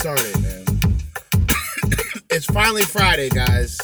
started, man. it's finally Friday, guys.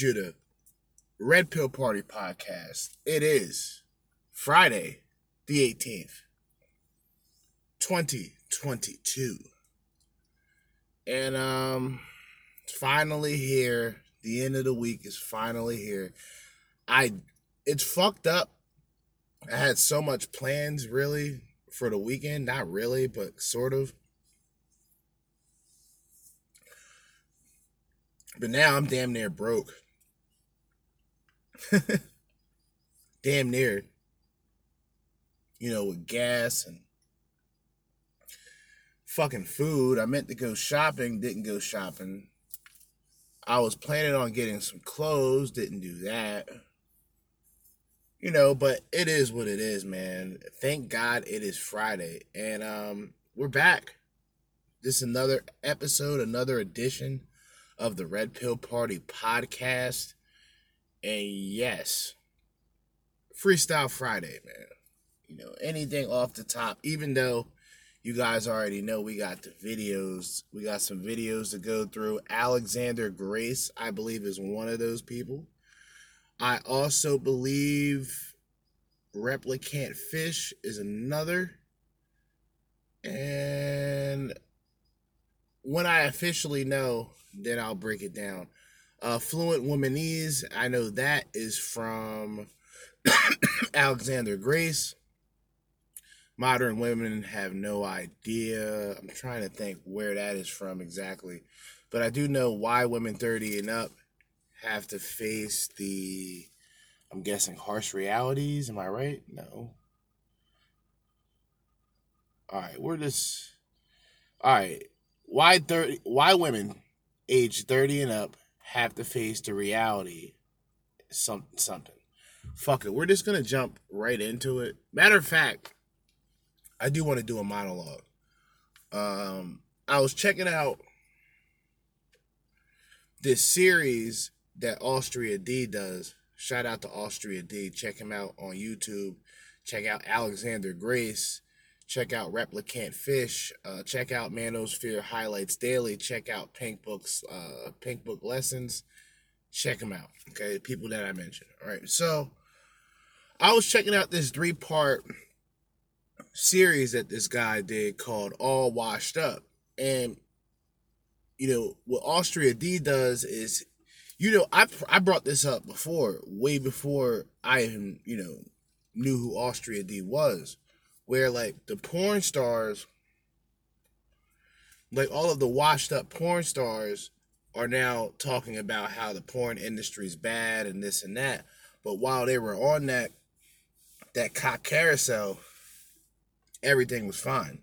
Jerzee Judah, Red Pill Party podcast. It is Friday, the 18th, 2022. And um it's finally here. The end of the week is finally here. I it's fucked up. I had so much plans really for the weekend. Not really, but sort of. But now I'm damn near broke. damn near. You know, with gas and fucking food. I meant to go shopping, didn't go shopping. I was planning on getting some clothes, didn't do that. You know, but it is what it is, man. Thank God it is Friday. And um we're back. This is another episode, another edition of the Red Pill Party podcast. And yes, Freestyle Friday, man. You know, anything off the top, even though you guys already know we got the videos. We got some videos to go through. Alexander Grace, I believe, is one of those people. I also believe ReplicantPhish is another. And when I officially know, then I'll break it down. Uh, Fluent Womanese, I know that is from Alexander Grace. Modern women have no idea. I'm trying to think where that is from exactly. But I do know why women 30 and up have to face the, I'm guessing, harsh realities. Am I right? No. All right, we're just. All right, why 30? Why women age 30 and up have to face the reality? Some something. Fuck it. We're just gonna jump right into it. Matter of fact, I do want to do a monologue. Um, I was checking out this series that Austria D does. Shout out to Austria D. Check him out on YouTube. Check out Alexander Grace. Check out ReplicantPhish. Uh, check out Manosphere Highlights Daily. Check out Pink Books, uh, Pink Book Lessons. Check them out. Okay, people that I mentioned. All right, so I was checking out this three part series that this guy did called All Washed Up. And, you know, what Austria D does is, you know, I, I brought this up before, way before I even, you know, knew who Austria D was, where like the porn stars, like all of the washed up porn stars are now talking about how the porn industry is bad and this and that. But while they were on that that cock carousel, everything was fine.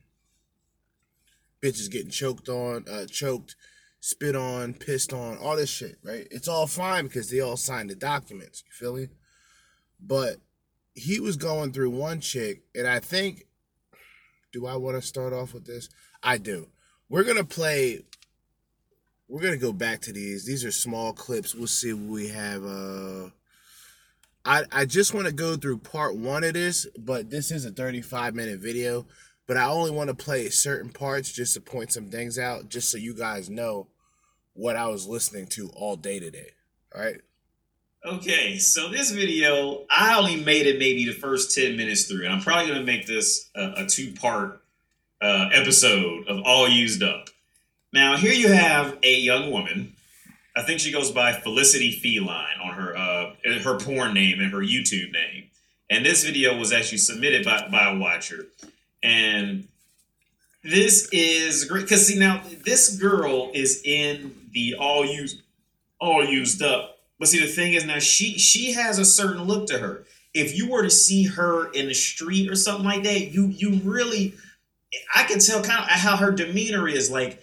Bitches getting choked on, uh, choked, spit on, pissed on, all this shit, right? It's all fine because they all signed the documents. You feel me? But he was going through one chick, and I think, do I want to start off with this? I do. We're gonna play. We're gonna go back to these. These are small clips. We'll see what we have. Uh, I, I just want to go through part one of this, but this is a 35 minute video. But I only want to play certain parts just to point some things out, just so you guys know what I was listening to all day today. All right. Okay, so this video, I only made it maybe the first 10 minutes through, and I'm probably going to make this a, a two part uh, episode of All Used Up. Now, here you have a young woman I think she goes by Felicity Feline on her uh, her porn name and her YouTube name. And this video was actually submitted by, by a watcher. And this is great because see now this girl is in the all used all used up. But see the thing is now she she has a certain look to her. If you were to see her in the street or something like that, you you really I can tell kind of how her demeanor is like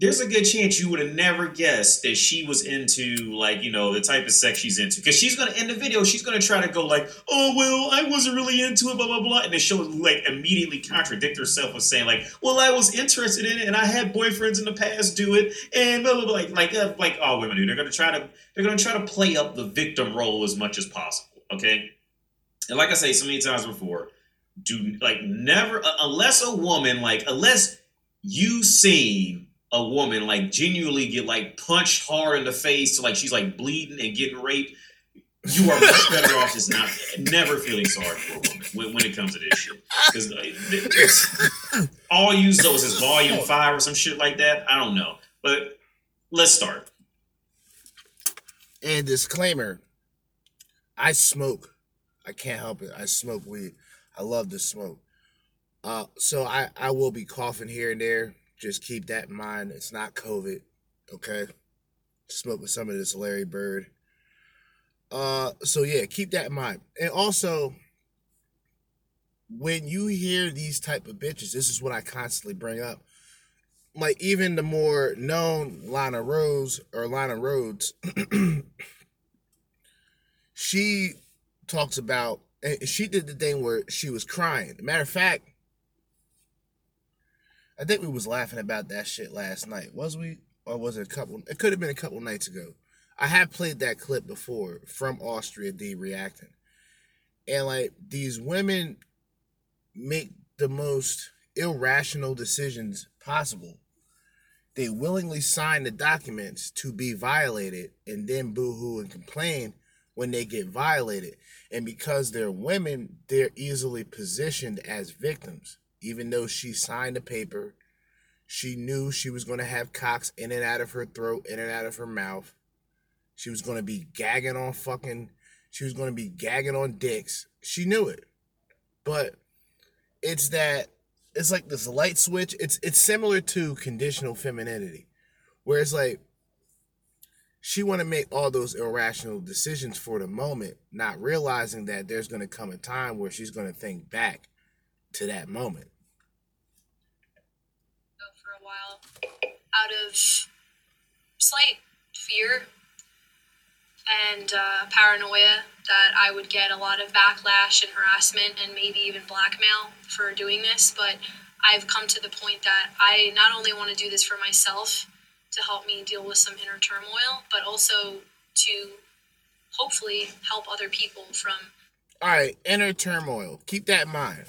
there's a good chance you would have never guessed that she was into like you know the type of sex she's into. Because she's gonna end the video she's gonna try to go like oh well i wasn't really into it blah blah blah and then she'll like immediately contradict herself with saying like well i was interested in it and i had boyfriends in the past do it and blah blah blah like like uh, like all women do. They're gonna try to they're gonna try to play up the victim role as much as possible okay? And like i say so many times before do like never unless a woman like unless you seen a woman like genuinely get like punched hard in the face to like she's like bleeding and getting raped, you are much better off just not never feeling sorry for a woman when, when it comes to this shit. Because all use those as volume five or some shit like that. I don't know, but let's start. And disclaimer: I smoke. I can't help it. I smoke weed. I love to smoke. Uh, so I I will be coughing here and there just keep that in mind. It's not COVID, okay? Smoke with some of this Larry Bird. Uh, so yeah, keep that in mind. And also, when you hear these type of bitches, this is what I constantly bring up. Like even the more known Lana Rose or Lana Rhodes, she talks about and she did the thing where she was crying. Matter of fact, I think we was laughing about that shit last night. Was we? Or was it a couple? It could have been a couple nights ago. I have played that clip before from Austria D reacting. And like these women make the most irrational decisions possible. They willingly sign the documents to be violated and then boohoo and complain when they get violated. And because they're women, they're easily positioned as victims even though she signed the paper, she knew she was going to have cocks in and out of her throat, in and out of her mouth. She was going to be gagging on fucking, she was going to be gagging on dicks. She knew it. But it's that, it's like this light switch. It's it's similar to conditional femininity, where it's like she want to make all those irrational decisions for the moment, not realizing that there's going to come a time where she's going to think back to that moment So for a while out of slight fear and uh, paranoia that I would get a lot of backlash and harassment and maybe even blackmail for doing this. But I've come to the point that I not only want to do this for myself to help me deal with some inner turmoil, but also to hopefully help other people from. All right, inner turmoil. Keep that in mind.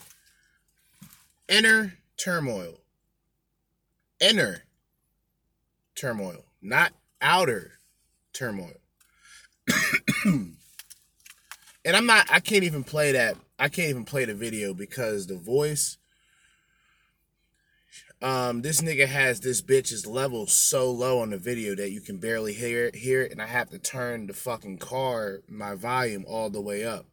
Inner turmoil inner turmoil, not outer turmoil. and I'm not. I can't even play that. I can't even play the video because the voice. Um, this nigga has this bitch's level so low on the video that you can barely hear it, hear it, and I have to turn the fucking car, my volume all the way up.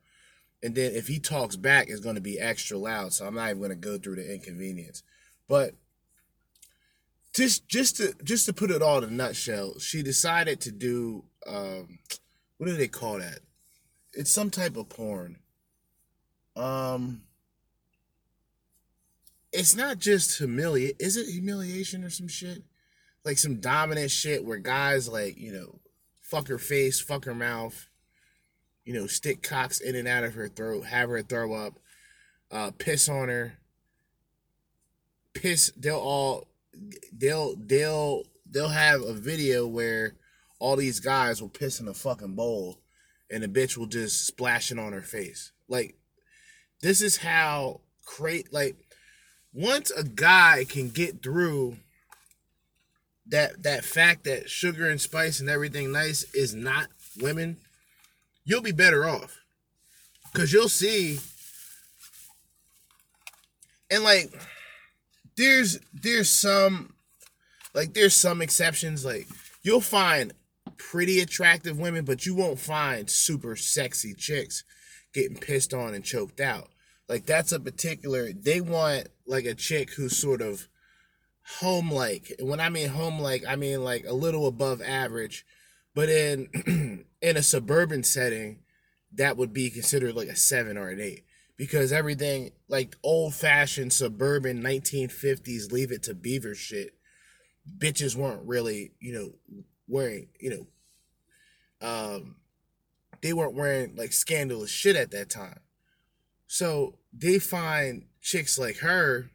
And then if he talks back, it's gonna be extra loud, so I'm not even gonna go through the inconvenience. But just just to just to put it all in a nutshell, she decided to do um, what do they call that? It's some type of porn. Um, it's not just humiliate. Is it humiliation or some shit? Like some dominant shit where guys like you know, fuck her face, fuck her mouth, you know, stick cocks in and out of her throat, have her throw up, uh, piss on her, piss. They'll all they'll they'll they'll have a video where all these guys will piss in a fucking bowl and the bitch will just splash it on her face. Like this is how create like once a guy can get through that that fact that sugar and spice and everything nice is not women, you'll be better off. Cause you'll see. And like there's there's some like there's some exceptions like you'll find pretty attractive women but you won't find super sexy chicks getting pissed on and choked out. Like that's a particular they want like a chick who's sort of home like and when i mean home like i mean like a little above average but in in a suburban setting that would be considered like a seven or an eight because everything like old fashioned suburban 1950s leave it to beaver shit. Bitches weren't really you know wearing you know um they weren't wearing like scandalous shit at that time. So they find chicks like her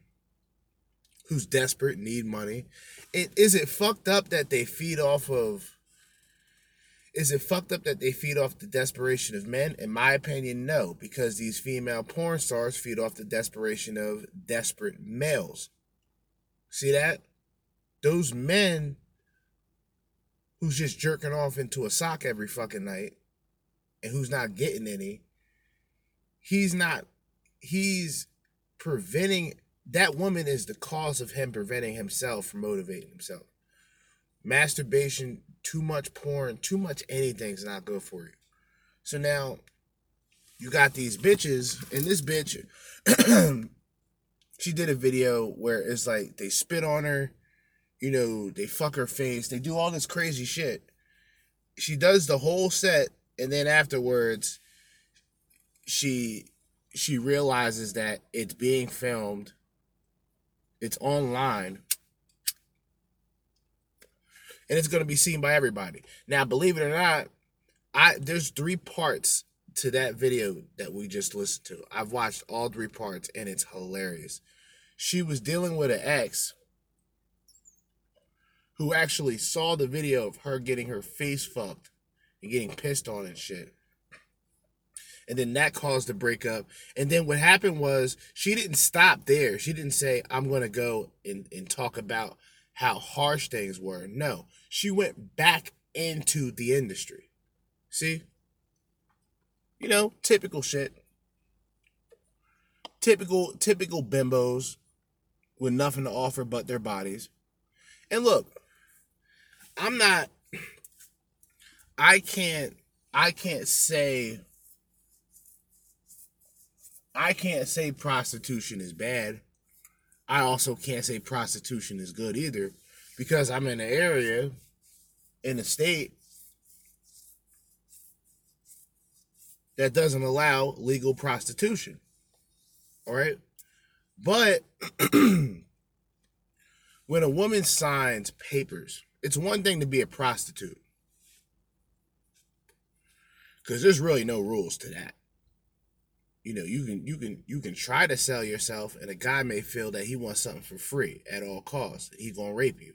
who's desperate need money. It, is it fucked up that they feed off of is it fucked up that they feed off the desperation of men? In my opinion, no, because these female porn stars feed off the desperation of desperate males. See that? Those men who's just jerking off into a sock every fucking night and who's not getting any, he's not, he's preventing, that woman is the cause of him preventing himself from motivating himself. Masturbation too much porn, too much anything's not good for you. So now you got these bitches, and this bitch, she did a video where it's like they spit on her, you know, they fuck her face, they do all this crazy shit. She does the whole set, and then afterwards, she she realizes that it's being filmed, it's online, and it's going to be seen by everybody. Now, believe it or not, I there's three parts to that video that we just listened to. I've watched all three parts and it's hilarious. She was dealing with an ex who actually saw the video of her getting her face fucked and getting pissed on and shit. And then that caused the breakup. And then what happened was she didn't stop there. She didn't say, I'm going to go and, and talk about how harsh things were. No, she went back into the industry. See? You know, typical shit. Typical, typical bimbos with nothing to offer but their bodies. And look, I'm not, I can't, I can't say, I can't say prostitution is bad. I also can't say prostitution is good either because I'm in an area in a state that doesn't allow legal prostitution. All right. But when a woman signs papers, it's one thing to be a prostitute because there's really no rules to that you know you can you can you can try to sell yourself and a guy may feel that he wants something for free at all costs. He gonna rape you.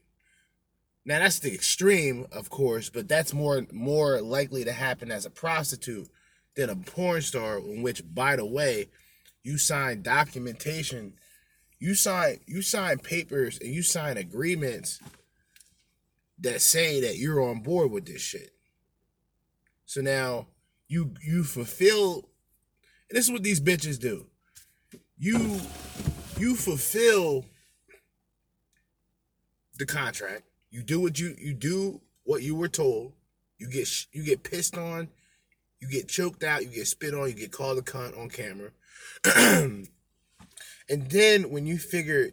Now that's the extreme of course but that's more more likely to happen as a prostitute than a porn star in which by the way you sign documentation you sign you sign papers and you sign agreements that say that you're on board with this shit. So now you you fulfill this is what these bitches do. You you fulfill the contract. You do what you you do what you were told. You get you get pissed on, you get choked out, you get spit on, you get called a cunt on camera. and then when you figure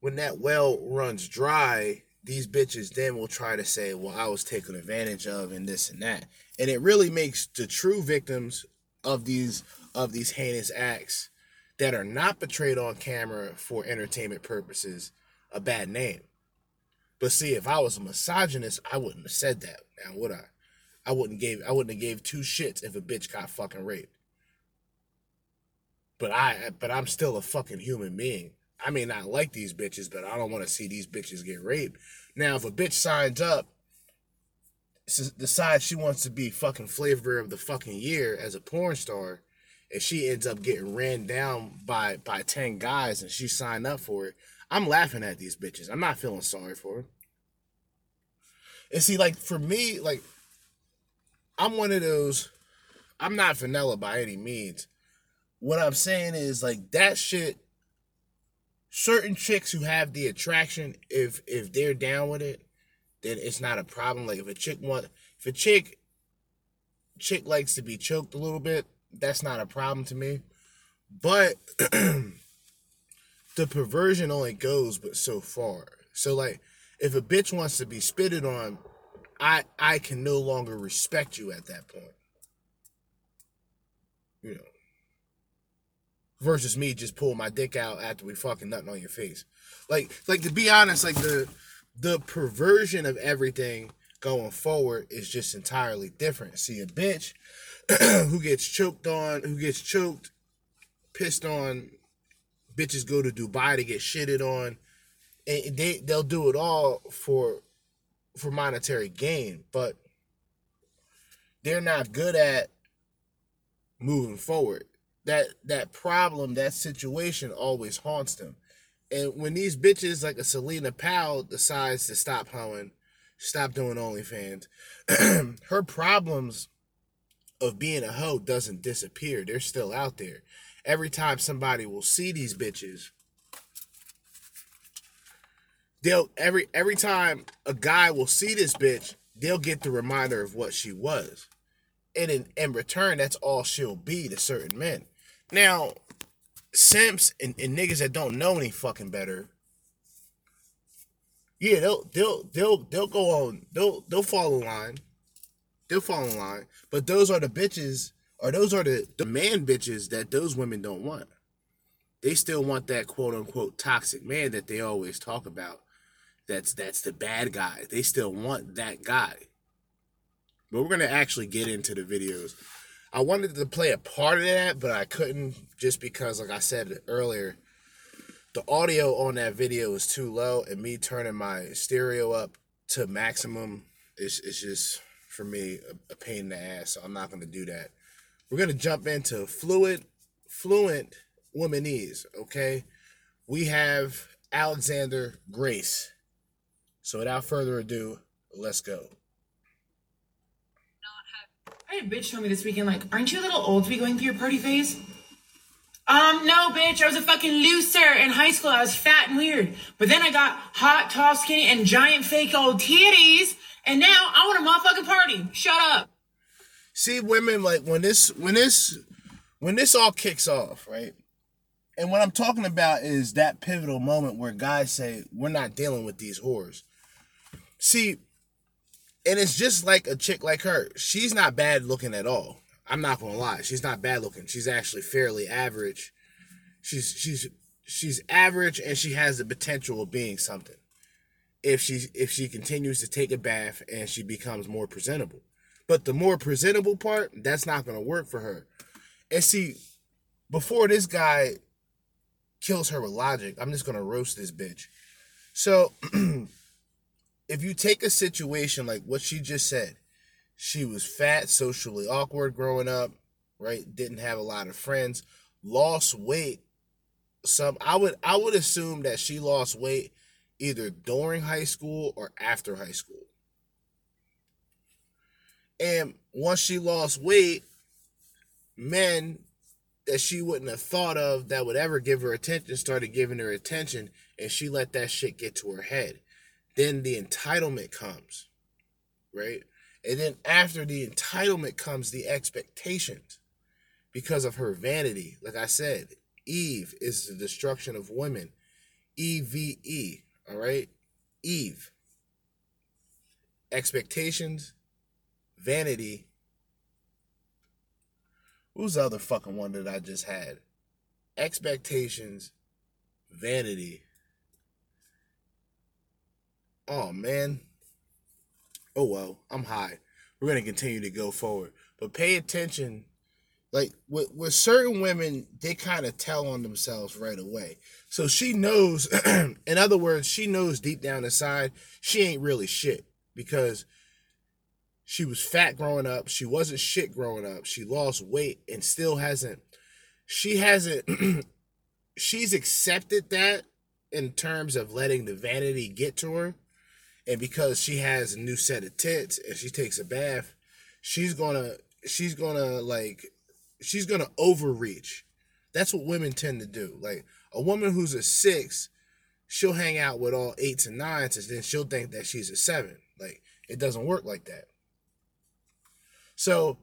when that well runs dry, these bitches then will try to say, well, I was taken advantage of and this and that. And it really makes the true victims of these of these heinous acts that are not portrayed on camera for entertainment purposes a bad name. But see, if I was a misogynist, I wouldn't have said that. Now would I? I wouldn't gave I wouldn't have gave two shits if a bitch got fucking raped. But I but I'm still a fucking human being. I may not like these bitches, but I don't want to see these bitches get raped. Now, if a bitch signs up, decides she wants to be fucking flavor of the fucking year as a porn star, and she ends up getting ran down by by ten guys, and she signed up for it, I'm laughing at these bitches. I'm not feeling sorry for them. And see, like for me, like I'm one of those. I'm not vanilla by any means. What I'm saying is like that shit certain chicks who have the attraction, if if they're down with it, then it's not a problem. Like if a chick want, if a chick chick likes to be choked a little bit, that's not a problem to me. But the perversion only goes but so far. So like if a bitch wants to be spitted on, I I can no longer respect you at that point. You know versus me just pull my dick out after we fucking nothing on your face. Like like to be honest, like the the perversion of everything going forward is just entirely different. See a bitch who gets choked on, who gets choked, pissed on, bitches go to Dubai to get shitted on. And they they'll do it all for for monetary gain, but they're not good at moving forward that that problem, that situation always haunts them. And when these bitches like a Selena Powell decides to stop hoeing, stop doing OnlyFans, her problems of being a hoe doesn't disappear. They're still out there. Every time somebody will see these bitches, they'll every every time a guy will see this bitch, they'll get the reminder of what she was. And in, in return, that's all she'll be to certain men. Now, simps and, and niggas that don't know any fucking better, yeah, they'll they'll they'll they'll go on they'll they'll fall in line. They'll fall in line. But those are the bitches, or those are the, the man bitches that those women don't want. They still want that quote unquote toxic man that they always talk about. That's that's the bad guy. They still want that guy. But we're gonna actually get into the videos. I wanted to play a part of that, but I couldn't just because, like I said earlier, the audio on that video is too low, and me turning my stereo up to maximum is is just for me a, a pain in the ass. So I'm not gonna do that. We're gonna jump into fluid, fluent womanese. Okay, we have Alexander Grace. So without further ado, let's go. I had a bitch told me this weekend, like, aren't you a little old to be going through your party phase? Um, no, bitch, I was a fucking loser in high school. I was fat and weird. But then I got hot, tall, skinny, and giant fake old titties, and now I want a motherfucking party. Shut up. See, women, like, when this, when this, when this all kicks off, right? And what I'm talking about is that pivotal moment where guys say, we're not dealing with these whores. See, and it's just like a chick like her. She's not bad looking at all. I'm not gonna lie. She's not bad looking. She's actually fairly average. She's she's she's average and she has the potential of being something. If she if she continues to take a bath and she becomes more presentable. But the more presentable part, that's not gonna work for her. And see, before this guy kills her with logic, I'm just gonna roast this bitch. So if you take a situation like what she just said, she was fat, socially awkward growing up, right? Didn't have a lot of friends, lost weight. Some I would I would assume that she lost weight either during high school or after high school. And once she lost weight, men that she wouldn't have thought of that would ever give her attention started giving her attention and she let that shit get to her head. Then the entitlement comes, right? And then after the entitlement comes the expectations because of her vanity. Like I said, Eve is the destruction of women. E V E, all right? Eve. Expectations, vanity. Who's the other fucking one that I just had? Expectations, vanity. Oh man. Oh well, I'm high. We're gonna continue to go forward. But pay attention. Like with, with certain women, they kind of tell on themselves right away. So she knows, in other words, she knows deep down inside she ain't really shit because she was fat growing up. She wasn't shit growing up. She lost weight and still hasn't. She hasn't. she's accepted that in terms of letting the vanity get to her and because she has a new set of tits and she takes a bath she's gonna she's gonna like she's gonna overreach. That's what women tend to do. Like a woman who's a six she'll hang out with all eights and nines and then she'll think that she's a seven. Like it doesn't work like that. So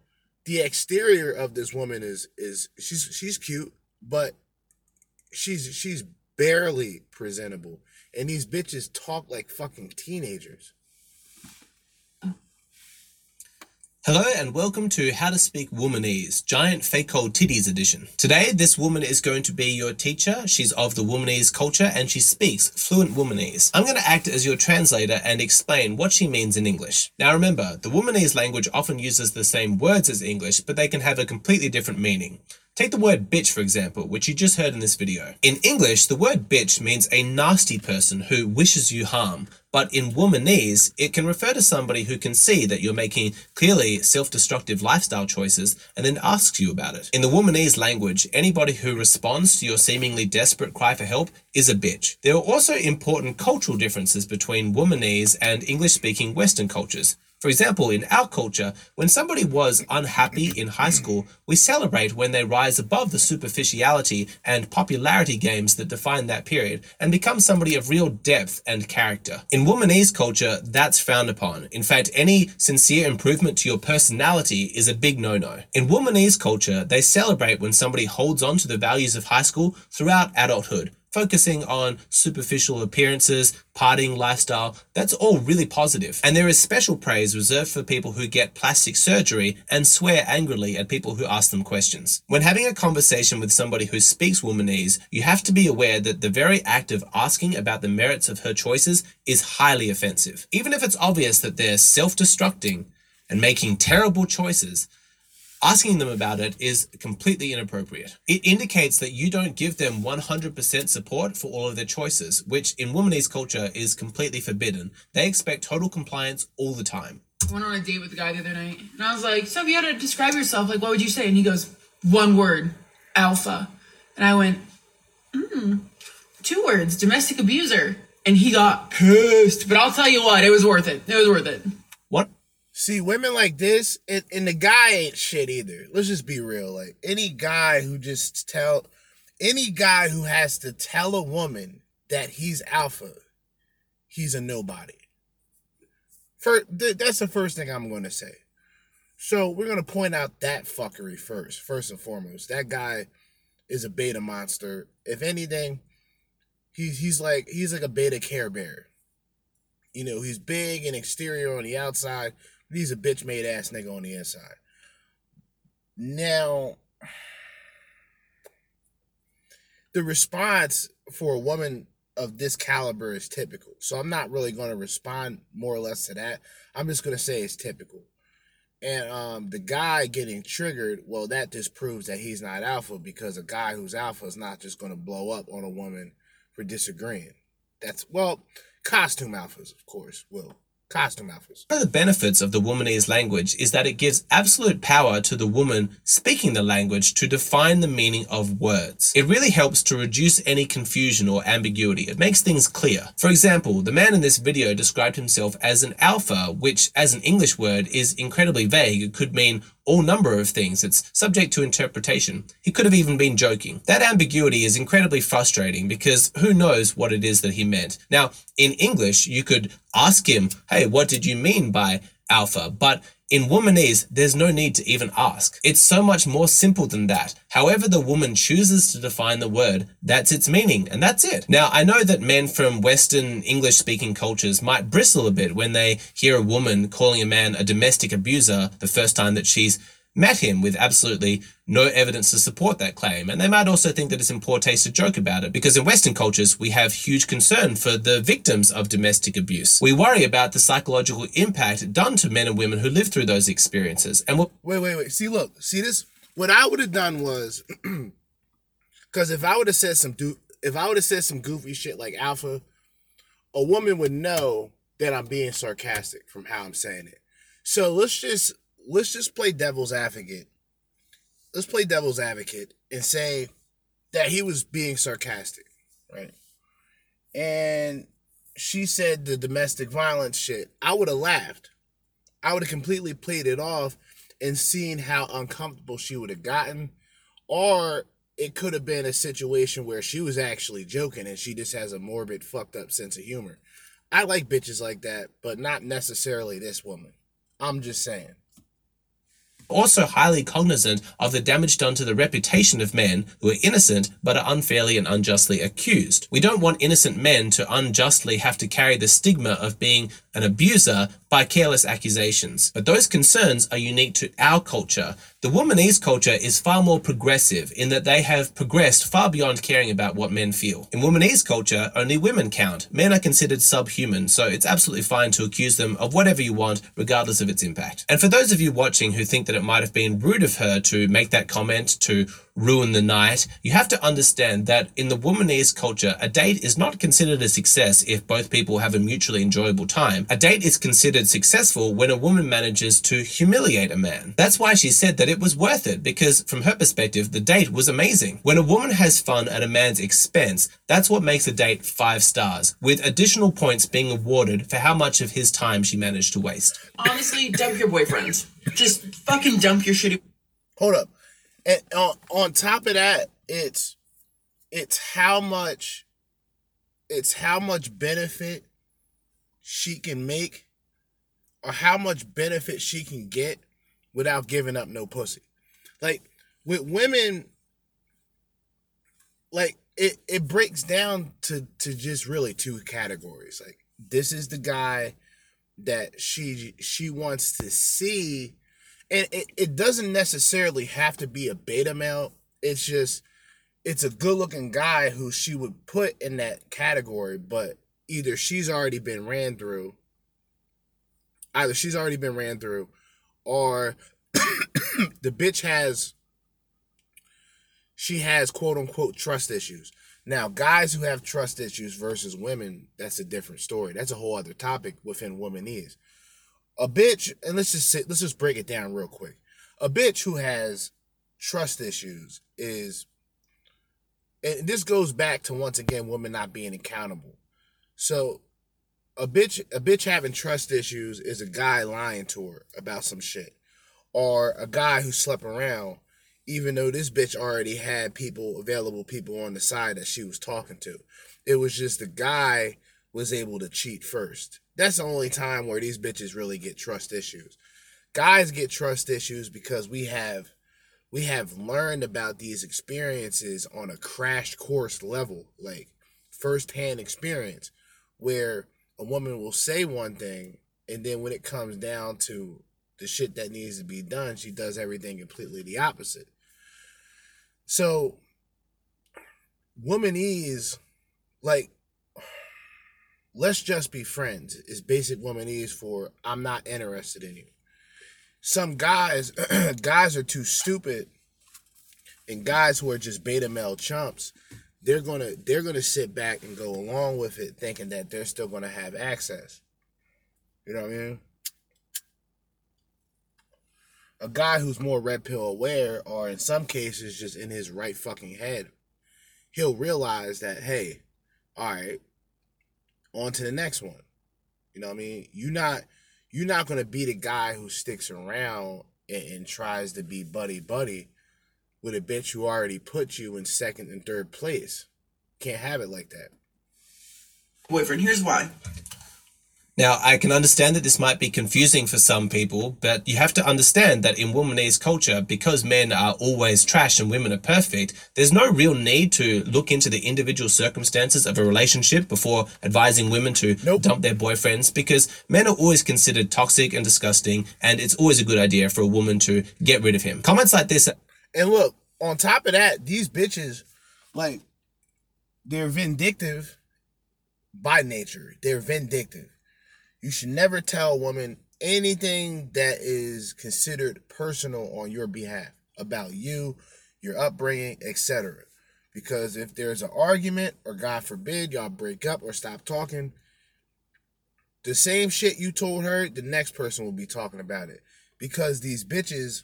the exterior of this woman is is she's she's cute but she's she's barely presentable and these bitches talk like fucking teenagers. Hello and welcome to How to Speak Womanese, Giant Fake Old Titties Edition. Today, this woman is going to be your teacher. She's of the Womanese culture and she speaks fluent Womanese. I'm going to act as your translator and explain what she means in English. Now remember, the Womanese language often uses the same words as English, but they can have a completely different meaning. Take the word bitch, for example, which you just heard in this video. In English, the word bitch means a nasty person who wishes you harm, but in womanese, it can refer to somebody who can see that you're making clearly self-destructive lifestyle choices and then asks you about it. In the womanese language, anybody who responds to your seemingly desperate cry for help is a bitch. There are also important cultural differences between womanese and English-speaking Western cultures. For example, in our culture, when somebody was unhappy in high school, we celebrate when they rise above the superficiality and popularity games that define that period and become somebody of real depth and character. In womanese culture, that's frowned upon. In fact, any sincere improvement to your personality is a big no-no. In womanese culture, they celebrate when somebody holds on to the values of high school throughout adulthood focusing on superficial appearances, partying lifestyle, that's all really positive. And there is special praise reserved for people who get plastic surgery and swear angrily at people who ask them questions. When having a conversation with somebody who speaks womanese, you have to be aware that the very act of asking about the merits of her choices is highly offensive. Even if it's obvious that they're self-destructing and making terrible choices, Asking them about it is completely inappropriate. It indicates that you don't give them 100% support for all of their choices, which in womanese culture is completely forbidden. They expect total compliance all the time. I went on a date with a guy the other night, and I was like, "So if you had to describe yourself, like, what would you say?" And he goes, "One word, alpha." And I went, "Hmm, two words, domestic abuser." And he got pissed. But I'll tell you what, it was worth it. It was worth it. See, women like this, and, and the guy ain't shit either. Let's just be real. Like any guy who just tell, any guy who has to tell a woman that he's alpha, he's a nobody. For th- that's the first thing I'm going to say. So we're going to point out that fuckery first, first and foremost. That guy is a beta monster. If anything, he's he's like he's like a beta care bear. You know, he's big and exterior on the outside, he's a bitch made ass nigga on the inside. Now, the response for a woman of this caliber is typical. So I'm not really going to respond more or less to that. I'm just going to say it's typical. And um, the guy getting triggered, well, that just proves that he's not alpha because a guy who's alpha is not just going to blow up on a woman for disagreeing. That's, well, costume alphas, of course, will. Costume alphas. One of the benefits of the womanese language is that it gives absolute power to the woman speaking the language to define the meaning of words. It really helps to reduce any confusion or ambiguity. It makes things clear. For example, the man in this video described himself as an alpha, which as an English word is incredibly vague. It could mean all number of things. It's subject to interpretation. He could have even been joking. That ambiguity is incredibly frustrating because who knows what it is that he meant. Now, in English, you could ask him, hey, what did you mean by alpha? But in womanese, there's no need to even ask. It's so much more simple than that. However, the woman chooses to define the word, that's its meaning, and that's it. Now, I know that men from Western English speaking cultures might bristle a bit when they hear a woman calling a man a domestic abuser the first time that she's met him with absolutely no evidence to support that claim. And they might also think that it's in poor taste to joke about it because in Western cultures, we have huge concern for the victims of domestic abuse. We worry about the psychological impact done to men and women who live through those experiences. And Wait, wait, wait. See, look, see this. What I would have done was, because if I would have said some do, if I would have said some goofy shit like alpha, a woman would know that I'm being sarcastic from how I'm saying it. So let's just let's just play devil's advocate. Let's play devil's advocate and say that he was being sarcastic, right? And she said the domestic violence shit. I would have laughed. I would have completely played it off and seen how uncomfortable she would have gotten. Or it could have been a situation where she was actually joking and she just has a morbid, fucked up sense of humor. I like bitches like that, but not necessarily this woman. I'm just saying. Also highly cognizant of the damage done to the reputation of men who are innocent but are unfairly and unjustly accused. We don't want innocent men to unjustly have to carry the stigma of being an abuser by careless accusations. But those concerns are unique to our culture. The womanese culture is far more progressive in that they have progressed far beyond caring about what men feel. In womanese culture, only women count. Men are considered subhuman, so it's absolutely fine to accuse them of whatever you want, regardless of its impact. And for those of you watching who think that it might have been rude of her to make that comment, to ruin the night, you have to understand that in the womanese culture, a date is not considered a success if both people have a mutually enjoyable time. A date is considered successful when a woman manages to humiliate a man. That's why she said that it was worth it, because from her perspective, the date was amazing. When a woman has fun at a man's expense, that's what makes a date five stars, with additional points being awarded for how much of his time she managed to waste. Honestly, dump your boyfriend. Just fucking dump your shitty Hold up. And on, on top of that, it's it's how much it's how much benefit she can make or how much benefit she can get without giving up no pussy. Like with women like it it breaks down to to just really two categories. Like this is the guy that she she wants to see and it, it doesn't necessarily have to be a beta male. It's just it's a good looking guy who she would put in that category, but either she's already been ran through, either she's already been ran through, or the bitch has she has quote unquote trust issues. Now, guys who have trust issues versus women, that's a different story. That's a whole other topic within womanese a bitch, and let's just say, let's just break it down real quick. A bitch who has trust issues is, and this goes back to once again women not being accountable. So, a bitch, a bitch having trust issues is a guy lying to her about some shit, or a guy who slept around, even though this bitch already had people available, people on the side that she was talking to. It was just the guy was able to cheat first. That's the only time where these bitches really get trust issues. Guys get trust issues because we have we have learned about these experiences on a crash course level, like firsthand experience, where a woman will say one thing and then when it comes down to the shit that needs to be done, she does everything completely the opposite. So womanese, like let's just be friends is basic womanese for I'm not interested in you. Some guys guys are too stupid and guys who are just beta male chumps, they're gonna they're gonna sit back and go along with it thinking that they're still gonna have access. You know what I mean? A guy who's more red pill aware or in some cases just in his right fucking head, he'll realize that, hey, all right, on to the next one. You know what I mean? You're not you're not gonna be the guy who sticks around and, and tries to be buddy buddy with a bitch who already put you in second and third place. Can't have it like that. boyfriend. Here's why. Now, I can understand that this might be confusing for some people, but you have to understand that in womanese culture, because men are always trash and women are perfect, there's no real need to look into the individual circumstances of a relationship before advising women to Nope. dump their boyfriends because men are always considered toxic and disgusting, and it's always a good idea for a woman to get rid of him. Comments like this And look, on top of that, these bitches, like, they're vindictive by nature. They're vindictive. You should never tell a woman anything that is considered personal on your behalf about you, your upbringing, etc. Because if there's an argument, or God forbid, y'all break up or stop talking, the same shit you told her, the next person will be talking about it. Because these bitches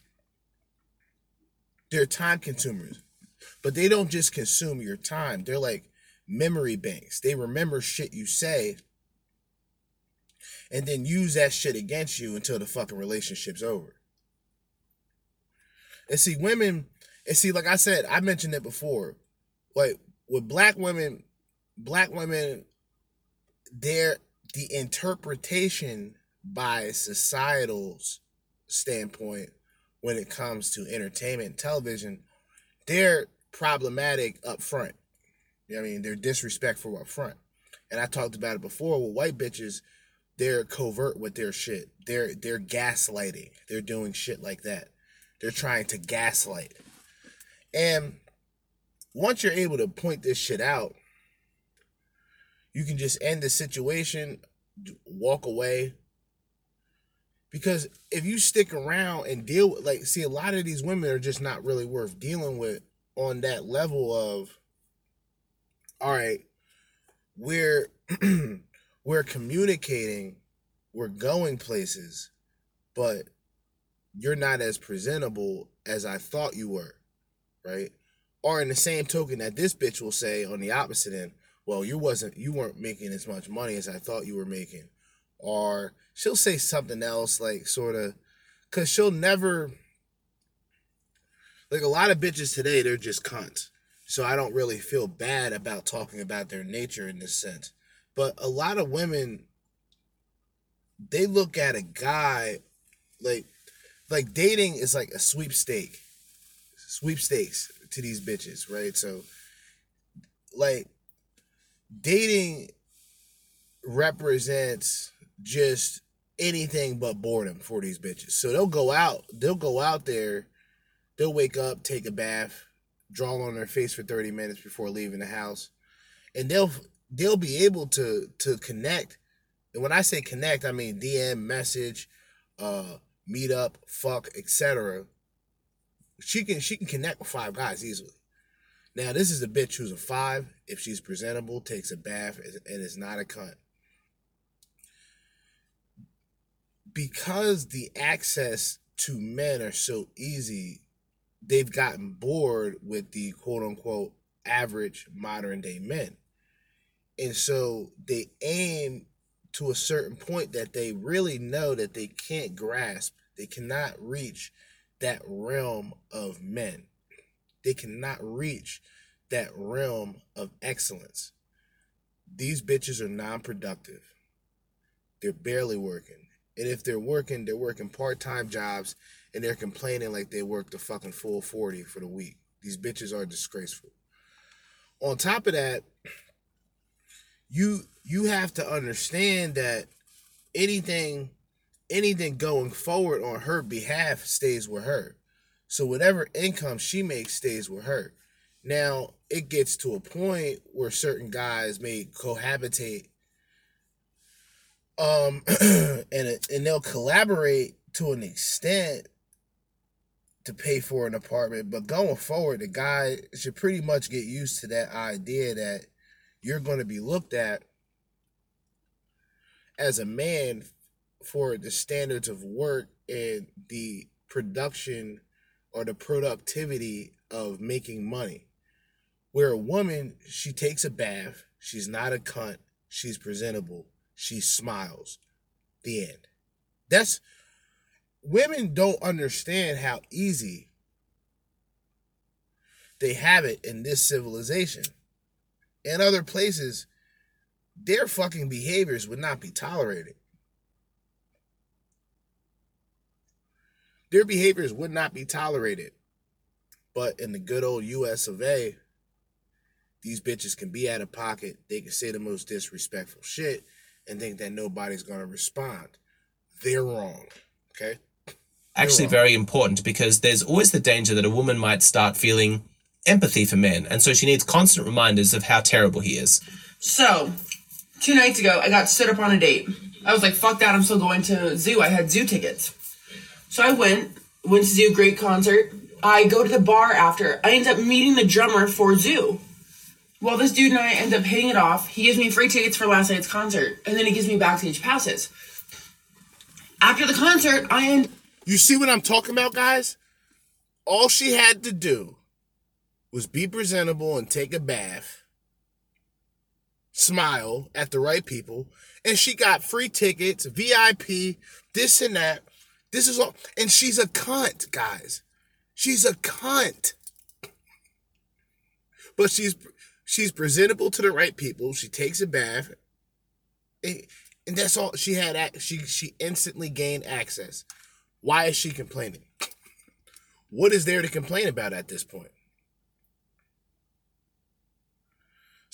they're time consumers. But they don't just consume your time. They're like memory banks. They remember shit you say and then use that shit against you until the fucking relationship's over. And see, women, and see, like I said, I mentioned it before. Like with black women, black women, they're the interpretation by societal's standpoint when it comes to entertainment television, they're problematic up front. You know I mean? They're disrespectful up front. And I talked about it before with white bitches, they're covert with their shit. They're they're gaslighting. They're doing shit like that. They're trying to gaslight. And once you're able to point this shit out, you can just end the situation, walk away, because if you stick around and deal with like see a lot of these women are just not really worth dealing with on that level of all right we're we're communicating we're going places but you're not as presentable as i thought you were right? Or in the same token that this bitch will say on the opposite end well you wasn't you weren't making as much money as i thought you were making. Or she'll say something else like sort of because she'll never like a lot of bitches today they're just cunts. So i don't really feel bad about talking about their nature in this sense but a lot of women they look at a guy like like dating is like a sweepstake sweepstakes to these bitches right so like dating represents just anything but boredom for these bitches. So they'll go out, they'll go out there, they'll wake up, take a bath, draw on their face for 30 minutes before leaving the house. And they'll they'll be able to to connect. And when I say connect, I mean DM, message, uh, meet up, fuck, etc. She can she can connect with five guys easily. Now this is a bitch who's a five. If she's presentable, takes a bath, and is not a cunt. because the access to men are so easy, they've gotten bored with the quote unquote average modern day men. And so they aim to a certain point that they really know that they can't grasp, they cannot reach that realm of men. They cannot reach that realm of excellence. These bitches are non productive. They're barely working. And if they're working, they're working part time jobs and they're complaining like they worked a fucking full 40 for the week. These bitches are disgraceful. On top of that, you you have to understand that anything anything going forward on her behalf stays with her. So whatever income she makes stays with her. Now, it gets to a point where certain guys may cohabitate um and and they'll collaborate to an extent to pay for an apartment but going forward the guy should pretty much get used to that idea that you're going to be looked at as a man for the standards of work and the production or the productivity of making money where a woman she takes a bath she's not a cunt she's presentable she smiles. The end. That's women don't understand how easy they have it in this civilization. In other places, their fucking behaviors would not be tolerated. Their behaviors would not be tolerated. But in the good old US of A, these bitches can be out of pocket. They can say the most disrespectful shit and think that nobody's going to respond. They're wrong. Okay? Actually, wrong. very important because there's always the danger that a woman might start feeling empathy for men, and so she needs constant reminders of how terrible he is. So, two nights ago, I got stood up on a date. I was like, fuck that, I'm still going to zoo. I had zoo tickets. So I went, went to zoo, great concert. I go to the bar after. I end up meeting the drummer for zoo. Well, this dude and I end up hitting it off. He gives me free tickets for last night's concert, and then he gives me backstage passes. After the concert, I end You see what I'm talking about, guys? All she had to do was be presentable and take a bath, smile at the right people, and she got free tickets, VIP, this and that. This is all, and she's a cunt, guys. She's a cunt. But she's she's presentable to the right people. She takes a bath, and, and that's all she had. She she instantly gained access. Why is she complaining? What is there to complain about at this point?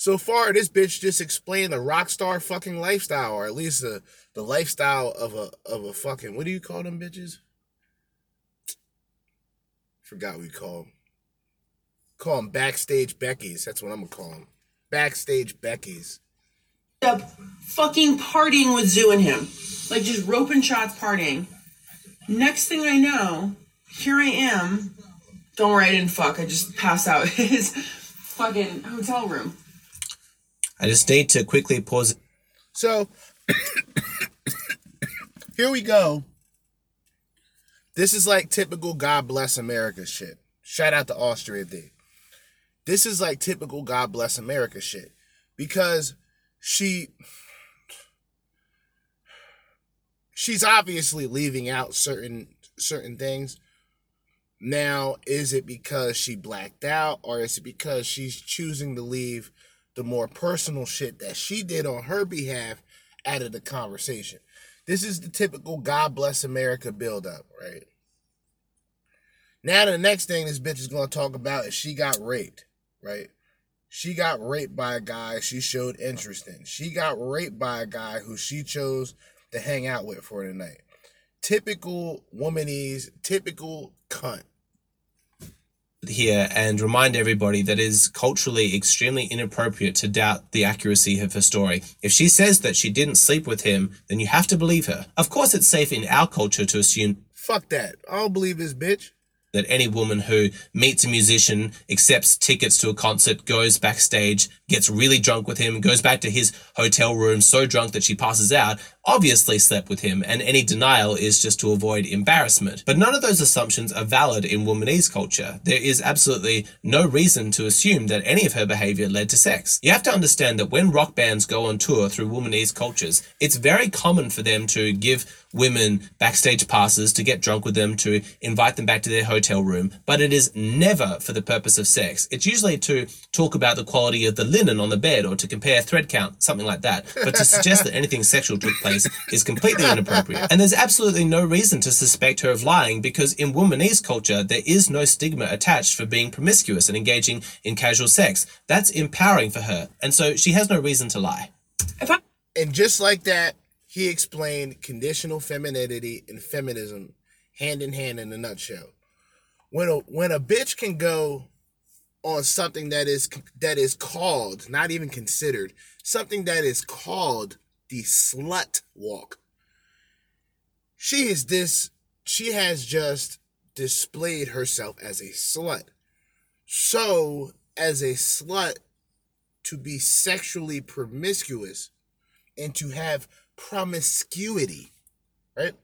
So far, this bitch just explained the rock star fucking lifestyle, or at least the, the lifestyle of a of a fucking what do you call them bitches? Forgot we call them. Call them backstage Beckies. That's what I'm gonna call them. Backstage Beckies. up fucking partying with Zoo and him. Like just roping shots partying. Next thing I know, here I am. Don't worry, I didn't fuck. I just passed out his fucking hotel room. I just need to quickly pause. So here we go. This is like typical God bless America shit. Shout out to Austria D. This is like typical God bless America shit. Because she she's obviously leaving out certain certain things. Now, is it because she blacked out or is it because she's choosing to leave the more personal shit that she did on her behalf out of the conversation? This is the typical God bless America buildup, right? Now, the next thing this bitch is to talk about is she got raped, right? She got raped by a guy she showed interest in. She got raped by a guy who she chose to hang out with for the night. Typical womanese, typical cunt. Here and remind everybody that it is culturally extremely inappropriate to doubt the accuracy of her story. If she says that she didn't sleep with him, then you have to believe her. Of course, it's safe in our culture to assume Fuck that. I don't believe this bitch. that any woman who meets a musician, accepts tickets to a concert, goes backstage, gets really drunk with him, goes back to his hotel room so drunk that she passes out, obviously slept with him, and any denial is just to avoid embarrassment. But none of those assumptions are valid in womanese culture. There is absolutely no reason to assume that any of her behavior led to sex. You have to understand that when rock bands go on tour through womanese cultures, it's very common for them to give women backstage passes to get drunk with them, to invite them back to their hotel room, but it is never for the purpose of sex. It's usually to talk about the quality of the linen on the bed or to compare thread count, something like that. But to suggest that anything sexual took place is completely inappropriate. And there's absolutely no reason to suspect her of lying because in womanese culture, there is no stigma attached for being promiscuous and engaging in casual sex. That's empowering for her. And so she has no reason to lie. And just like that, he explained conditional femininity and feminism hand in hand in a nutshell. When a when a bitch can go on something that is that is called, not even considered, something that is called the slut walk. She is this she has just displayed herself as a slut. So, as a slut to be sexually promiscuous and to have promiscuity, right?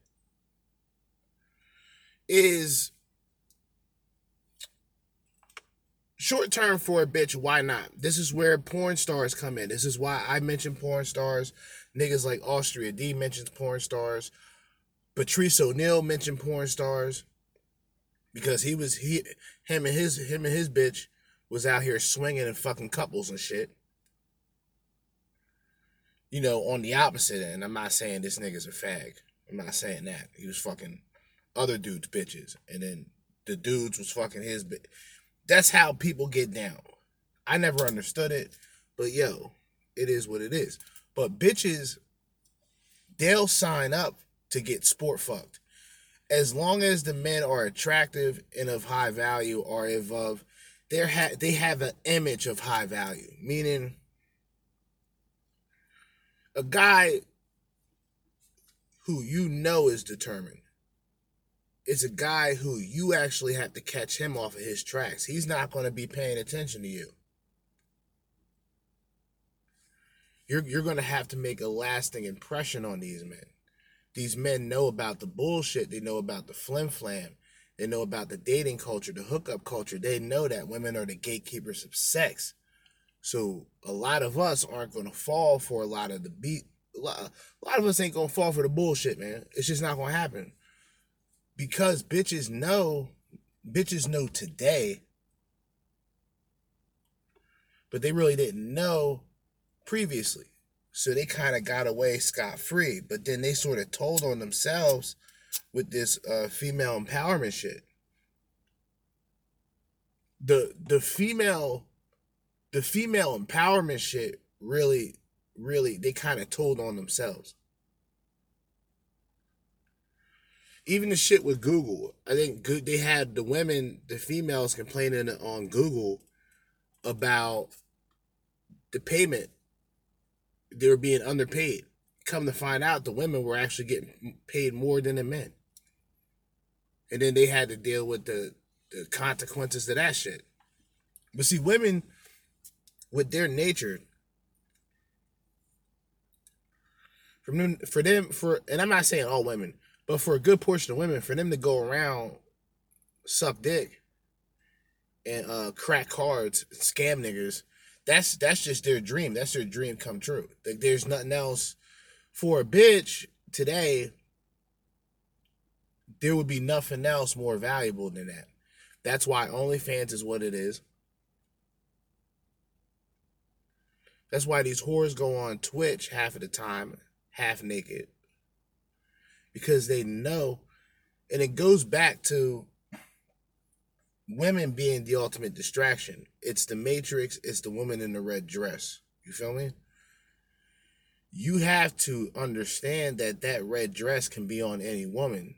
Is short term for a bitch, why not? This is where porn stars come in. This is why I mention porn stars. Niggas like Austria D mentions porn stars. Patrice O'Neal mentioned porn stars because he was he him and his him and his bitch was out here swinging and fucking couples and shit. You know, on the opposite end, I'm not saying this nigga's a fag. I'm not saying that. He was fucking other dudes' bitches, and then the dudes was fucking his bitch. That's how people get down. I never understood it, but yo, it is what it is. But bitches, they'll sign up to get sport fucked. As long as the men are attractive and of high value or if of they ha- they have an image of high value, meaning a guy who you know is determined is a guy who you actually have to catch him off of his tracks. He's not going to be paying attention to you. You're you're going to have to make a lasting impression on these men. These men know about the bullshit. They know about the flim flam. They know about the dating culture, the hookup culture. They know that women are the gatekeepers of sex. So a lot of us aren't going to fall for a lot of the beat. A lot, a lot of us ain't going to fall for the bullshit, man. It's just not going to happen. Because bitches know, bitches know today, but they really didn't know previously. So they kind of got away scot free. But then they sort of told on themselves with this uh, female empowerment shit. The the female the female empowerment shit really really they kind of told on themselves. Even the shit with Google, I think they had the women, the females complaining on Google about the payment they were being underpaid. Come to find out, the women were actually getting paid more than the men. And then they had to deal with the, the consequences of that shit. But see, women, with their nature, from them, for them, for and I'm not saying all women, but for a good portion of women, for them to go around suck dick and uh crack cards, scam niggas, that's that's just their dream. That's their dream come true. Like there's nothing else for a bitch today. There would be nothing else more valuable than that. That's why OnlyFans is what it is. That's why these whores go on Twitch half of the time, half naked. Because they know, and it goes back to women being the ultimate distraction. It's the Matrix, it's the woman in the red dress. You feel me? You have to understand that that red dress can be on any woman.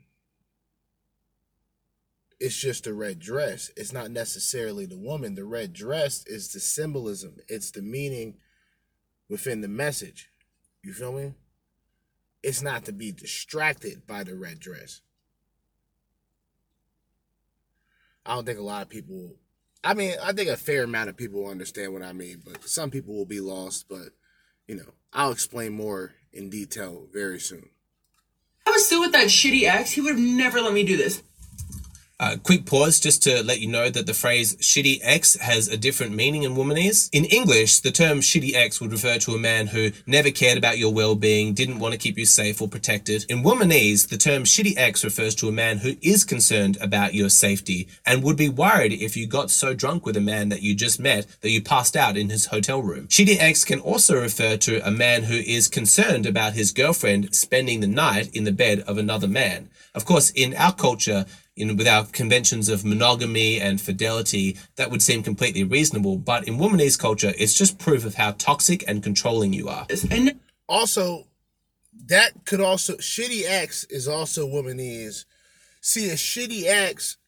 It's just a red dress. It's not necessarily the woman. The red dress is the symbolism, it's the meaning within the message. You feel me? It's not to be distracted by the red dress. I don't think a lot of people. I mean, I think a fair amount of people understand what I mean, but some people will be lost. But you know, I'll explain more in detail very soon. I was still with that shitty ex. He would have never let me do this. Uh, quick pause just to let you know that the phrase shitty ex has a different meaning in womanese. In English, the term shitty ex would refer to a man who never cared about your well being, didn't want to keep you safe or protected. In womanese, the term shitty ex refers to a man who is concerned about your safety and would be worried if you got so drunk with a man that you just met that you passed out in his hotel room. Shitty ex can also refer to a man who is concerned about his girlfriend spending the night in the bed of another man. Of course, in our culture, in with our conventions of monogamy and fidelity, that would seem completely reasonable. But in womanese culture, it's just proof of how toxic and controlling you are. And Also, that could also shitty ex is also womanese. See, a shitty ex,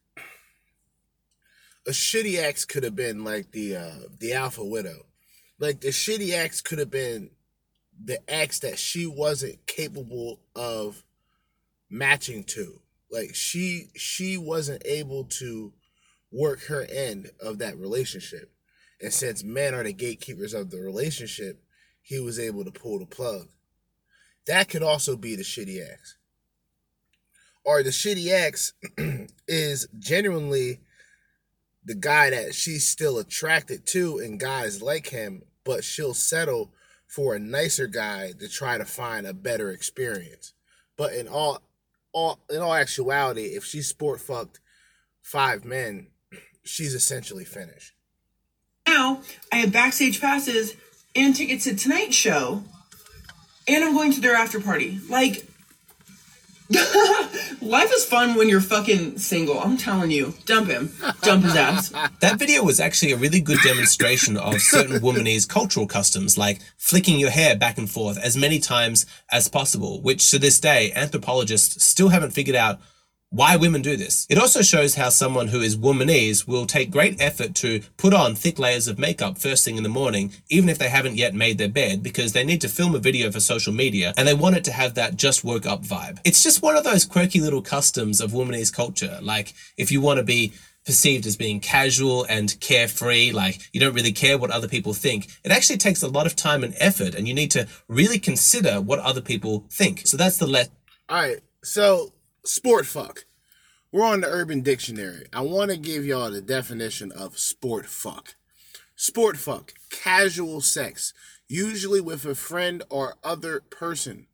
a shitty ex could have been like the uh the alpha widow. Like the shitty ex could have been the ex that she wasn't capable of matching to. Like she she wasn't able to work her end of that relationship. And since men are the gatekeepers of the relationship, he was able to pull the plug. That could also be the shitty ex. Or the shitty ex is genuinely the guy that she's still attracted to and guys like him, but she'll settle for a nicer guy to try to find a better experience. But in all all in all actuality, if she sport fucked five men, she's essentially finished. Now I have backstage passes and tickets to tonight's show, and I'm going to their after party. Like, life is fun when you're fucking single. I'm telling you, dump him, dump his ass. That video was actually a really good demonstration of certain womanese cultural customs, like flicking your hair back and forth as many times as possible, which to this day, anthropologists still haven't figured out why women do this. It also shows how someone who is womanese will take great effort to put on thick layers of makeup first thing in the morning, even if they haven't yet made their bed, because they need to film a video for social media and they want it to have that just woke up vibe. It's just one of those quirky little customs of womanese culture. Like, if you want to be perceived as being casual and carefree, like you don't really care what other people think. It actually takes a lot of time and effort, and you need to really consider what other people think. So that's the let. All right, so sport fuck. We're on the Urban Dictionary. I want to give y'all the definition of sport fuck. Sport fuck, casual sex, usually with a friend or other person,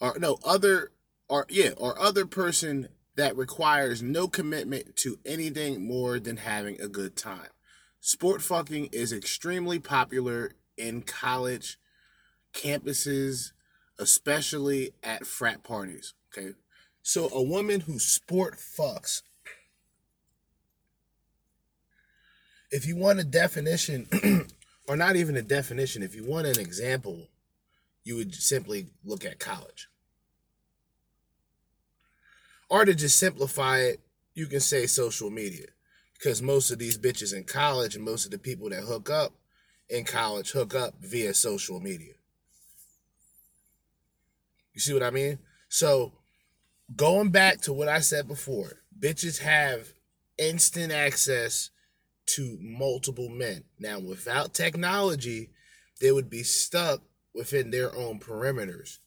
or no other, or yeah, or other person that requires no commitment to anything more than having a good time. Sport fucking is extremely popular in college campuses, especially at frat parties. Okay. So a woman who sport fucks, if you want a definition, or not even a definition, if you want an example, you would simply look at college. Or to just simplify it, you can say social media. Because most of these bitches in college and most of the people that hook up in college hook up via social media. You see what I mean? So going back to what I said before, bitches have instant access to multiple men. Now, without technology, they would be stuck within their own perimeters.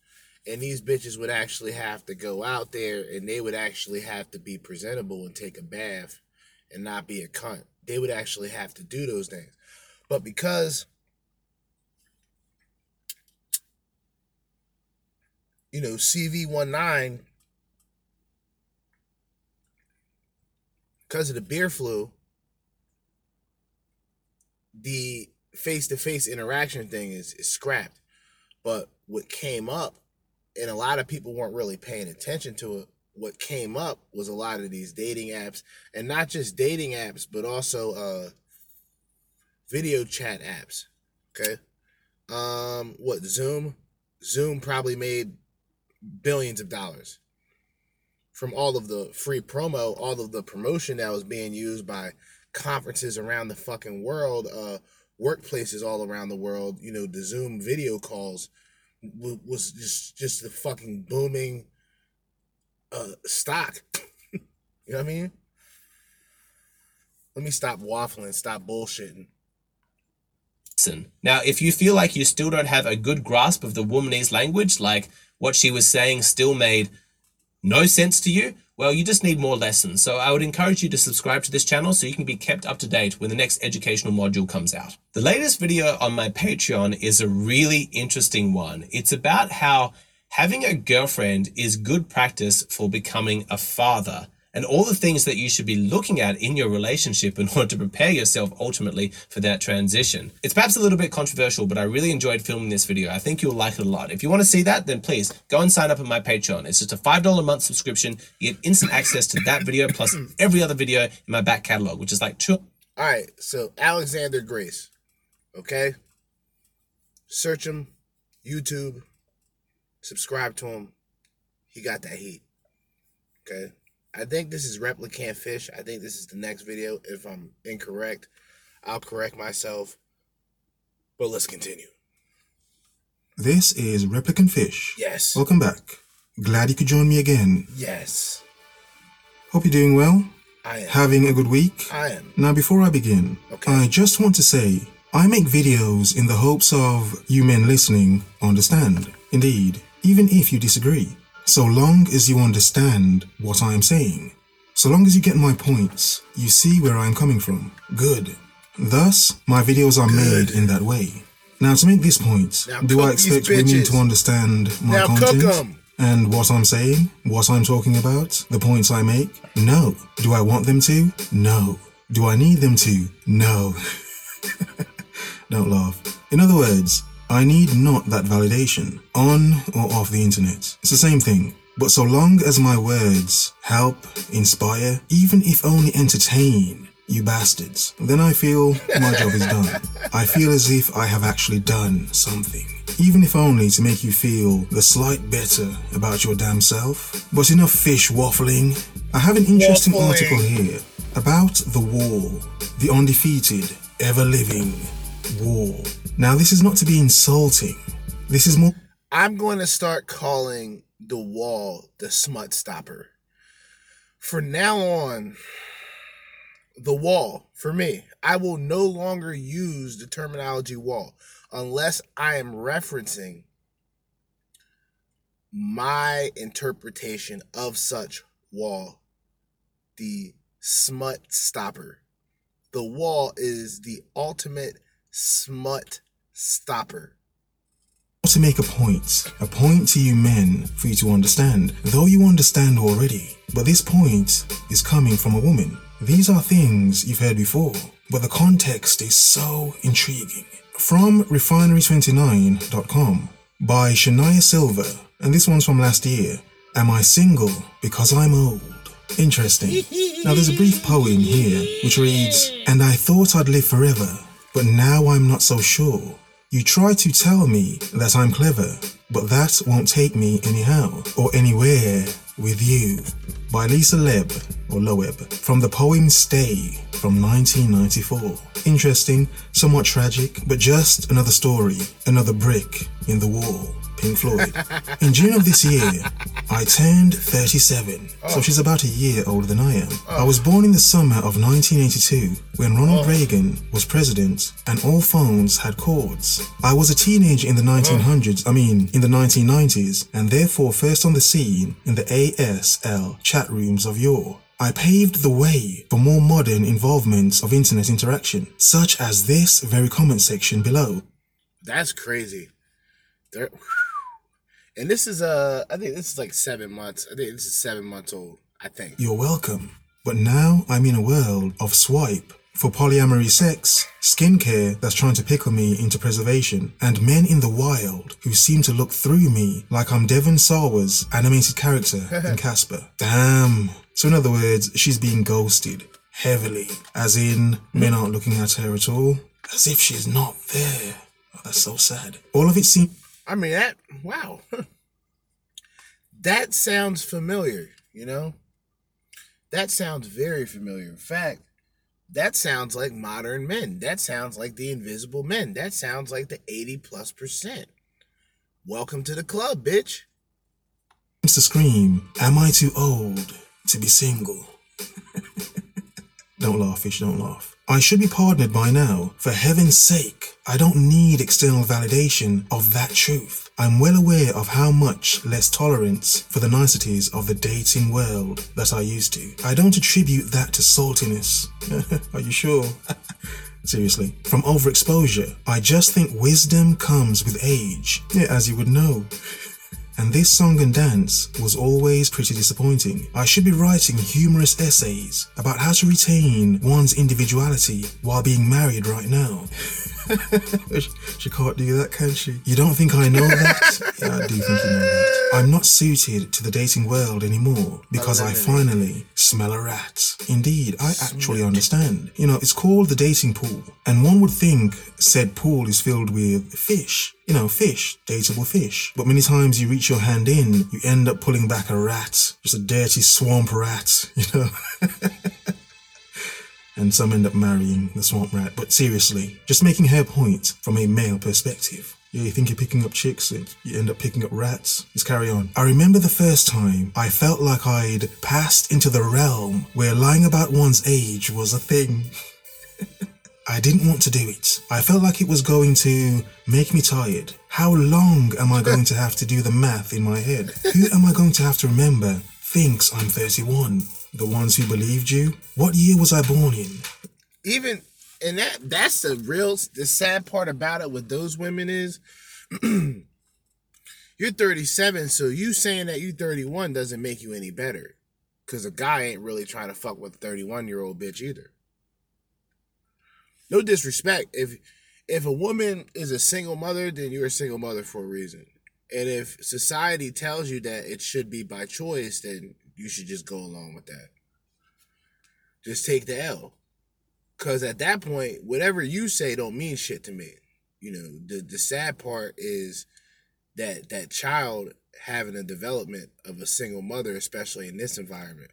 And these bitches would actually have to go out there and they would actually have to be presentable and take a bath and not be a cunt. They would actually have to do those things. But because you know, CV19 because of the beer flu, the face to face interaction thing is, is scrapped. But what came up, and a lot of people weren't really paying attention to it, what came up was a lot of these dating apps, and not just dating apps, but also uh, video chat apps. Okay. Um, what, Zoom? Zoom probably made billions of dollars from all of the free promo, all of the promotion that was being used by conferences around the fucking world, uh, workplaces all around the world. You know, the Zoom video calls w- was just just the fucking booming uh, stock. you know what I mean? Let me stop waffling, stop bullshitting. Listen. Now, if you feel like you still don't have a good grasp of the womanese language, like what she was saying still made no sense to you, well, you just need more lessons. So I would encourage you to subscribe to this channel so you can be kept up to date when the next educational module comes out. The latest video on my Patreon is a really interesting one. It's about how having a girlfriend is good practice for becoming a father and all the things that you should be looking at in your relationship in order to prepare yourself ultimately for that transition. It's perhaps a little bit controversial, but I really enjoyed filming this video. I think you'll like it a lot. If you want to see that, then please go and sign up on my Patreon. It's just a $5 a month subscription. You get instant access to that video plus every other video in my back catalog, which is like two. All right, so Alexander Grace, okay? Search him, YouTube, subscribe to him. He got that heat, okay? I think this is ReplicantPhish. I think this is the next video. If I'm incorrect, I'll correct myself. But let's continue. This is ReplicantPhish. Yes. Welcome back. Glad you could join me again. Yes, Hope you're doing well. I am. Having a good week. I am. Now, before I begin, Okay. I just want to say I make videos in the hopes of you men listening understand. Indeed, even if you disagree. So long as you understand what I am saying. So long as you get my points, you see where I am coming from. Good. Thus, my videos are made in that way. Now, to make this point, Now do I expect women to understand my Now content? And what I'm saying, what I'm talking about, the points I make? No. Do I want them to? No. Do I need them to? No. Don't laugh. In other words, I need not that validation, on or off the internet. It's the same thing. But so long as my words help, inspire, even if only entertain, you bastards, then I feel my job is done. I feel as if I have actually done something. Even if only to make you feel the slight better about your damn self. But enough fish waffling. I have an interesting Waffling. article here about the wall, the undefeated, ever living wall. Now, this is not to be insulting. This is more I'm going to start calling the wall the smut stopper. For now on, the wall, for me, I will no longer use the terminology wall unless I am referencing my interpretation of such wall, the smut stopper. The wall is the ultimate smut stopper. to make a point, a point to you men for you to understand, though you understand already. But this point is coming from a woman. These are things you've heard before, but the context is so intriguing. From refinery29.com by Shania Silver, and this one's from last year. Am I single because I'm old? Interesting. Now there's a brief poem here which reads, And I thought I'd live forever, but now I'm not so sure. You try to tell me that I'm clever, but that won't take me anyhow or anywhere with you. By Lisa Leb, or Loeb, from the poem Stay from 1994. Interesting, somewhat tragic, but just another story, another brick in the wall. Pink Floyd. In June of this year, I turned 37, so oh. she's about a year older than I am. I was born in the summer of 1982 when Ronald oh. Reagan was president and all phones had cords. I was a teenager in the 1900s, I mean, in the 1990s, and therefore first on the scene in the ASL chat rooms of yore. I paved the way for more modern involvement of internet interaction, such as this very comment section below. That's crazy. There, and this is uh, I think this is like seven months. I think this is seven months old. I think. You're welcome. But now I'm in a world of swipe for polyamory sex, skincare that's trying to pickle me into preservation, and men in the wild who seem to look through me like I'm Devon Sawa's animated character in Casper. Damn. So in other words, she's being ghosted heavily, as in men aren't looking at her at all, as if she's not there. Oh, that's so sad. All of it seems I mean that. Wow. that sounds familiar. You know. That sounds very familiar. In fact, that sounds like modern men. That sounds like the invisible men. That sounds like the 80 plus percent. Welcome to the club, bitch. to scream, Am I too old to be single? don't laugh, fish, don't laugh. I should be pardoned by now. For heaven's sake, I don't need external validation of that truth. I'm well aware of how much less tolerance for the niceties of the dating world that I used to. I don't attribute that to saltiness. Are you sure? Seriously, from overexposure, I just think wisdom comes with age. Yeah, as you would know. And this song and dance was always pretty disappointing. I should be writing humorous essays about how to retain one's individuality while being married right now. she can't do that, can she? You don't think I know that? yeah, I do think you know that. I'm not suited to the dating world anymore because oh, I finally smell a rat. Indeed, I actually understand. You know, it's called the dating pool, and one would think said pool is filled with fish. You know, fish, dateable fish. But many times you reach your hand in, you end up pulling back a rat, just a dirty swamp rat, you know. And some end up marrying the swamp rat. But seriously, just making her point from a male perspective. Yeah, you think you're picking up chicks and you end up picking up rats? Let's carry on. I remember the first time I felt like I'd passed into the realm where lying about one's age was a thing. I didn't want to do it. I felt like it was going to make me tired. How long am I going to have to do the math in my head? Who am I going to have to remember thinks I'm 31? The ones who believed you? What year was I born in? Even and that that's the real the sad part about it with those women is you're you're 37, so you saying that you 31 doesn't make you any better. Cause a guy ain't really trying to fuck with a 31 year old bitch either. No disrespect. If if a woman is a single mother, then you're a single mother for a reason. And if society tells you that it should be by choice, then you should just go along with that. Just take the L. Cause at that point, whatever you say don't mean shit to me. You know, the the sad part is that that child having a development of a single mother, especially in this environment.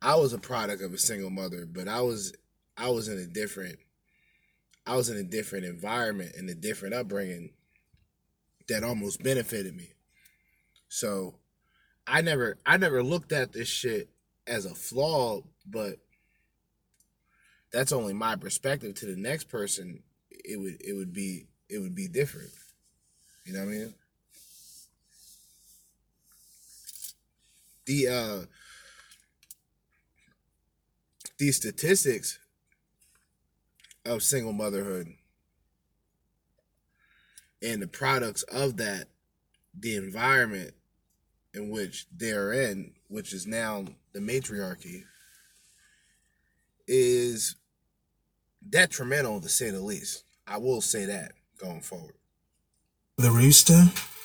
I was a product of a single mother, but I was I was in a different I was in a different environment and a different upbringing that almost benefited me. So I never I never looked at this shit as a flaw, but that's only my perspective to the next person it would it would be it would be different. You know what I mean? The uh these statistics of single motherhood and the products of that, the environment in which they're in, which is now the matriarchy, is detrimental to say the least. I will say that going forward. The rooster,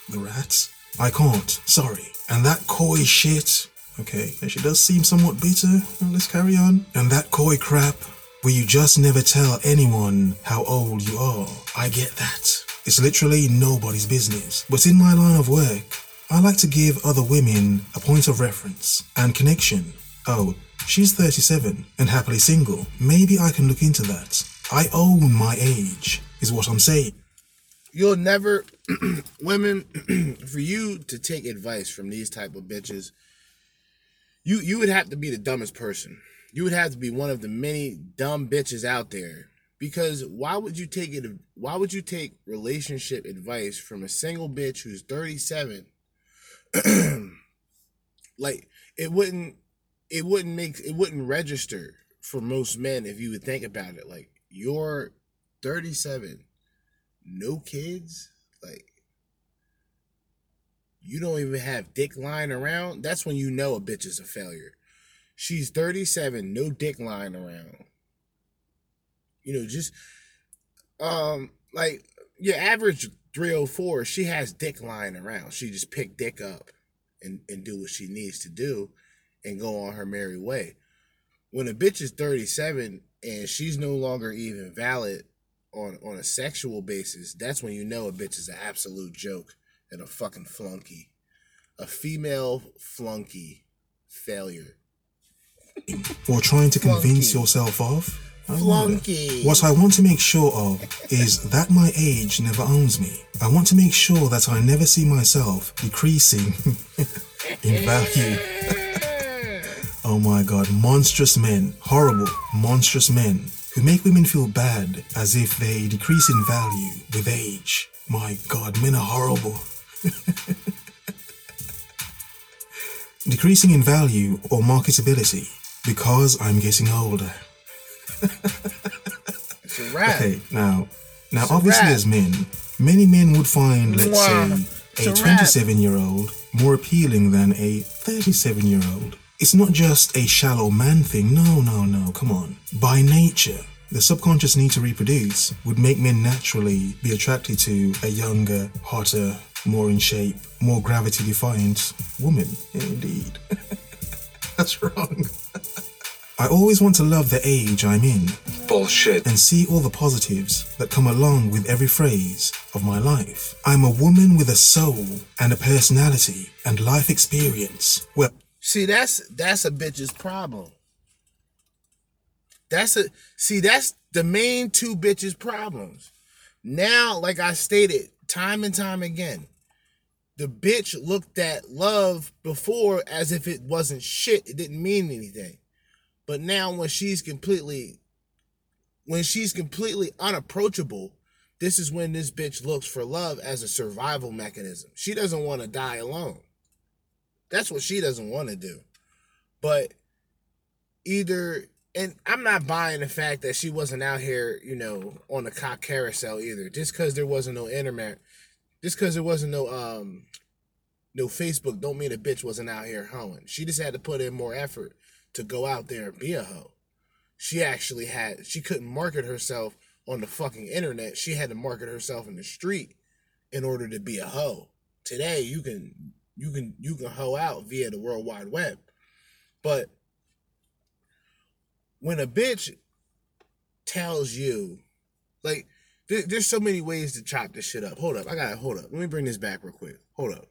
the rats, I can't, sorry. And that coy shit, okay, and she does seem somewhat bitter, let's carry on. And that coy crap, where you just never tell anyone how old you are. I get that. It's literally nobody's business. But in my line of work, I like to give other women a point of reference and connection. Oh, she's 37 and happily single. Maybe I can look into that. I own my age, is what I'm saying. You'll never women for you to take advice from these type of bitches, you you would have to be the dumbest person. You would have to be one of the many dumb bitches out there. Because why would you take it why would you take relationship advice from a single bitch who's 37 like it wouldn't it wouldn't make it wouldn't register for most men if you would think about it. Like you're 37 no kids like you don't even have dick lying around. That's when you know a bitch is a failure. She's 37 no dick lying around. You know just um like your average 304 she has dick lying around she just pick dick up and, and do what she needs to do and go on her merry way. When a bitch is 37 and she's no longer even valid on, on a sexual basis, that's when you know a bitch is an absolute joke and a fucking flunky. A female flunky failure. Or trying to convince Flunky. yourself of. Flunky. What I want to make sure of is that my age never owns me. I want to make sure that I never see myself decreasing in value. oh my god, monstrous men, horrible, monstrous men who make women feel bad as if they decrease in value with age. My god, men are horrible. Decreasing in value or marketability because I'm getting older. It's a wrap. Okay, now, now It's obviously as men, many men would find, let's Mwah. say, a a 27 year old more appealing than a 37 year old. It's not just a shallow man thing. No, no, no. Come on. By nature, the subconscious need to reproduce would make men naturally be attracted to a younger, hotter, more in shape, more gravity defiant woman. Indeed. That's wrong. I always want to love the age I'm in Bullshit. and see all the positives that come along with every phrase of my life. I'm a woman with a soul and a personality and life experience. Well, See, that's that's a bitch's problem. That's a see, that's the main two bitches' problems. Now, like I stated time and time again, the bitch looked at love before as if it wasn't shit. It didn't mean anything. But now when she's completely when she's completely unapproachable, this is when this bitch looks for love as a survival mechanism. She doesn't want to die alone. That's what she doesn't want to do. But either, and I'm not buying the fact that she wasn't out here, you know, on the cock carousel either. Just because there wasn't no internet, just because there wasn't no um no Facebook don't mean a bitch wasn't out here hoeing. She just had to put in more effort to go out there and be a hoe. She actually had she couldn't market herself on the fucking internet. She had to market herself in the street in order to be a hoe. Today you can you can you can hoe out via the World Wide Web. But when a bitch tells you like there, there's so many ways to chop this shit up. Hold up, I gotta hold up. Let me bring this back real quick. Hold up.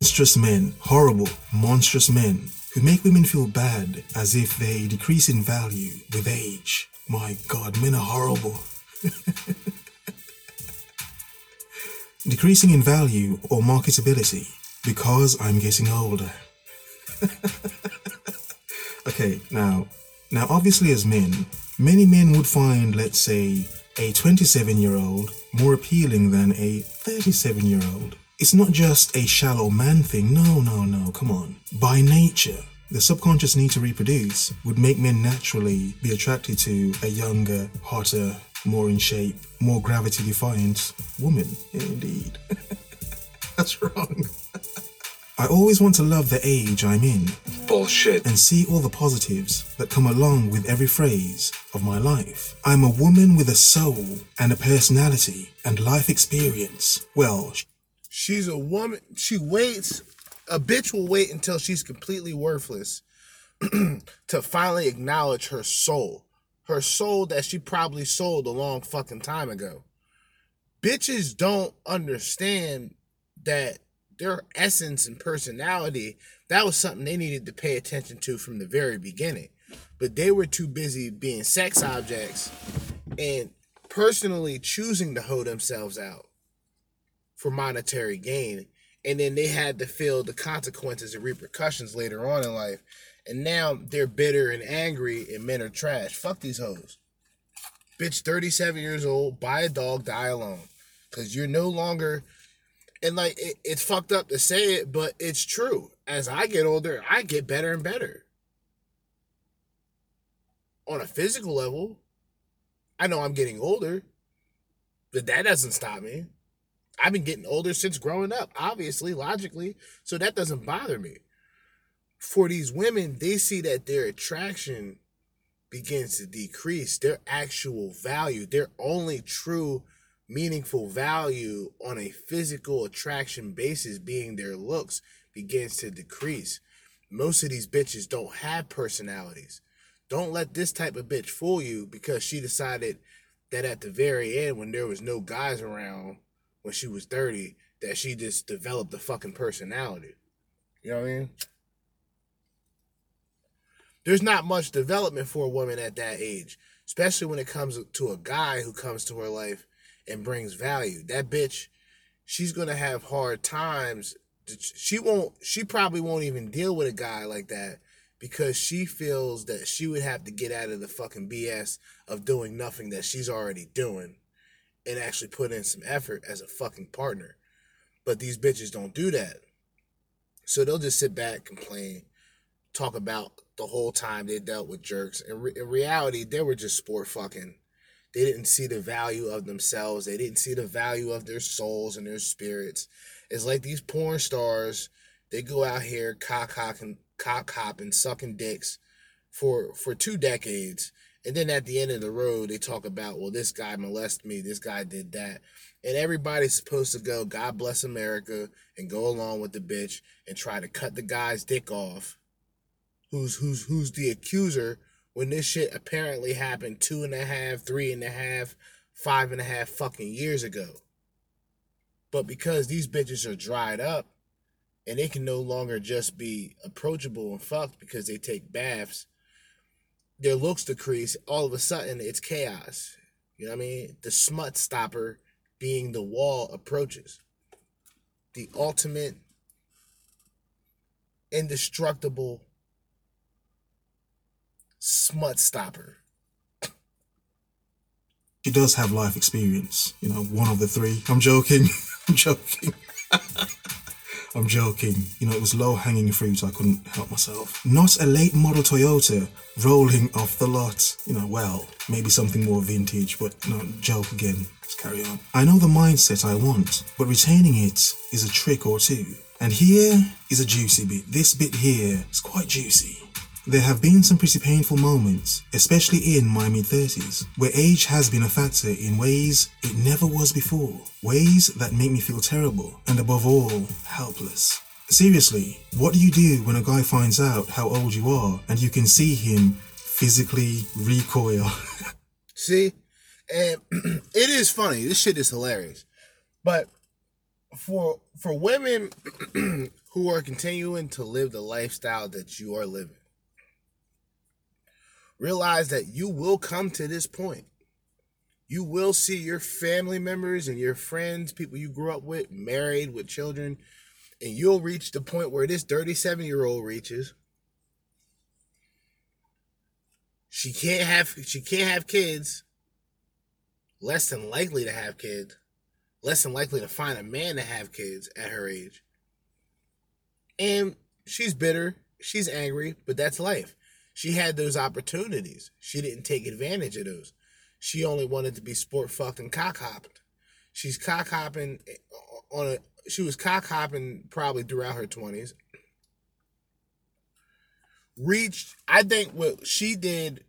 Monstrous men, horrible, monstrous men who make women feel bad as if they decrease in value with age. My god, men are horrible. Decreasing in value or marketability because I'm getting older. okay, now, now obviously as men, many men would find, let's say, a 27 year old more appealing than a 37 year old. It's not just a shallow man thing. No, no, no, come on. By nature, the subconscious need to reproduce would make men naturally be attracted to a younger, hotter, more in shape, more gravity defiant woman. Indeed. That's wrong. I always want to love the age I'm in Bullshit. and see all the positives that come along with every phrase of my life. I'm a woman with a soul and a personality and life experience. Well, She's a woman. She waits. A bitch will wait until she's completely worthless to finally acknowledge her soul. Her soul that she probably sold a long fucking time ago. Bitches don't understand that their essence and personality, that was something they needed to pay attention to from the very beginning. But they were too busy being sex objects and personally choosing to hoe themselves out for monetary gain. And then they had to feel the consequences and repercussions later on in life. And now they're bitter and angry, and men are trash. Fuck these hoes. Bitch, 37 years old, buy a dog, die alone. Because you're no longer. And like, it, it's fucked up to say it, but it's true. As I get older, I get better and better. On a physical level, I know I'm getting older, but that doesn't stop me. I've been getting older since growing up, obviously, logically, so that doesn't bother me. For these women, they see that their attraction begins to decrease, their actual value, their only true meaningful value on a physical attraction basis being their looks begins to decrease. Most of these bitches don't have personalities. Don't let this type of bitch fool you because she decided that at the very end, when there was no guys around, when she was 30 that she just developed a fucking personality. You know what I mean? There's not much development for a woman at that age, especially when it comes to a guy who comes to her life and brings value. That bitch, she's gonna have hard times. She won't. She probably won't even deal with a guy like that because she feels that she would have to get out of the fucking BS of doing nothing that she's already doing and actually put in some effort as a fucking partner. But these bitches don't do that. So they'll just sit back, complain, talk about the whole time they dealt with jerks. In, re- in reality, they were just sport fucking. They didn't see the value of themselves. They didn't see the value of their souls and their spirits. It's like these porn stars. They go out here cock hocking, cock hopping, sucking dicks for for two decades and then at the end of the road, they talk about, well, this guy molested me, this guy did that. And everybody's supposed to go, God bless America, and go along with the bitch and try to cut the guy's dick off. Who's who's who's the accuser when this shit apparently happened two and a half, three and a half, five and a half fucking years ago. But because these bitches are dried up and they can no longer just be approachable and fucked because they take baths their looks decrease, all of a sudden it's chaos. You know what I mean? The smut stopper being the wall approaches. The ultimate indestructible smut stopper. she does have life experience. You know, one of the three. I'm joking. I'm joking. I'm joking. You know, it was low hanging fruit. I couldn't help myself. Not a late model Toyota rolling off the lot. You know, well, maybe something more vintage, but no, joke again. Let's carry on. I know the mindset I want, but retaining it is a trick or two. And here is a juicy bit. This bit here is quite juicy. There have been some pretty painful moments, especially in my mid 30s, where age has been a factor in ways it never was before. Ways that make me feel terrible and above all, helpless. Seriously, what do you do when a guy finds out how old you are and you can see him physically recoil? See, and it is funny. This shit is hilarious, but for for women who are continuing to live the lifestyle that you are living, realize that you will come to this point. You will see your family members and your friends, people you grew up with, married with children, and you'll reach the point where this 37 year old reaches. She can't have she can't have kids. Less than likely to have kids. Less than likely to find a man to have kids at her age. And she's bitter, she's angry, but that's life. She had those opportunities. She didn't take advantage of those. She only wanted to be sport fucked and cock hopped. She's cock hopping eh, on a she was cock hopping probably throughout her twenties. Reached, I think what she did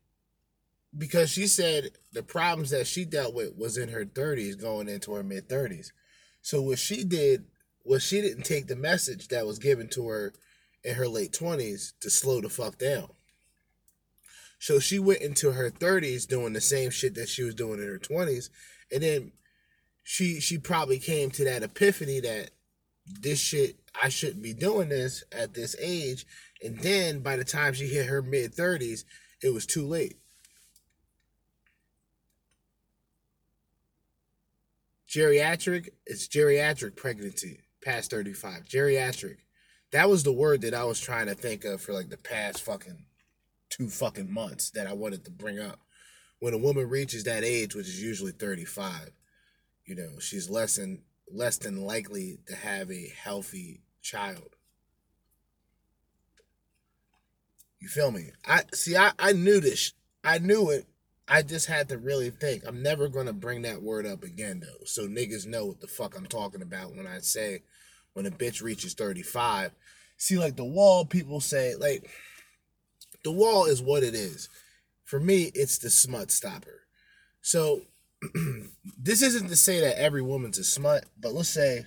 because she said the problems that she dealt with was in her 30s going into her mid 30s. So what she did was she didn't take the message that was given to her in her late 20s to slow the fuck down. So she went into her 30s doing the same shit that she was doing in her 20s and then she she probably came to that epiphany that this shit I shouldn't be doing this at this age and then by the time she hit her mid 30s it was too late. Geriatric, it's geriatric pregnancy past 35. Geriatric. That was the word that I was trying to think of for like the past fucking two fucking months that I wanted to bring up. When a woman reaches that age, which is usually 35, you know, she's less than less than likely to have a healthy child. You feel me? I see I, I knew this. I knew it. I just had to really think. I'm never gonna bring that word up again though. So niggas know what the fuck I'm talking about when I say when a bitch reaches 35. See, like the wall, people say, like the wall is what it is. For me, it's the smut stopper. So this isn't to say that every woman's a smut, but let's say,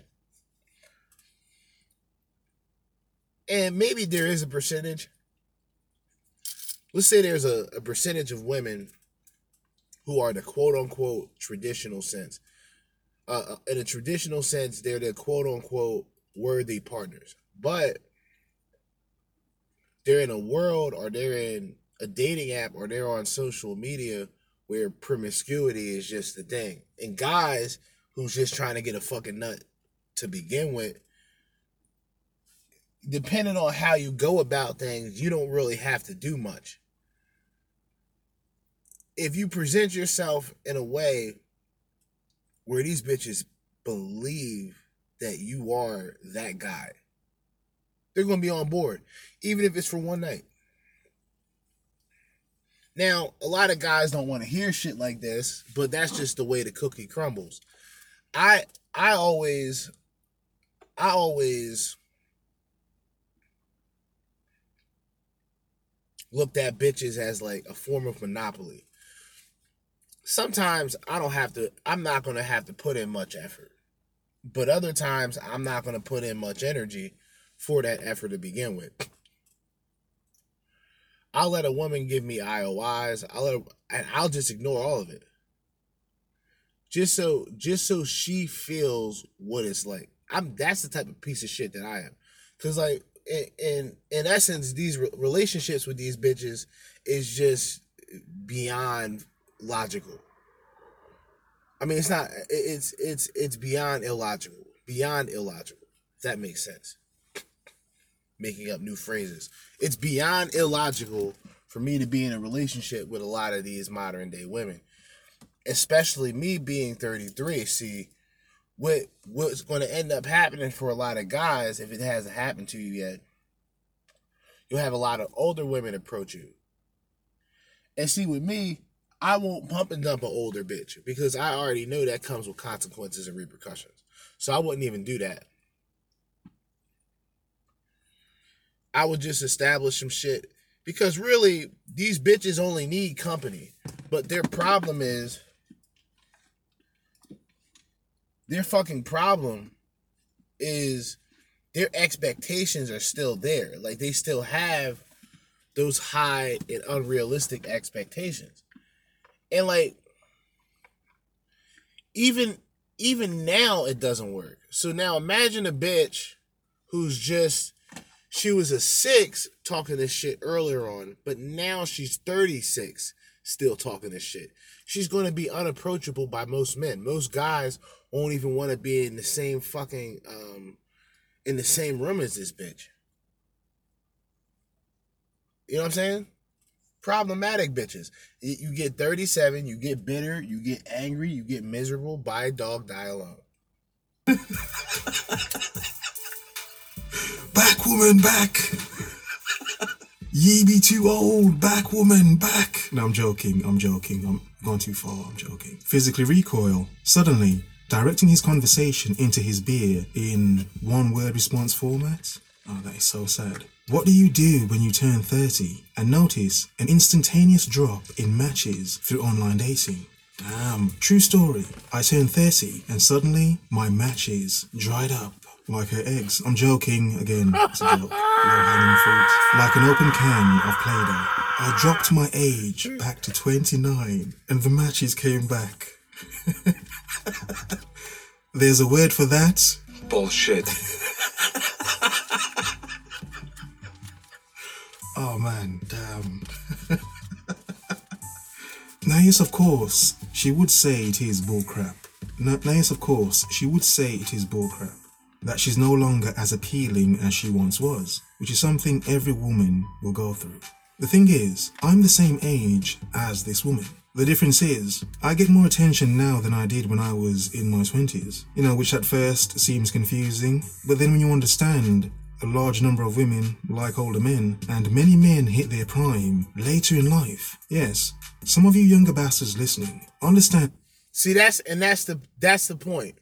and maybe there is a percentage. Let's say there's a, a percentage of women who are the quote unquote traditional sense. Uh, uh, in a traditional sense, they're the quote unquote worthy partners, but they're in a world or they're in a dating app or they're on social media where promiscuity is just the thing. And guys who's just trying to get a fucking nut to begin with, depending on how you go about things, you don't really have to do much. If you present yourself in a way where these bitches believe that you are that guy, they're going to be on board, even if it's for one night. Now, a lot of guys don't want to hear shit like this, but that's just the way the cookie crumbles. I I always I always looked at bitches as like a form of monopoly. Sometimes I don't have to I'm not going to have to put in much effort. But other times I'm not going to put in much energy for that effort to begin with. I'll let a woman give me IOIs. I'll let her, and I'll just ignore all of it. Just so just so she feels what it's like. I'm that's the type of piece of shit that I am. Cause like in in, in essence, these re- relationships with these bitches is just beyond logical. I mean, it's not. It's it's it's beyond illogical. Beyond illogical. If that makes sense making up new phrases. It's beyond illogical for me to be in a relationship with a lot of these modern day women, especially me being 33. See, what what's going to end up happening for a lot of guys if it hasn't happened to you yet? You'll have a lot of older women approach you. And see, with me, I won't pump and dump an older bitch because I already know that comes with consequences and repercussions. So I wouldn't even do that. I would just establish some shit because really these bitches only need company. But their problem is their fucking problem is their expectations are still there. Like they still have those high and unrealistic expectations. And like even even now it doesn't work. So now imagine a bitch who's just she was a six talking this shit earlier on, but now she's 36 still talking this shit. She's going to be unapproachable by most men. Most guys won't even want to be in the same fucking um in the same room as this bitch. You know what I'm saying? Problematic bitches. You get 37, you get bitter, you get angry, you get miserable. Buy a dog, die alone. Back, woman, back. Ye be too old, back, woman, back. No, I'm joking, I'm joking. I'm gone too far, I'm joking. Physically recoil, suddenly directing his conversation into his beer in one word response format. Oh, that is so sad. What do you do when you turn 30 and notice an instantaneous drop in matches through online dating? Damn, true story. I turned 30 and suddenly my matches dried up like her eggs. I'm joking again. It's a joke. Low hanging fruit. Like an open can of Play Doh. I dropped my age back to 29 and the matches came back. There's a word for that. Bullshit. Oh man, damn. now, yes, of course, she would say it is bullcrap. Now, now, yes, of course, she would say it is bullcrap. That she's no longer as appealing as she once was, which is something every woman will go through. The thing is, I'm the same age as this woman. The difference is, I get more attention now than I did when I was in my 20s. You know, which at first seems confusing, but then when you understand a large number of women like older men, and many men hit their prime later in life. Yes, some of you younger bastards listening, understand. See, that's and that's the that's the point.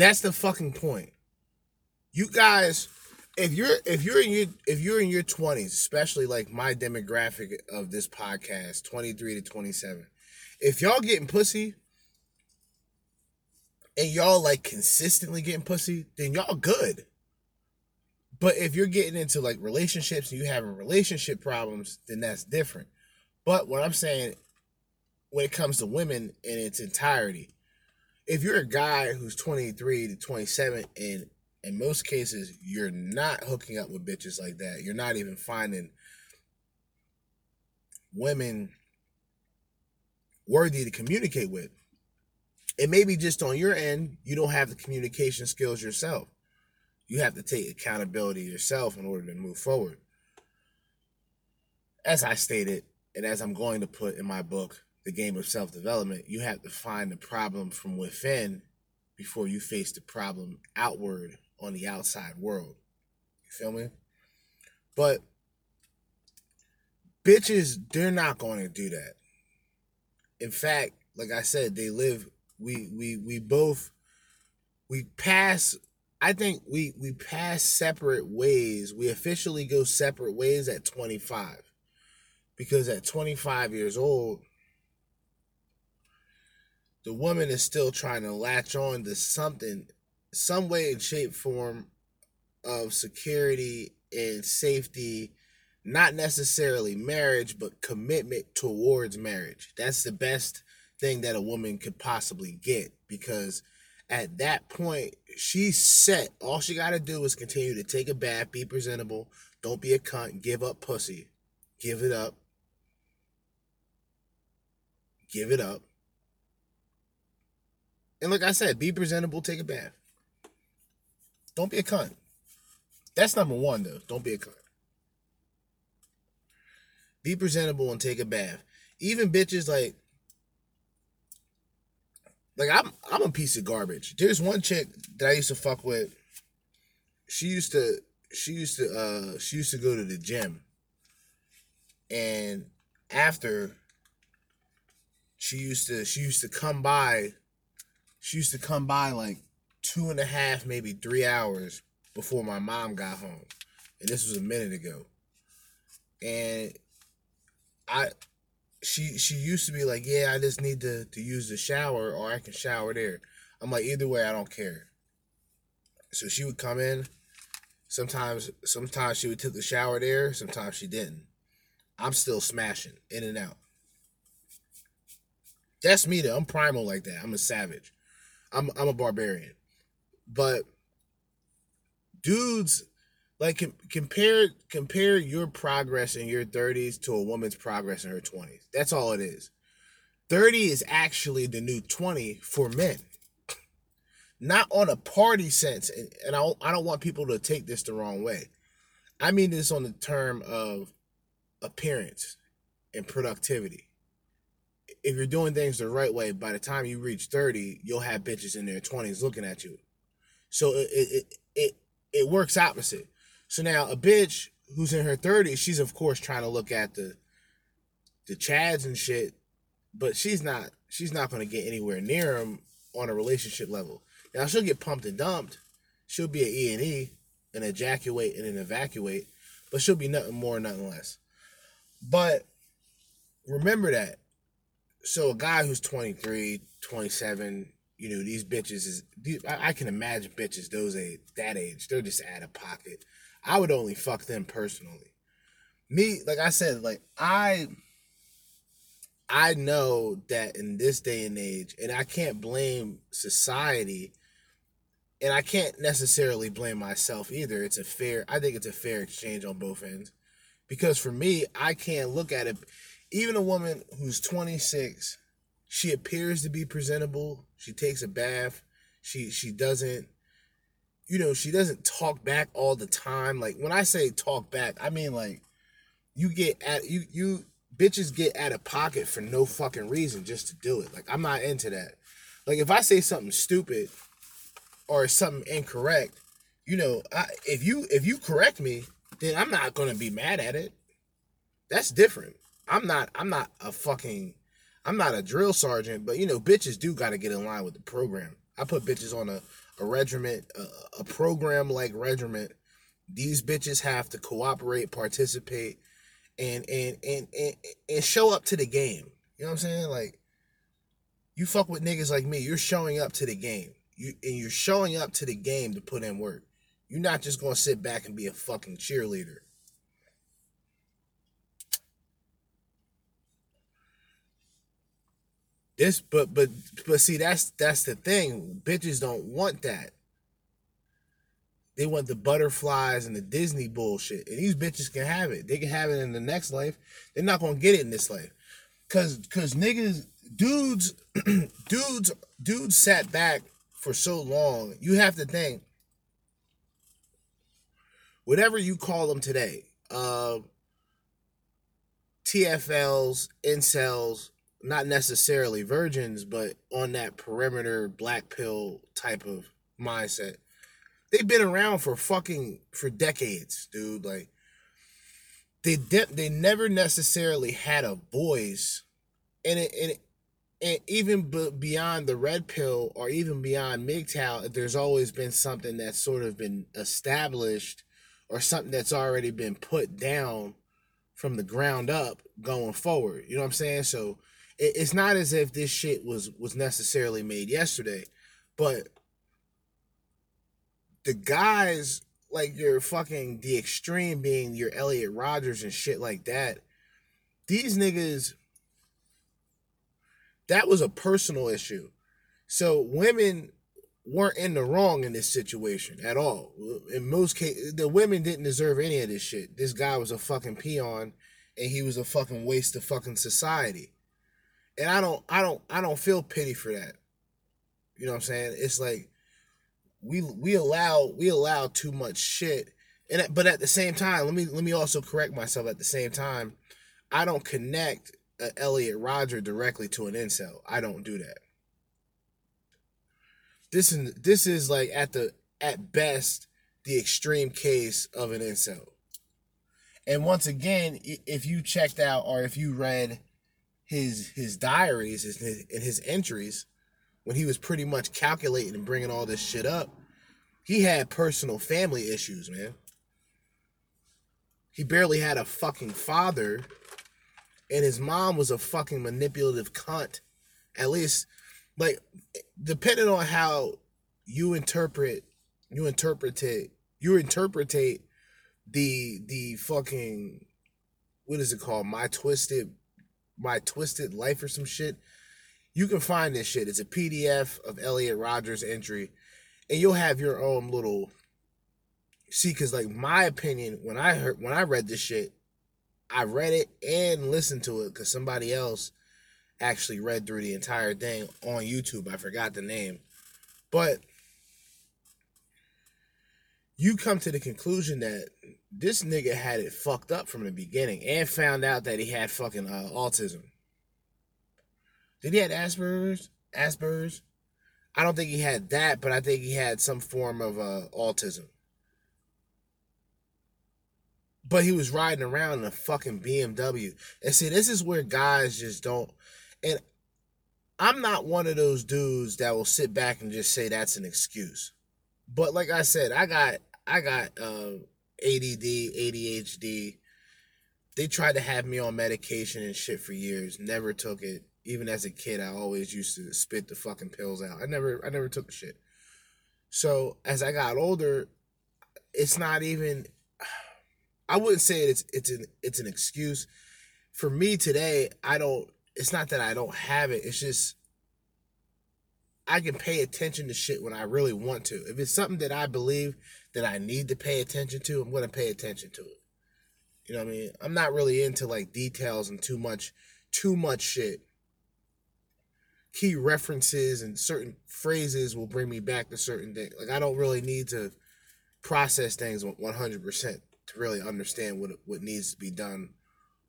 That's the fucking point. You guys, if you're if you're in your if you're in your twenties, especially like my demographic of this podcast, twenty three to twenty seven, if y'all getting pussy and y'all like consistently getting pussy, then y'all good. But if you're getting into like relationships and you having relationship problems, then that's different. But what I'm saying when it comes to women in its entirety, if you're a guy who's 23 to 27 and in most cases you're not hooking up with bitches like that, you're not even finding women worthy to communicate with. It may be just on your end, you don't have the communication skills yourself you have to take accountability yourself in order to move forward. As I stated, and as I'm going to put in my book, The Game of Self Development, you have to find the problem from within before you face the problem outward on the outside world. You feel me? But bitches, they're not going to do that. In fact, like I said, they live we we we both we pass I think we we pass separate ways. We officially go separate ways at 25. Because at 25 years old, the woman is still trying to latch on to something, some way and shape form of security and safety, not necessarily marriage, but commitment towards marriage. That's the best thing that a woman could possibly get because at that point, she's set. All she got to do is continue to take a bath, be presentable, don't be a cunt, give up pussy. Give it up. Give it up. And like I said, be presentable, take a bath. Don't be a cunt. That's number one, though. Don't be a cunt. Be presentable and take a bath. Even bitches like like I'm I'm a piece of garbage. There's one chick that I used to fuck with. She used to she used to uh she used to go to the gym. And after she used to she used to come by she used to come by like two and a half, maybe three hours before my mom got home. and this was a minute ago. And I she she used to be like, Yeah, I just need to to use the shower or I can shower there. I'm like, either way, I don't care. So she would come in. Sometimes sometimes she would take the shower there, sometimes she didn't. I'm still smashing in and out. That's me though. I'm primal like that. I'm a savage. I'm I'm a barbarian. But dudes like com- compare compare your progress in your 30s to a woman's progress in her 20s. That's all it is. 30 is actually the new 20 for men. Not on a party sense, and, and I, I don't want people to take this the wrong way. I mean this on the term of appearance and productivity. If you're doing things the right way, by the time you reach 30, you'll have bitches in their 20s looking at you. So it it it, it works opposite. So now a bitch who's in her 30s, she's of course trying to look at the the chads and shit, but she's not she's not going to get anywhere near them on a relationship level. Now she'll get pumped and dumped. She'll be an E and E and ejaculate and then evacuate, but she'll be nothing more, nothing less. But remember that. So a guy who's 23, 27, you know, these bitches is I, can imagine bitches those age that age, they're just out of pocket. I would only fuck them personally. Me, like I said, like I I know that in this day and age, and I can't blame society, and I can't necessarily blame myself either. It's a fair, I think it's a fair exchange on both ends. Because for me, I can't look at it. Even a woman who's 26, she appears to be presentable. She takes a bath. She she doesn't, you know, she doesn't talk back all the time. Like when I say talk back, I mean like you get at you you bitches get out of pocket for no fucking reason just to do it. Like I'm not into that. Like if I say something stupid or something incorrect, you know, I, if you if you correct me, then I'm not gonna be mad at it. That's different. I'm not I'm not a fucking I'm not a drill sergeant, but you know, bitches do gotta get in line with the program. I put bitches on a, a regiment, a, a program like regiment. These bitches have to cooperate, participate, and and and and and show up to the game. You know what I'm saying? Like you fuck with niggas like me, you're showing up to the game. You and you're showing up to the game to put in work. You're not just gonna sit back and be a fucking cheerleader. This but but but see that's that's the thing. Bitches don't want that. They want the butterflies and the Disney bullshit. And these bitches can have it. They can have it in the next life. They're not gonna get it in this life. Cause cause niggas, dudes, dudes, dudes sat back for so long. You have to think. Whatever you call them today, uh TFLs, incels, not necessarily virgins, but on that perimeter black pill type of mindset they've been around for fucking for decades, dude. Like they de- they never necessarily had a voice, and it, and, it, and even b- beyond the red pill or even beyond MGTOW, there's always been something that's sort of been established or something that's already been put down from the ground up going forward. You know what I'm saying? So it's not as if this shit was was necessarily made yesterday, but the guys like your fucking the extreme being your Elliot Rogers and shit like that. These niggas that was a personal issue. So women weren't in the wrong in this situation at all. In most cases, the women didn't deserve any of this shit. This guy was a fucking peon and he was a fucking waste of fucking society. And I don't I don't I don't feel pity for that. You know what I'm saying? It's like we we allow we allow too much shit. And but at the same time let me let me also correct myself at the same time. I don't connect a Elliot Rodger directly to an incel. I don't do that. This is this is like at the at best the extreme case of an incel. And once again if you checked out or if you read his his diaries his, and his entries when he was pretty much calculating and bringing all this shit up, he had personal family issues, man. He barely had a fucking father, and his mom was a fucking manipulative cunt. At least, like, depending on how you interpret, you interpret it, you interpretate the the fucking what is it called? My twisted, my twisted life or some shit. You can find this shit. It's a PDF of Elliot Rogers' entry, and you'll have your own little see because like my opinion when i heard when i read this shit i read it and listened to it because somebody else actually read through the entire thing on youtube i forgot the name but you come to the conclusion that this nigga had it fucked up from the beginning and found out that he had fucking uh, autism did he had asperger's asperger's i don't think he had that but i think he had some form of uh, autism but he was riding around in a fucking BMW. And see, this is where guys just don't. And I'm not one of those dudes that will sit back and just say that's an excuse. But like I said, I got I got uh, ADD, ADHD. They tried to have me on medication and shit for years. Never took it. Even as a kid, I always used to spit the fucking pills out. I never I never took shit. So as I got older, it's not even I wouldn't say it's it's an it's an excuse. For me today, I don't it's not that I don't have it. It's just I can pay attention to shit when I really want to. If it's something that I believe that I need to pay attention to, I'm going to pay attention to it. You know what I mean? I'm not really into like details and too much too much shit. Key references and certain phrases will bring me back to certain things. Like I don't really need to process things 100% to really understand what what needs to be done,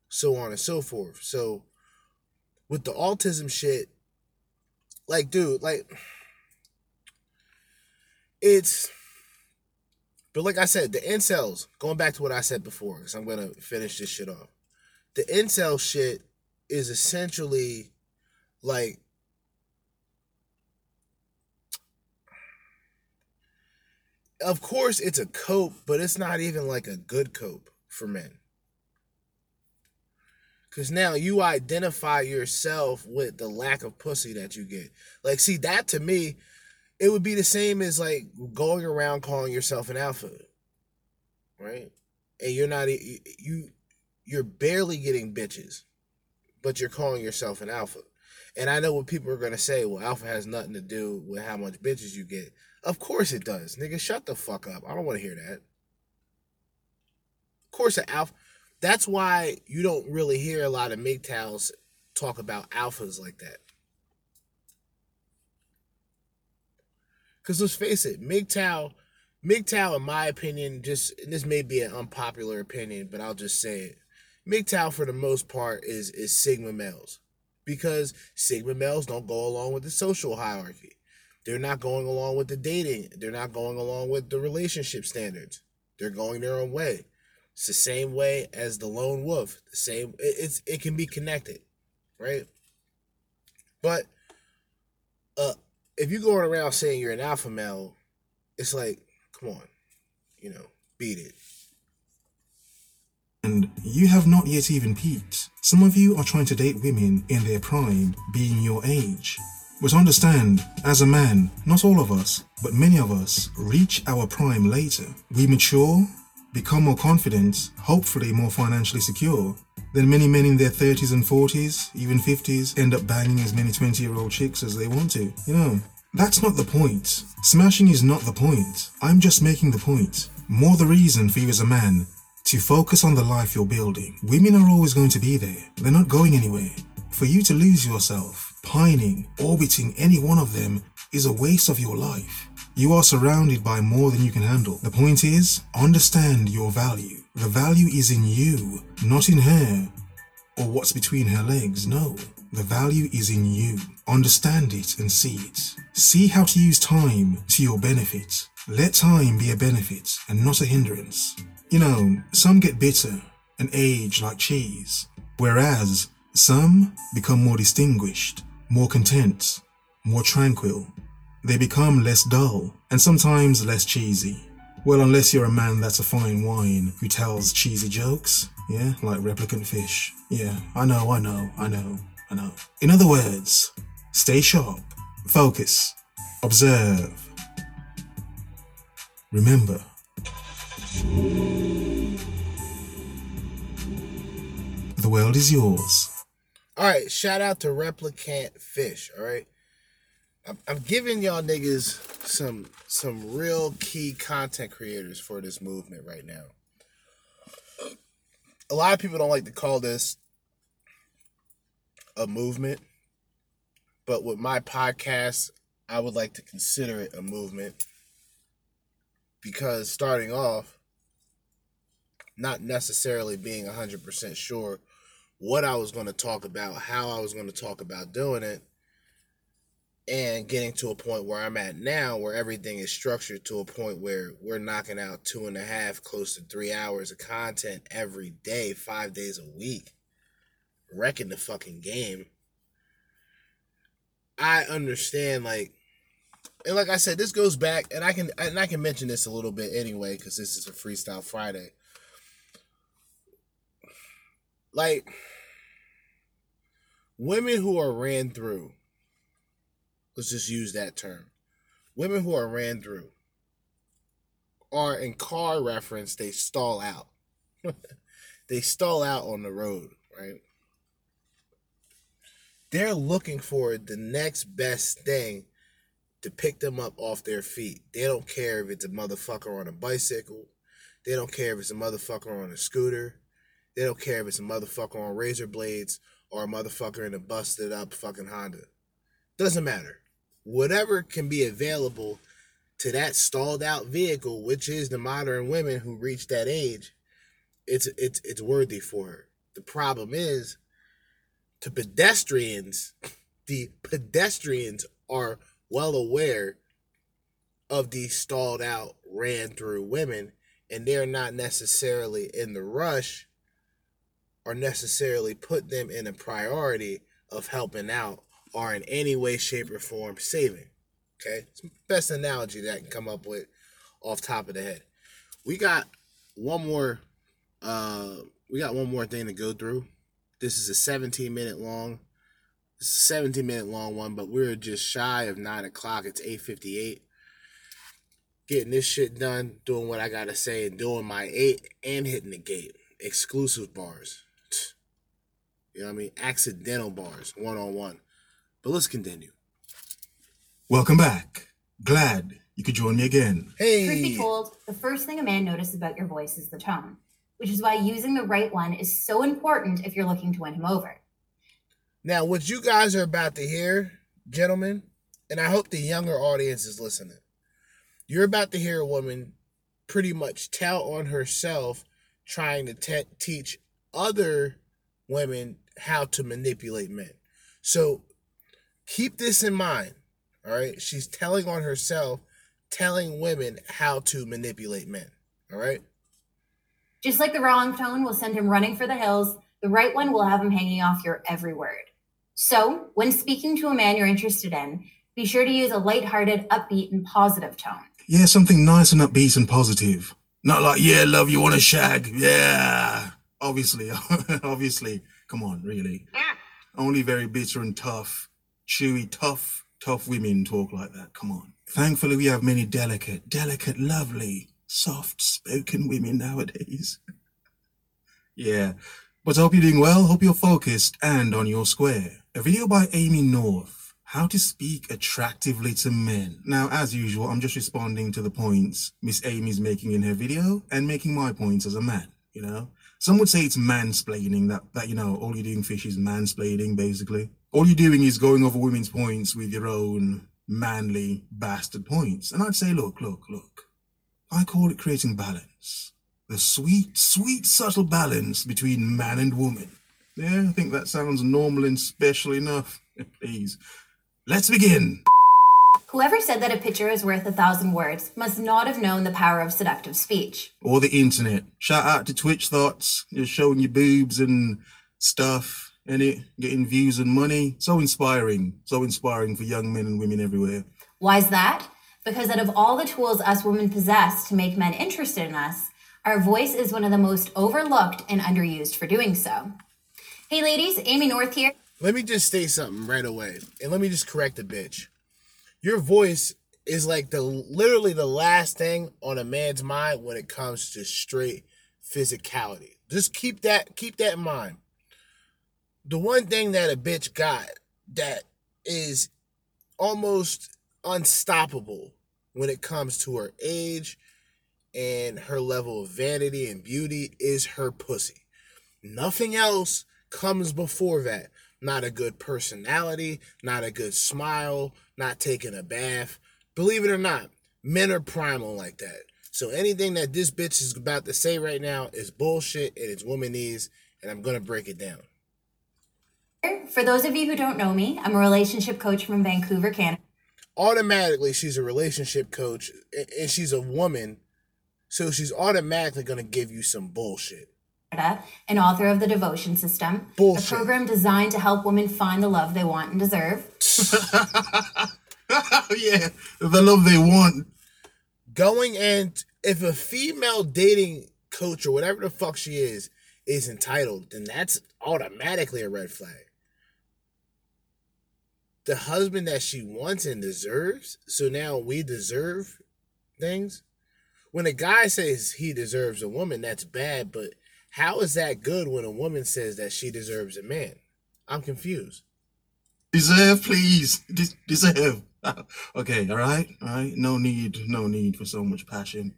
so on and so forth. So with the autism shit, like dude, like it's but like I said, the incels, going back to what I said before, because I'm gonna finish this shit off. The incel shit is essentially like of course it's a cope, but it's not even like a good cope for men. Cause now you identify yourself with the lack of pussy that you get. Like, see, that to me, it would be the same as like going around calling yourself an alpha, right? And you're not you you're barely getting bitches, but you're calling yourself an alpha. And I know what people are gonna say. Well, alpha has nothing to do with how much bitches you get. Of course it does, nigga. Shut the fuck up. I don't want to hear that. Of course, an alpha. That's why you don't really hear a lot of MGTOWs talk about alphas like that. Because let's face it, MGTOW, MGTOW, in my opinion, just this may be an unpopular opinion, but I'll just say it. MGTOW, for the most part, is is Sigma males, because Sigma males don't go along with the social hierarchy. They're not going along with the dating. They're not going along with the relationship standards. They're going their own way. It's the same way as the lone wolf. The same. It's it can be connected, right? But uh, if you're going around saying you're an alpha male, it's like, come on, you know, beat it. And you have not yet even peaked. Some of you are trying to date women in their prime, being your age. But understand, as a man, not all of us, but many of us, reach our prime later. We mature, become more confident, hopefully more financially secure. Then many men in their 30s and 40s, even 50s, end up banging as many 20 year old chicks as they want to. You know, that's not the point. Smashing is not the point. I'm just making the point. More the reason for you as a man to focus on the life you're building. Women are always going to be there, they're not going anywhere. For you to lose yourself, pining, orbiting any one of them is a waste of your life. You are surrounded by more than you can handle. The point is, understand your value. The value is in you, not in her or what's between her legs. No, the value is in you. Understand it and see it. See how to use time to your benefit. Let time be a benefit and not a hindrance. You know, some get bitter and age like cheese, whereas some become more distinguished, more content, more tranquil. They become less dull and sometimes less cheesy. Well, unless you're a man that's a fine wine who tells cheesy jokes, yeah, like ReplicantPhish. Yeah, I know, I know, I know, I know. In other words, stay sharp, focus, observe. Remember. The world is yours. All right, shout out to ReplicantPhish. All right, I'm, I'm giving y'all niggas some some real key content creators for this movement right now. A lot of people don't like to call this a movement, but with my podcast, I would like to consider it a movement because starting off, not necessarily being 100% sure what I was going to talk about, how I was going to talk about doing it, and getting to a point where I'm at now, where everything is structured to a point where we're knocking out two and a half, close to three hours of content every day, five days a week, wrecking the fucking game. I understand, like, and like I said, this goes back, and I can and I can mention this a little bit anyway, because this is a freestyle Friday. Like women who are ran through, let's just use that term. Women who are ran through are in car reference, they stall out. they stall out on the road, right? They're looking for the next best thing to pick them up off their feet. They don't care if it's a motherfucker on a bicycle. They don't care if it's a motherfucker on a scooter. They don't care if it's a motherfucker on razor blades or a motherfucker in a busted up fucking Honda. Doesn't matter. Whatever can be available to that stalled out vehicle, which is the modern women who reach that age, it's it's it's worthy for her. The problem is to pedestrians, the pedestrians are well aware of these stalled out, ran through women, and they're not necessarily in the rush or necessarily put them in a priority of helping out or in any way, shape, or form saving. Okay, it's best analogy that I can come up with off top of the head. We got one more. Uh, we got one more thing to go through. This is a 17 minute long. 17 minute long one, but we're just shy of nine o'clock. It's 8:58. Getting this shit done, doing what I gotta say, and doing my eight and hitting the gate. Exclusive bars. You know what I mean? Accidental bars, one on one. But let's continue. Welcome back. Glad you could join me again. Hey. Truth be told, the first thing a man notices about your voice is the tone, which is why using the right one is so important if you're looking to win him over. Now, what you guys are about to hear, gentlemen, and I hope the younger audience is listening, you're about to hear a woman pretty much tell on herself trying to te- teach other women how to manipulate men. So keep this in mind. All right. She's telling on herself, telling women how to manipulate men. All right. Just like the wrong tone will send him running for the hills, the right one will have him hanging off your every word. So, when speaking to a man you're interested in, be sure to use a lighthearted, upbeat, and positive tone. Yeah, something nice and upbeat and positive. Not like, yeah, love, you want a shag. Yeah. Obviously, obviously. Come on, really. Only very bitter and tough, chewy, tough, tough women talk like that. Come on. Thankfully, we have many delicate, delicate, lovely, soft spoken women nowadays. yeah. But I hope you're doing well. Hope you're focused and on your square. A video by Amy North. How to speak attractively to men. Now, as usual, I'm just responding to the points Miss Amy's making in her video and making my points as a man, you know? Some would say it's mansplaining, that, that, you know, all you're doing, Phish, is mansplaining, basically. All you're doing is going over women's points with your own manly bastard points. And I'd say, look, look, look. I call it creating balance. The sweet, sweet, subtle balance between man and woman. Yeah, I think that sounds normal and special enough. Please. Let's begin. Whoever said that a picture is worth a thousand words must not have known the power of seductive speech. Or the internet. Shout out to Twitch Thoughts. You're showing your boobs and stuff in it, getting views and money. So inspiring. So inspiring for young men and women everywhere. Why is that? because out of all the tools us women possess to make men interested in us, our voice is one of the most overlooked and underused for doing so. Hey ladies, Amy North here. Let me just say something right away, and let me just correct the bitch. Your voice is like the literally the last thing on a man's mind when it comes to straight physicality. Just keep that keep that in mind. The one thing that a bitch got that is almost unstoppable when it comes to her age and her level of vanity and beauty is her pussy. Nothing else comes before that. Not a good personality, not a good smile, not taking a bath. Believe it or not, men are primal like that. So anything that this bitch is about to say right now is bullshit and it's womanese, and I'm gonna break it down. For those of you who don't know me, I'm a relationship coach from Vancouver, Canada. Automatically, she's a relationship coach and she's a woman, so she's automatically gonna give you some bullshit. And author of the Devotion System, Bullshit. a program designed to help women find the love they want and deserve. Oh, yeah, the love they want. Going and if a female dating coach or whatever the fuck she is is entitled, then that's automatically a red flag. The husband that she wants and deserves, so now we deserve things. When a guy says he deserves a woman, that's bad, but how is that good when a woman says that she deserves a man? I'm confused. Deserve, please. Des- deserve. okay, all right, all right. No need, no need for so much passion.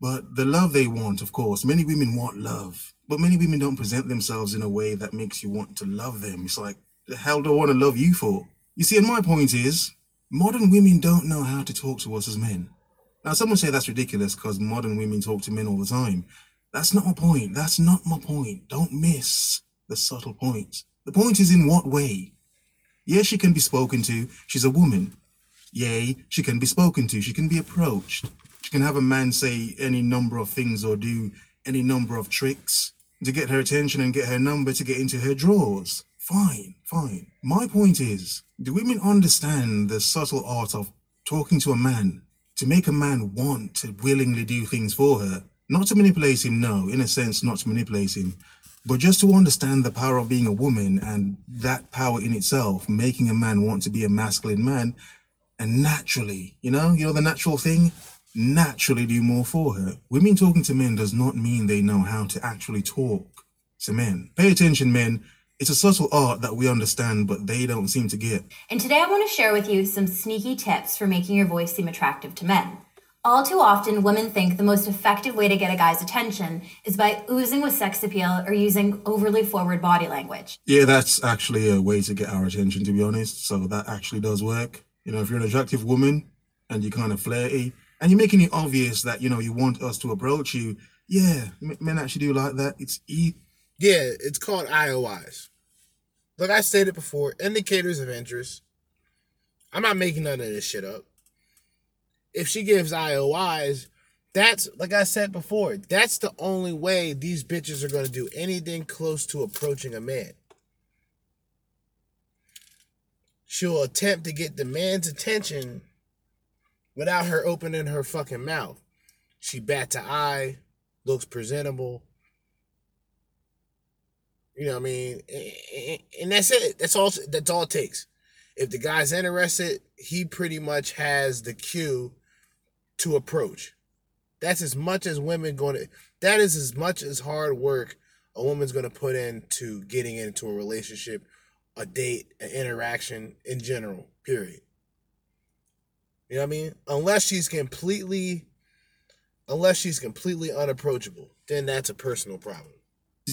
But the love they want, of course, many women want love, but many women don't present themselves in a way that makes you want to love them. It's like, the hell do I want to love you for? You see, and my point is, modern women don't know how to talk to us as men. Now, someone say that's ridiculous because modern women talk to men all the time. That's not my point. That's not my point. Don't miss the subtle point. The point is in what way? Yes, she can be spoken to. She's a woman. Yea, she can be spoken to. She can be approached. She can have a man say any number of things or do any number of tricks to get her attention and get her number to get into her drawers. Fine, fine. My point is, do women understand the subtle art of talking to a man to make a man want to willingly do things for her? Not to manipulate him, no, in a sense, not to manipulate him, but just to understand the power of being a woman and that power in itself, making a man want to be a masculine man, and naturally, you know, you know the natural thing, naturally do more for her. Women talking to men does not mean they know how to actually talk to men. Pay attention, men. It's a subtle art that we understand, but they don't seem to get. And today I want to share with you some sneaky tips for making your voice seem attractive to men. All too often, women think the most effective way to get a guy's attention is by oozing with sex appeal or using overly forward body language. Yeah, that's actually a way to get our attention, to be honest. So that actually does work. You know, if you're an attractive woman and you're kind of flirty and you're making it obvious that, you know, you want us to approach you, yeah, men actually do like that. It's e- Yeah, it's called IOIs. Like I stated before, indicators of interest. I'm not making none of this shit up. If she gives IOIs, that's like I said before, that's the only way these bitches are gonna do anything close to approaching a man. She'll attempt to get the man's attention without her opening her fucking mouth. She bats an eye, looks presentable, you know what I mean? And that's it. That's all that's all it takes. If the guy's interested, he pretty much has the cue to approach. That's as much as women going to that is as much as hard work a woman's going to put into getting into a relationship, a date, an interaction in general, period. You know what I mean? Unless she's completely unless she's completely unapproachable, then that's a personal problem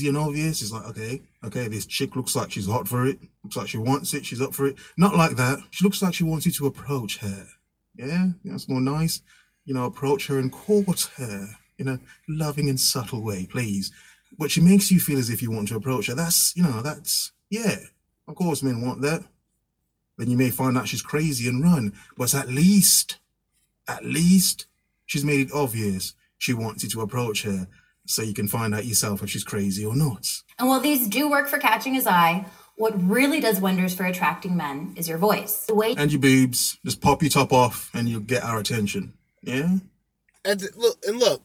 and obvious. It's like, okay, okay, this chick looks like she's hot for it. Looks like she wants it. She's up for it. Not like that. She looks like she wants you to approach her. Yeah, that's more nice. You know, approach her and court her in a loving and subtle way, please. But she makes you feel as if you want to approach her. That's, you know, that's, yeah, of course men want that. Then you may find out she's crazy and run. But at least, at least, she's made it obvious she wants you to approach her so you can find out yourself if she's crazy or not. And while these do work for catching his eye, what really does wonders for attracting men is your voice. The way And your boobs. Just pop your top off and you'll get our attention. Yeah? And look, and look,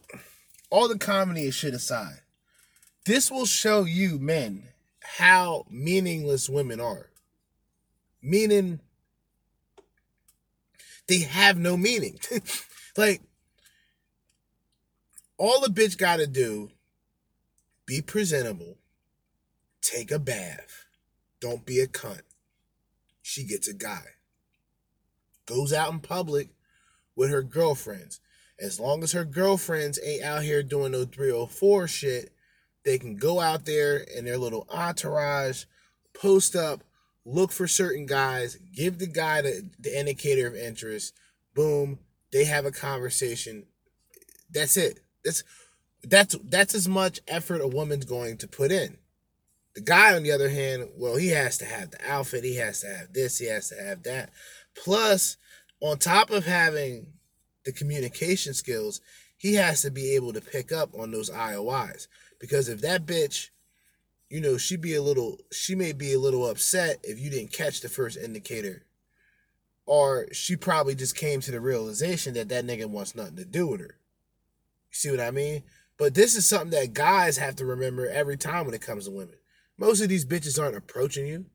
all the comedy and shit aside, this will show you men how meaningless women are. Meaning, they have no meaning. like, all the bitch got to do, be presentable, take a bath, don't be a cunt. She gets a guy. Goes out in public with her girlfriends. As long as her girlfriends ain't out here doing no 304 shit, they can go out there in their little entourage, post up, look for certain guys, give the guy the, the indicator of interest. Boom, they have a conversation. That's it. That's that's that's as much effort a woman's going to put in. The guy, on the other hand, well, he has to have the outfit, he has to have this, he has to have that. Plus, on top of having the communication skills, he has to be able to pick up on those IOIs. Because if that bitch, you know, she be a little, she may be a little upset if you didn't catch the first indicator, or she probably just came to the realization that that nigga wants nothing to do with her. You see what I mean? But this is something that guys have to remember every time when it comes to women. Most of these bitches aren't approaching you.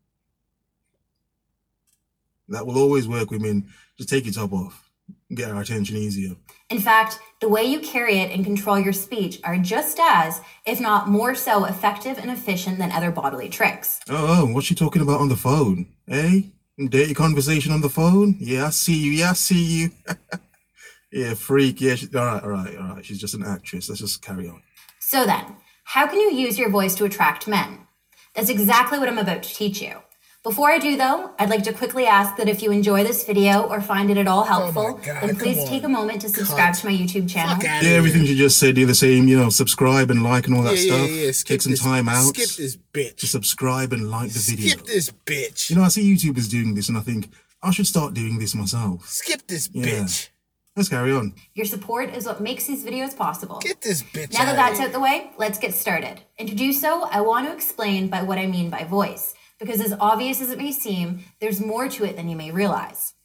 That will always work, women. Just take your top off. Get our attention easier. In fact, the way you carry it and control your speech are just as, if not more so, effective and efficient than other bodily tricks. Oh, oh, what's she talking about on the phone? Eh? Dirty conversation on the phone? Yeah, I see you. Yeah, I see you. yeah, freak. Yeah, she, all right, all right, all right. She's just an actress. Let's just carry on. So then, how can you use your voice to attract men? That's exactly what I'm about to teach you. Before I do, though, I'd like to quickly ask that if you enjoy this video or find it at all oh helpful, God, then please take a moment to subscribe Cunt. to my YouTube channel. Fuck out Yeah, everything you just said, do the same, you know, subscribe and like and all that yeah, stuff. yeah, yeah. Skip Take some this, time out. Skip this bitch. to subscribe and like the video. Skip this bitch. You know, I see YouTubers doing this and I think I should start doing this myself. Skip this Yeah. bitch. Let's carry on. Your support is what makes these videos possible. Get this bitch Now that that's out the way, let's get started. And to do so, I want to explain by what I mean by voice, because as obvious as it may seem, there's more to it than you may realize.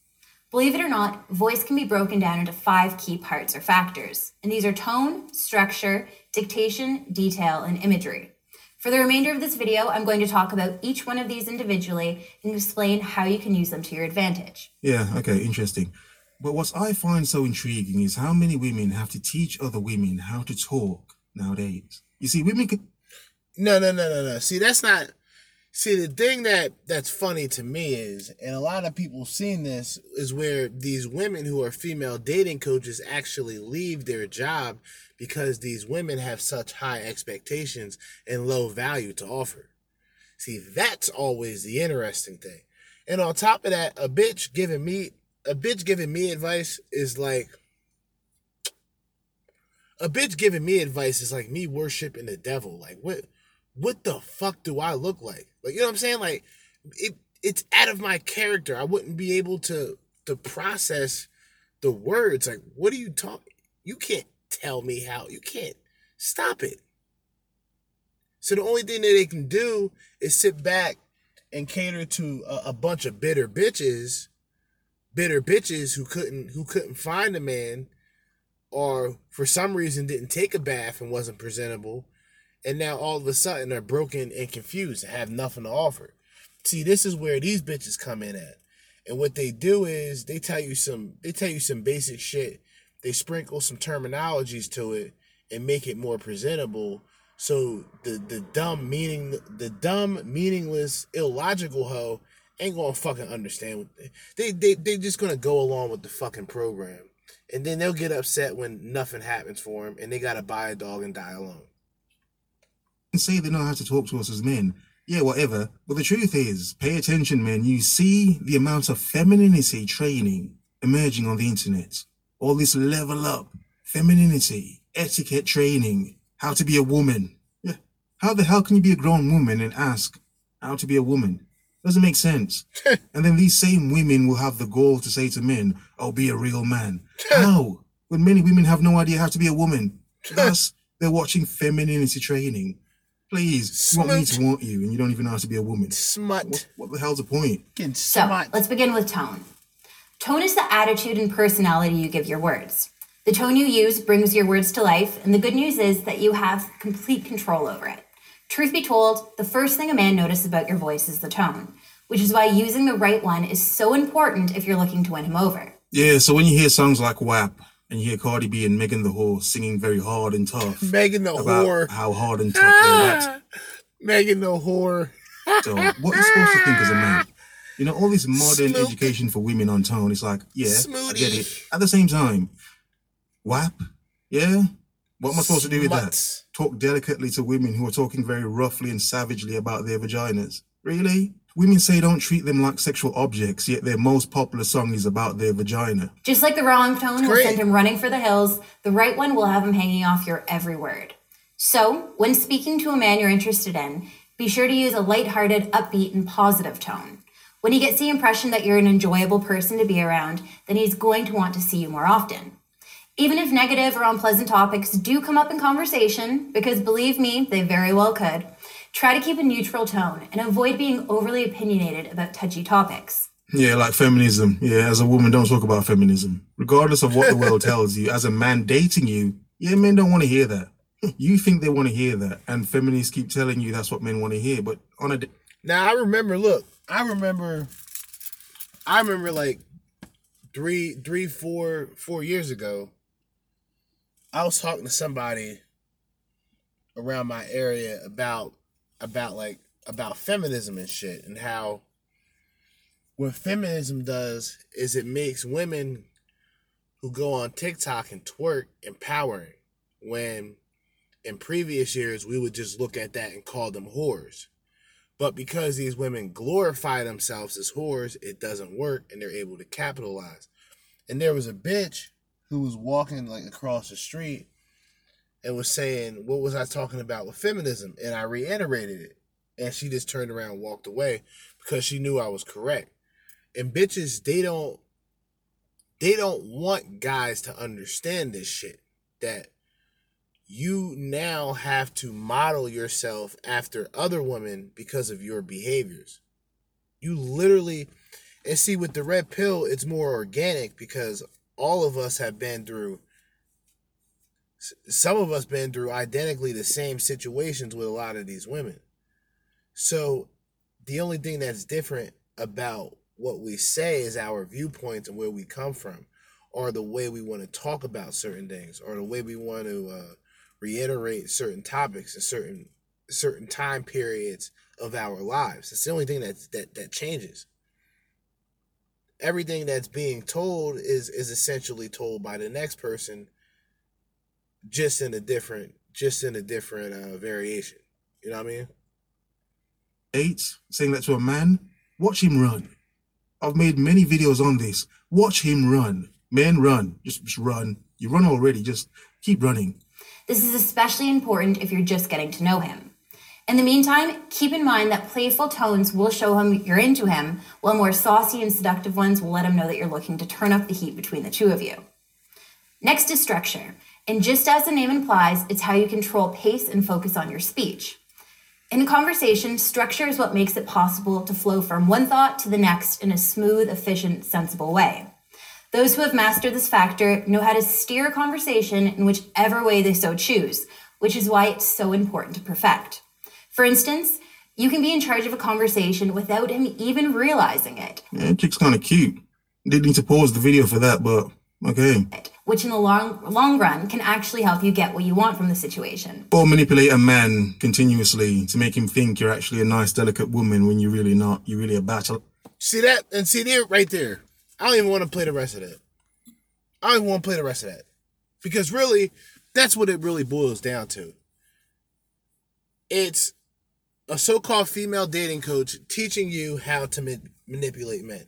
Believe it or not, voice can be broken down into five key parts or factors, and these are tone, structure, dictation, detail, and imagery. For the remainder of this video, I'm going to talk about each one of these individually and explain how you can use them to your advantage. Yeah, okay, interesting. But what I find so intriguing is how many women have to teach other women how to talk nowadays. You see, women can. No, no, no, no, no. See, that's not. See, the thing that that's funny to me is, and a lot of people seen this, is where these women who are female dating coaches actually leave their job because these women have such high expectations and low value to offer. See, that's always the interesting thing. And on top of that, a bitch giving me a bitch giving me advice is like a bitch giving me advice is like me worshiping the devil. Like what what the fuck do I look like? Like you know what I'm saying? Like it it's out of my character. I wouldn't be able to to process the words. Like what are you talking? You can't tell me how. You can't stop it. So the only thing that they can do is sit back and cater to a, a bunch of bitter bitches, bitter bitches who couldn't who couldn't find a man or for some reason didn't take a bath and wasn't presentable, and now all of a sudden are broken and confused and have nothing to offer. See, this is where these bitches come in at. And what they do is they tell you some they tell you some basic shit. They sprinkle some terminologies to it and make it more presentable. So the the dumb meaning the dumb meaningless illogical hoe ain't gonna fucking understand what they they they just gonna go along with the fucking program. And then they'll get upset when nothing happens for them and they gotta buy a dog and die alone. And say they know how to talk to us as men. Yeah, whatever. But the truth is, pay attention, men. You see the amount of femininity training emerging on the internet. All this level up, femininity, etiquette training, how to be a woman. Yeah. How the hell can you be a grown woman and ask how to be a woman? Doesn't make sense. and then these same women will have the gall to say to men, "I'll be a real man. How? When many women have no idea how to be a woman. Thus, they're watching femininity training. Please, you want me to want you, and you don't even know how to be a woman. Smut. What, what the hell's the point? Fucking So let's begin with tone. Tone is the attitude and personality you give your words. The tone you use brings your words to life, and the good news is that you have complete control over it. Truth be told, the first thing a man notices about your voice is the tone, which is why using the right one is so important if you're looking to win him over. Yeah, so when you hear songs like WAP and you hear Cardi B and Megan the Whore singing very hard and tough Megan the about whore. how hard and tough they're at, Megan the whore. So what are you supposed to think as a man? You know, all this modern Smoot. education for women on tone, it's like, yeah, I get it. At the same time, WAP, yeah? What am I supposed to do with that? Talk delicately to women who are talking very roughly and savagely about their vaginas. Really? Women say don't treat them like sexual objects, yet their most popular song is about their vagina. Just like the wrong tone will send him running for the hills, the right one will have him hanging off your every word. So, when speaking to a man you're interested in, be sure to use a lighthearted, upbeat, and positive tone. When he gets the impression that you're an enjoyable person to be around, then he's going to want to see you more often. Even if negative or unpleasant topics do come up in conversation, because believe me, they very well could, try to keep a neutral tone and avoid being overly opinionated about touchy topics. Yeah, like feminism. Yeah, as a woman, don't talk about feminism. Regardless of what the world tells you, as a man dating you, yeah, men don't want to hear that. You think they want to hear that, and feminists keep telling you that's what men want to hear. But on a, da- Now I remember. Look, I remember. I remember like three, three, four, four years ago. I was talking to somebody around my area about about like about feminism and shit and how what feminism does is it makes women who go on TikTok and twerk empowering when in previous years we would just look at that and call them whores. But because these women glorify themselves as whores, it doesn't work and they're able to capitalize. And there was a bitch who was walking like across the street and was saying, What was I talking about with feminism? And I reiterated it. And she just turned around and walked away because she knew I was correct. And bitches, they don't they don't want guys to understand this shit. That you now have to model yourself after other women because of your behaviors. You literally, and see, with the red pill, it's more organic because all of us have been through, some of us been through identically the same situations with a lot of these women. So the only thing that's different about what we say is our viewpoints and where we come from, or the way we want to talk about certain things, or the way we want to uh, reiterate certain topics and certain certain time periods of our lives. It's the only thing that that that changes. Everything that's being told is is essentially told by the next person, just in a different just in a different uh, variation. You know what I mean? dates, saying that to a man, watch him run. I've made many videos on this. Watch him run. man run. Just, just run. You run already. Just keep running. This is especially important if you're just getting to know him. In the meantime, keep in mind that playful tones will show him you're into him, while more saucy and seductive ones will let him know that you're looking to turn up the heat between the two of you. Next is structure. And just as the name implies, it's how you control pace and focus on your speech. In conversation, structure is what makes it possible to flow from one thought to the next in a smooth, efficient, sensible way. Those who have mastered this factor know how to steer a conversation in whichever way they so choose, which is why it's so important to perfect. For instance, you can be in charge of a conversation without him even realizing it, Yeah, chick's kind of cute. Didn't need to pause the video for that, but okay. which in the long long run can actually help you get what you want from the situation. Or manipulate a man continuously to make him think you're actually a nice, delicate woman when you're really not. You're really a bachelor. See that and see there right there. I don't even want to play the rest of that. I don't even want to play the rest of that. Because really, that's what it really boils down to. It's a so-called female dating coach teaching you how to ma- manipulate men.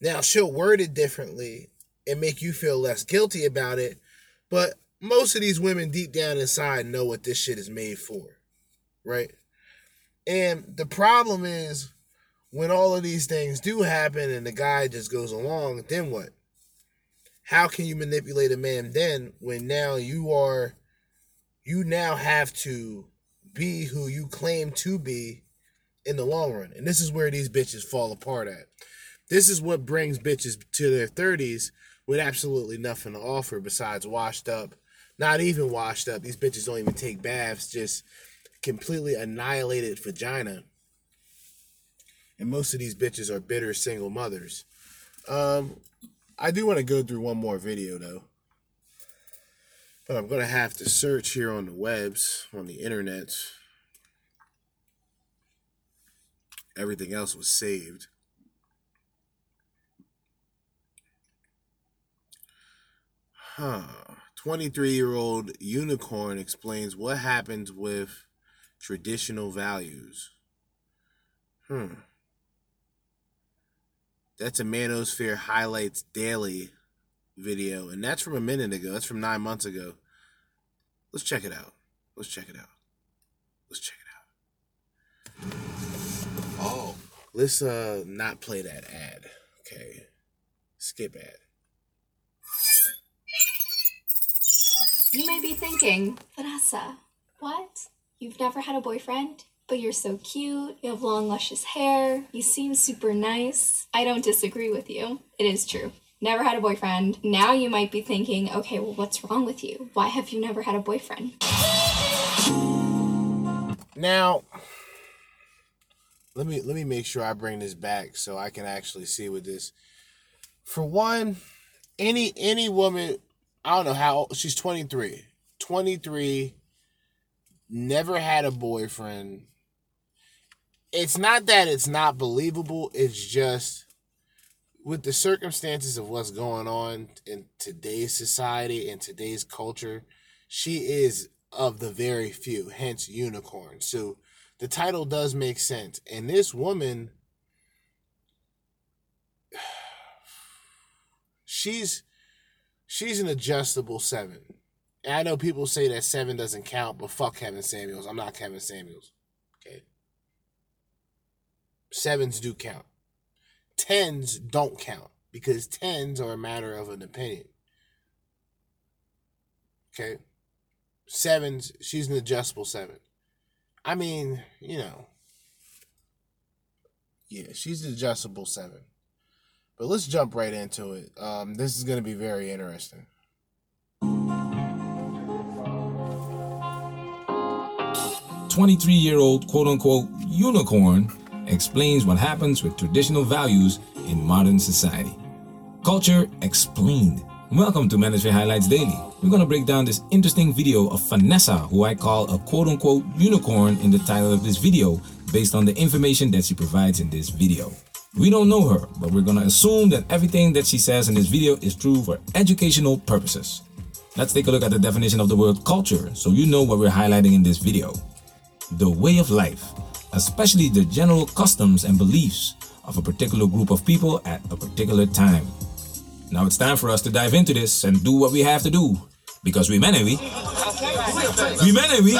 Now, she'll word it differently and make you feel less guilty about it, but most of these women deep down inside know what this shit is made for, right? And the problem is when all of these things do happen and the guy just goes along, then what? How can you manipulate a man then when now you are you now have to be who you claim to be in the long run. And this is where these bitches fall apart at. This is what brings bitches to their 30s with absolutely nothing to offer besides washed up. Not even washed up. These bitches don't even take baths, just completely annihilated vagina. And most of these bitches are bitter single mothers. Um, I do want to go through one more video though. I'm gonna have to search here on the webs, on the internet. Everything else was saved. Huh. 23 year old unicorn explains what happens with traditional values. Hmm. That's a Manosphere Highlights Daily video, and that's from a minute ago. That's from nine months ago. Let's check it out. Let's check it out. Let's check it out. Oh, let's uh not play that ad. Okay, skip ad. You may be thinking, Vanessa, what? You've never had a boyfriend? But you're so cute, you have long, luscious hair, you seem super nice. I don't disagree with you. It is true. Never had a boyfriend. Now you might be thinking, okay, well, what's wrong with you? Why have you never had a boyfriend? Now, let me let me make sure I bring this back so I can actually see what this. For one, any any woman, I don't know how she's 23. 23 never had a boyfriend. It's not that it's not believable, it's just with the circumstances of what's going on in today's society and today's culture, she is of the very few, hence unicorn. So the title does make sense. And this woman, she's she's an adjustable seven. And I know people say that seven doesn't count, but fuck Kevin Samuels. I'm not Kevin Samuels. Okay. Sevens do count. Tens don't count because tens are a matter of an opinion. Okay. Sevens, she's an adjustable seven. I mean, you know. Yeah, she's an adjustable seven. But let's jump right into it. Um, this is going to be very interesting. Twenty-three-year-old quote-unquote unicorn explains what happens with traditional values in modern society. Culture explained. Welcome to Manosphere Highlights Daily. We're going to break down this interesting video of Vanessa, who I call a quote unquote unicorn in the title of this video, based on the information that she provides in this video. We don't know her, but we're going to assume that everything that she says in this video is true for educational purposes. Let's take a look at the definition of the word culture so you know what we're highlighting in this video. The way of life, especially the general customs and beliefs of a particular group of people at a particular time. Now it's time for us to dive into this and do what we have to do. Because we men, we. We men, we.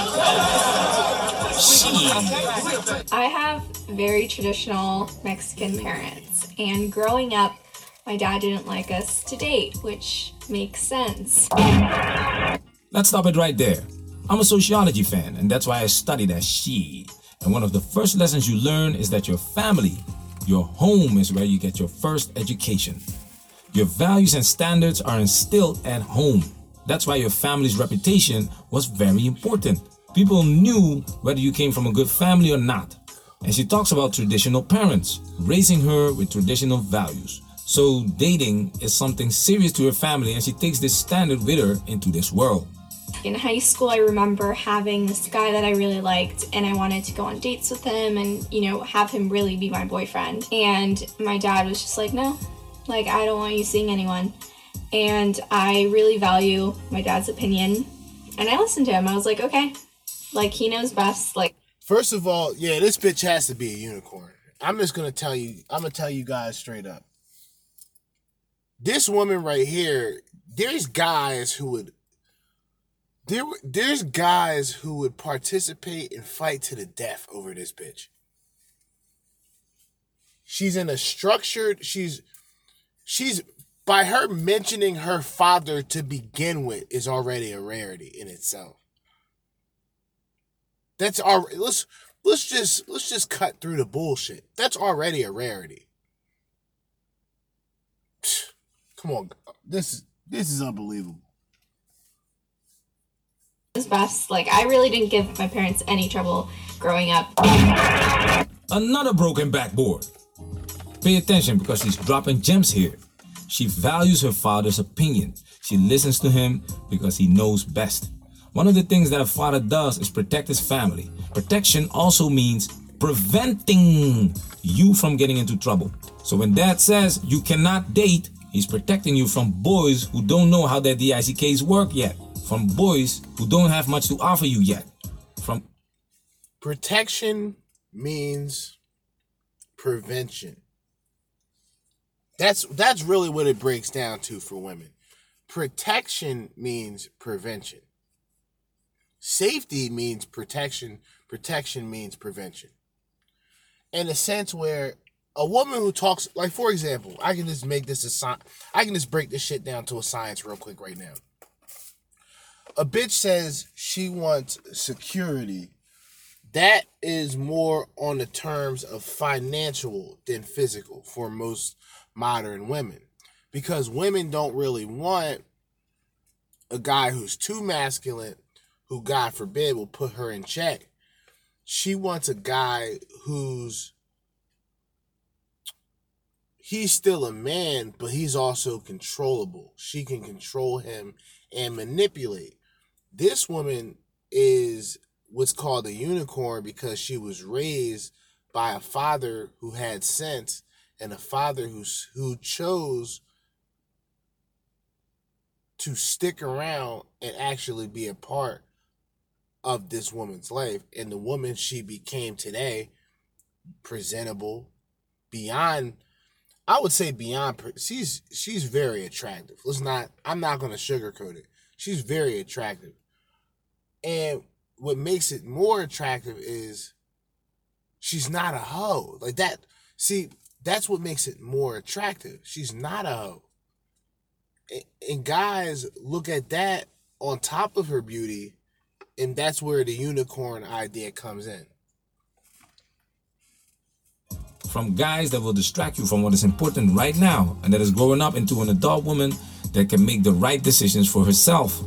I have very traditional Mexican parents, and growing up, my dad didn't like us to date, which makes sense. Let's stop it right there. I'm a sociology fan, and that's why I studied as she. And one of the first lessons you learn is that your family, your home, is where you get your first education. Your values and standards are instilled at home. That's why your family's reputation was very important. People knew whether you came from a good family or not. And she talks about traditional parents, raising her with traditional values. So dating is something serious to her family and she takes this standard with her into this world. In high school, I remember having this guy that I really liked, and I wanted to go on dates with him and, you know, have him really be my boyfriend. And my dad was just like, no, like, I don't want you seeing anyone. And I really value my dad's opinion. And I listened to him. I was like, okay, like, he knows best. Like, First of all, yeah, this bitch has to be a unicorn. I'm just gonna tell you, I'm gonna tell you guys straight up. This woman right here, there's guys who would there there's guys who would participate and fight to the death over this bitch. She's in a structured, she's she's by her mentioning her father to begin with is already a rarity in itself. That's our let's let's just let's just cut through the bullshit. That's already a rarity. Come on, this is this is unbelievable. His best. Like I really didn't give my parents any trouble growing up. Another broken backboard. Pay attention because she's dropping gems here. She values her father's opinion. She listens to him because he knows best. One of the things that a father does is protect his family. Protection also means preventing you from getting into trouble. So when dad says you cannot date, he's protecting you from boys who don't know how their DICKs work yet, from boys who don't have much to offer you yet, from Protection means prevention. That's that's really what it breaks down to for women. Protection means prevention. Safety means protection. Protection means prevention. In a sense where a woman who talks, like for example, I can just make this a sci- I can just break this shit down to a science real quick right now. A bitch says she wants security. That is more on the terms of financial than physical for most modern women. Because women don't really want a guy who's too masculine, who God forbid will put her in check. She wants a guy who's he's still a man, but he's also controllable. She can control him and manipulate. This woman is what's called a unicorn because she was raised by a father who had sense and a father who who chose to stick around and actually be a part of this woman's life and the woman she became today presentable beyond I would say beyond she's she's very attractive. Let's not I'm not going to sugarcoat it. She's very attractive. And what makes it more attractive is she's not a hoe. Like that see, that's what makes it more attractive. She's not a hoe. And, and guys look at that on top of her beauty and that's where the unicorn idea comes in. from guys that will distract you from what is important right now and that is growing up into an adult woman that can make the right decisions for herself.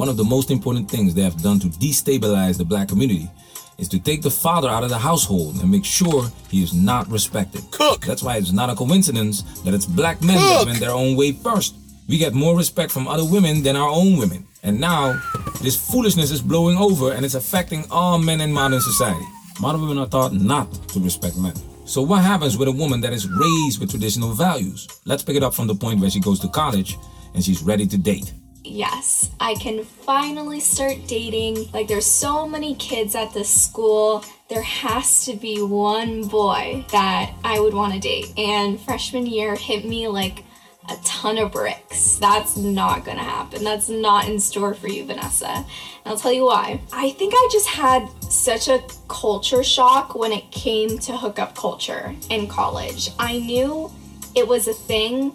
One of the most important things they have done to destabilize the black community is to take the father out of the household and make sure he is not respected. Cook. That's why it's not a coincidence that it's black men that Cook. went their own way first. We get more respect from other women than our own women. And now, this foolishness is blowing over and it's affecting all men in modern society. Modern women are taught not to respect men. So, what happens with a woman that is raised with traditional values? Let's pick it up from the point where she goes to college and she's ready to date. Yes, I can finally start dating. Like, there's so many kids at this school. There has to be one boy that I would want to date. And freshman year hit me like a ton of bricks. That's not gonna happen. That's not in store for you, Vanessa. And I'll tell you why. I think I just had such a culture shock when it came to hookup culture in college. I knew it was a thing,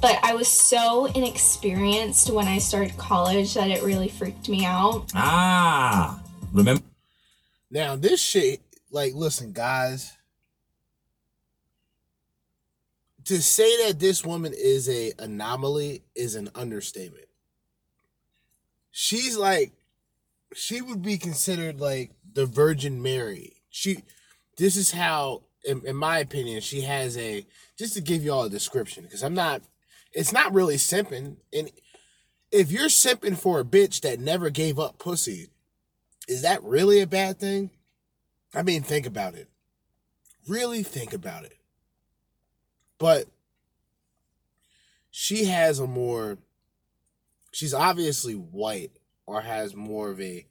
but I was so inexperienced when I started college that it really freaked me out. Ah, remember? Now this shit, like, listen, guys. To say that this woman is a anomaly is an understatement. She's like, she would be considered like the Virgin Mary. She, this is how, in, in my opinion, she has a. Just to give you all a description, because I'm not. It's not really simping, and if you're simping for a bitch that never gave up pussy, is that really a bad thing? I mean, think about it. Really think about it. But she has a more she's obviously white or has more of a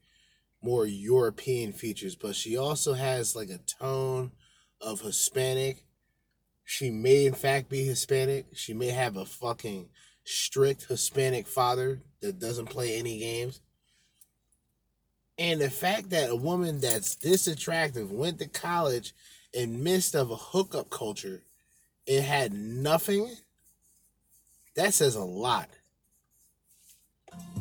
more European features, but she also has like a tone of Hispanic. She may in fact be Hispanic. She may have a fucking strict Hispanic father that doesn't play any games. And the fact that a woman that's this attractive went to college in midst of a hookup culture and had nothing, that says a lot.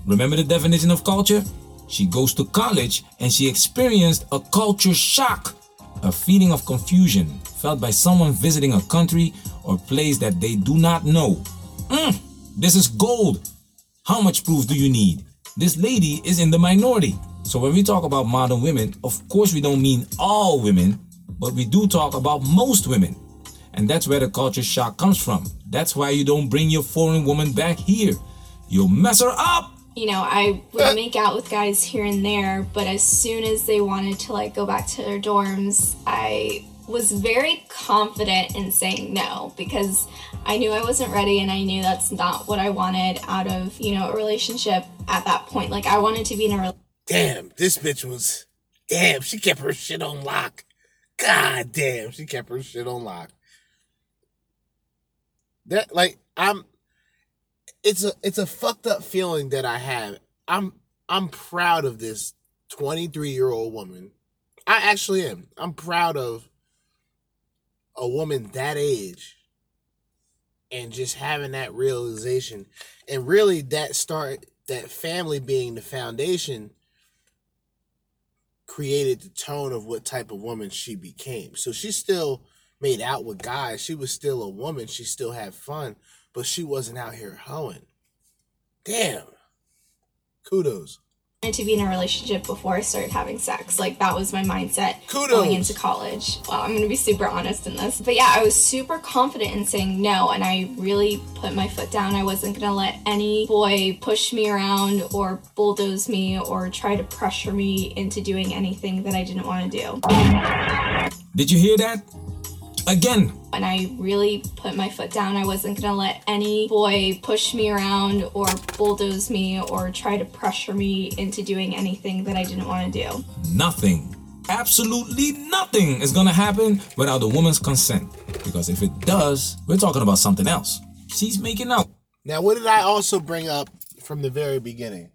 Remember the definition of culture? She goes to college and she experienced a culture shock, a feeling of confusion felt by someone visiting a country or place that they do not know. Mm, this is gold. How much proof do you need? This lady is in the minority. So when we talk about modern women, of course we don't mean all women, but we do talk about most women. And that's where the culture shock comes from. That's why you don't bring your foreign woman back here. You'll mess her up. You know, I would uh. make out with guys here and there, but as soon as they wanted to like go back to their dorms, I was very confident in saying no because I knew I wasn't ready and I knew that's not what I wanted out of, you know, a relationship at that point. Like I wanted to be in a Damn, this bitch was. Damn, she kept her shit on lock. God damn, she kept her shit on lock. That like I'm. It's a it's a fucked up feeling that I have. I'm I'm proud of this 23 year old woman. I actually am. I'm proud of a woman that age and just having that realization and really that start that family being the foundation created the tone of what type of woman she became. So she still made out with guys. She was still a woman. She still had fun, but she wasn't out here hoeing. Damn. Kudos. I to be in a relationship before I started having sex. Like that was my mindset Kudos. going into college. Well, I'm gonna be super honest in this. But yeah, I was super confident in saying no and I really put my foot down. I wasn't gonna let any boy push me around or bulldoze me or try to pressure me into doing anything that I didn't want to do. Did you hear that? Again, And I really put my foot down. I wasn't gonna let any boy push me around or bulldoze me or try to pressure me into doing anything that I didn't want to do. nothing, absolutely nothing is gonna happen without the woman's consent. Because if it does, we're talking about something else. She's making out. Now, what did I also bring up from the very beginning?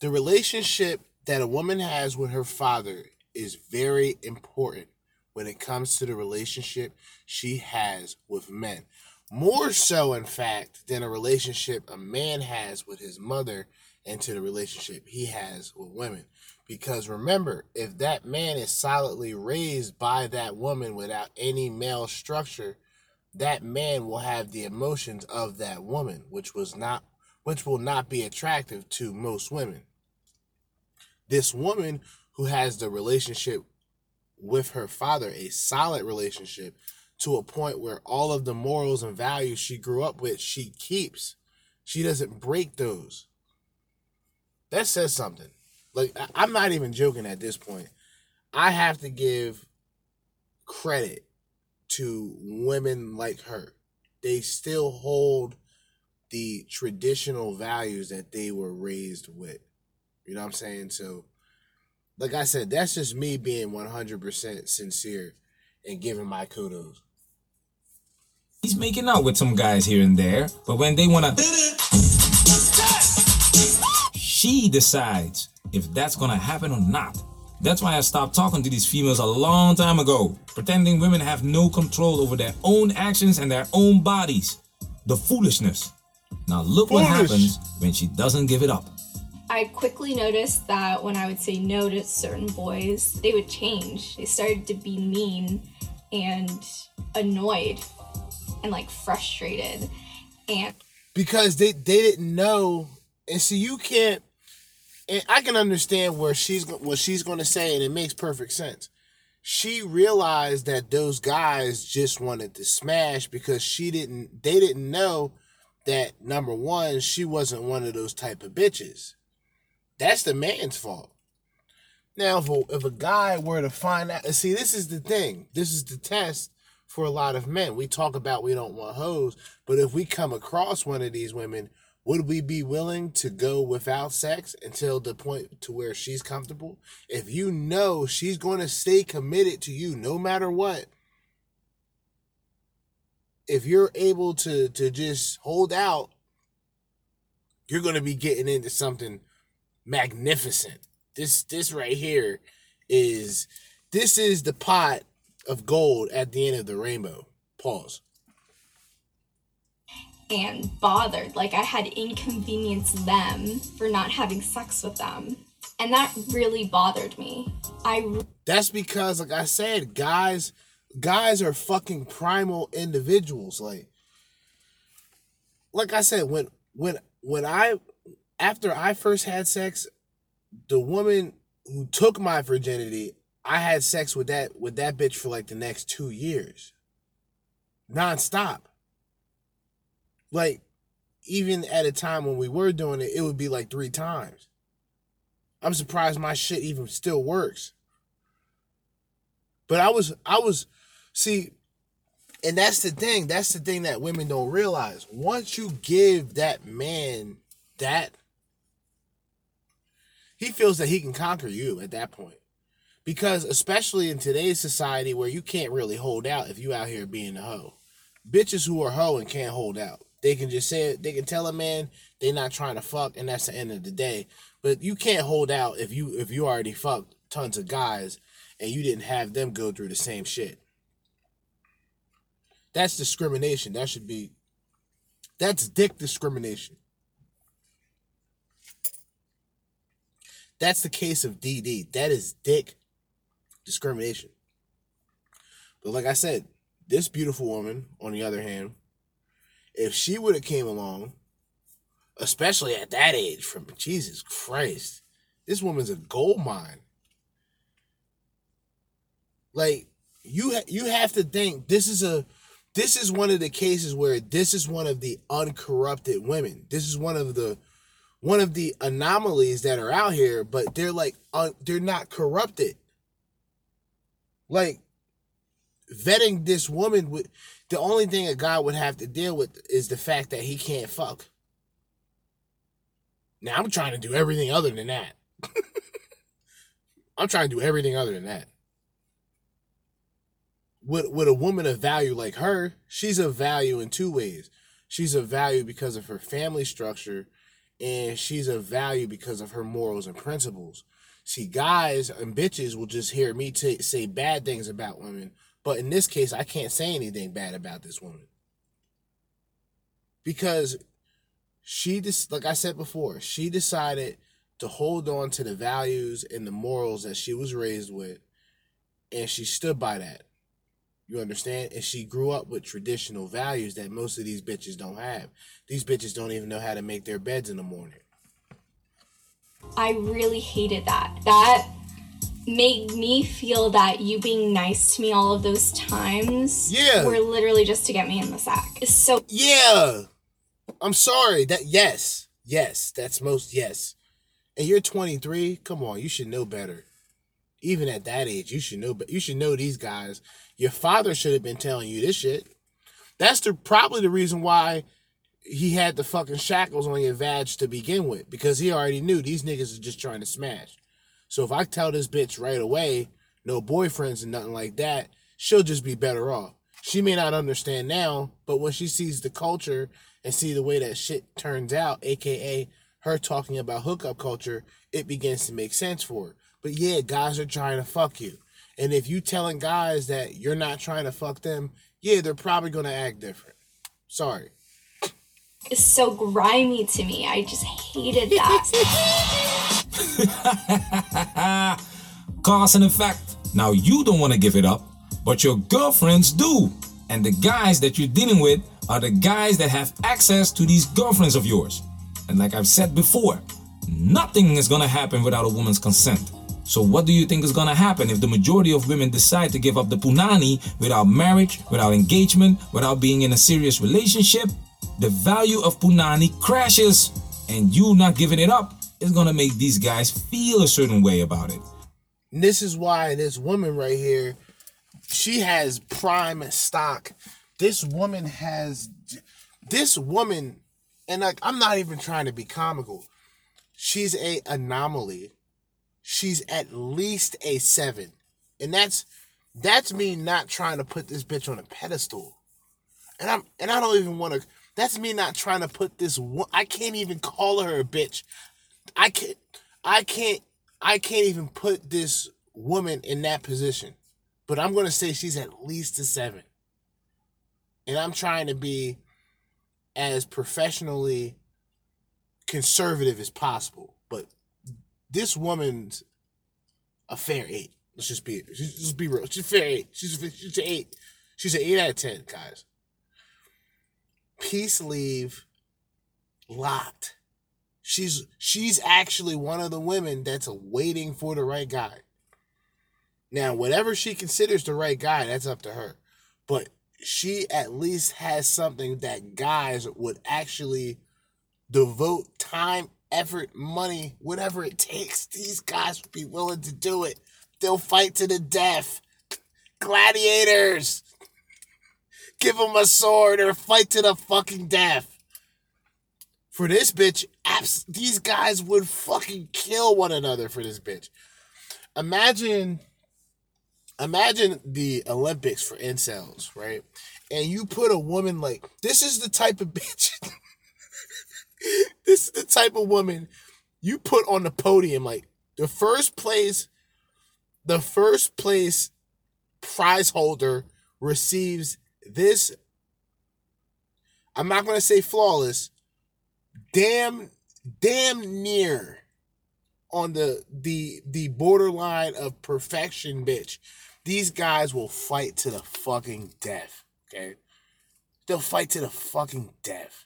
The relationship that a woman has with her father is very important when it comes to the relationship she has with men. More so, in fact, than a relationship a man has with his mother and to the relationship he has with women. Because remember, if that man is solidly raised by that woman without any male structure, that man will have the emotions of that woman, which was not which will not be attractive to most women. This woman who has the relationship with her father, a solid relationship to a point where all of the morals and values she grew up with, she keeps. She doesn't break those. That says something. Like I'm not even joking at this point. I have to give credit to women like her. They still hold the traditional values that they were raised with. You know what I'm saying? So, like I said, that's just me being 100% sincere and giving my kudos. He's making out with some guys here and there, but when they wanna. She decides if that's gonna happen or not. That's why I stopped talking to these females a long time ago, pretending women have no control over their own actions and their own bodies. The foolishness. Now look what happens when she doesn't give it up. I quickly noticed that when I would say no to certain boys, they would change. They started to be mean and annoyed and like frustrated. And because they they didn't know and see you can't and I can understand where she's what she's going to say and it makes perfect sense. She realized that those guys just wanted to smash because she didn't they didn't know that number 1 she wasn't one of those type of bitches. That's the man's fault. Now if a, if a guy were to find out see this is the thing. This is the test for a lot of men. We talk about we don't want hoes, but if we come across one of these women, would we be willing to go without sex until the point to where she's comfortable? If you know she's going to stay committed to you no matter what, if you're able to to just hold out, you're going to be getting into something magnificent. This this right here is this is the pot of gold at the end of the rainbow. Pause. and bothered. Like I had inconvenienced them for not having sex with them. And that really bothered me. I That's because, like I said, guys, guys are fucking primal individuals. Like, like I said, when when when I after I first had sex, the woman who took my virginity, I had sex with that with that bitch for like the next two years, nonstop. Like, even at a time when we were doing it, it would be like three times. I'm surprised my shit even still works. But I was I was see and that's the thing. That's the thing that women don't realize. Once you give that man that he feels that he can conquer you at that point. Because especially in today's society where you can't really hold out if you out here being a hoe. Bitches who are hoe and can't hold out. They can just say they can tell a man they're not trying to fuck and that's the end of the day. But you can't hold out if you if you already fucked tons of guys and you didn't have them go through the same shit. That's discrimination. That should be that's dick discrimination. That's the case of DD. That is dick discrimination. But like I said, this beautiful woman, on the other hand, if she would have came along, especially at that age, from Jesus Christ, this woman's a gold mine. Like you, ha- you have to think this is a, this is one of the cases where this is one of the uncorrupted women. This is one of the, one of the anomalies that are out here, but they're like, uh, they're not corrupted. Like vetting this woman with the only thing a guy would have to deal with is the fact that he can't fuck. Now I'm trying to do everything other than that. I'm trying to do everything other than that. With with a woman of value like her, she's of value in two ways. She's of value because of her family structure, and she's of value because of her morals and principles. See, guys and bitches will just hear me t- say bad things about women, but in this case, I can't say anything bad about this woman because she just like I said before, she decided to hold on to the values and the morals that she was raised with, and she stood by that. You understand? And she grew up with traditional values that most of these bitches don't have. These bitches don't even know how to make their beds in the morning. I really hated that. That made me feel that you being nice to me all of those times Yeah. were literally just to get me in the sack. So Yeah. I'm sorry. That yes. Yes. That's most yes. And you're 23. Come on, you should know better. Even at that age, you should know but you should know these guys. Your father should have been telling you this shit. That's the probably the reason why he had the fucking shackles on your vag to begin with. Because he already knew these niggas are just trying to smash. So if I tell this bitch right away, no boyfriends and nothing like that, she'll just be better off. She may not understand now, but when she sees the culture and see the way that shit turns out, aka her talking about hookup culture, it begins to make sense for her. But yeah, guys are trying to fuck you. And if you telling guys that you're not trying to fuck them, yeah, they're probably gonna act different. Sorry. it's so grimy to me. I just hated that. Cause and effect. Now you don't want to give it up, but your girlfriends do. And the guys that you're dealing with are the guys that have access to these girlfriends of yours. And like I've said before, nothing is gonna happen without a woman's consent. So what do you think is gonna happen if the majority of women decide to give up the punani without marriage, without engagement, without being in a serious relationship? The value of punani crashes, and you not giving it up is gonna make these guys feel a certain way about it. This is why this woman right here, she has prime stock. This woman has, this woman, and like I'm not even trying to be comical. She's a anomaly. She's at least a seven, and that's that's me not trying to put this bitch on a pedestal. And I'm and I don't even want to. That's me not trying to put this. wo- I can't even call her a bitch. I can't. I can't. I can't even put this woman in that position. But I'm gonna say she's at least a seven. And I'm trying to be as professionally conservative as possible. This woman's a fair eight. Let's just be she's just be real. She's a fair eight. She's a, she's an eight. She's an eight out of ten, guys. Peace leave locked. She's she's actually one of the women that's waiting for the right guy. Now, whatever she considers the right guy, that's up to her. But she at least has something that guys would actually devote time, effort, money, whatever it takes. These guys would be willing to do it. They'll fight to the death. Gladiators. Give them a sword or fight to the fucking death. For this bitch, abs- these guys would fucking kill one another for this bitch. Imagine imagine the Olympics for incels, right? And you put a woman like this is the type of bitch. this is the type of woman you put on the podium. Like the first place, the first place prize holder receives this. I'm not gonna say flawless. Damn, damn near on the the the borderline of perfection, bitch. These guys will fight to the fucking death. Okay, they'll fight to the fucking death.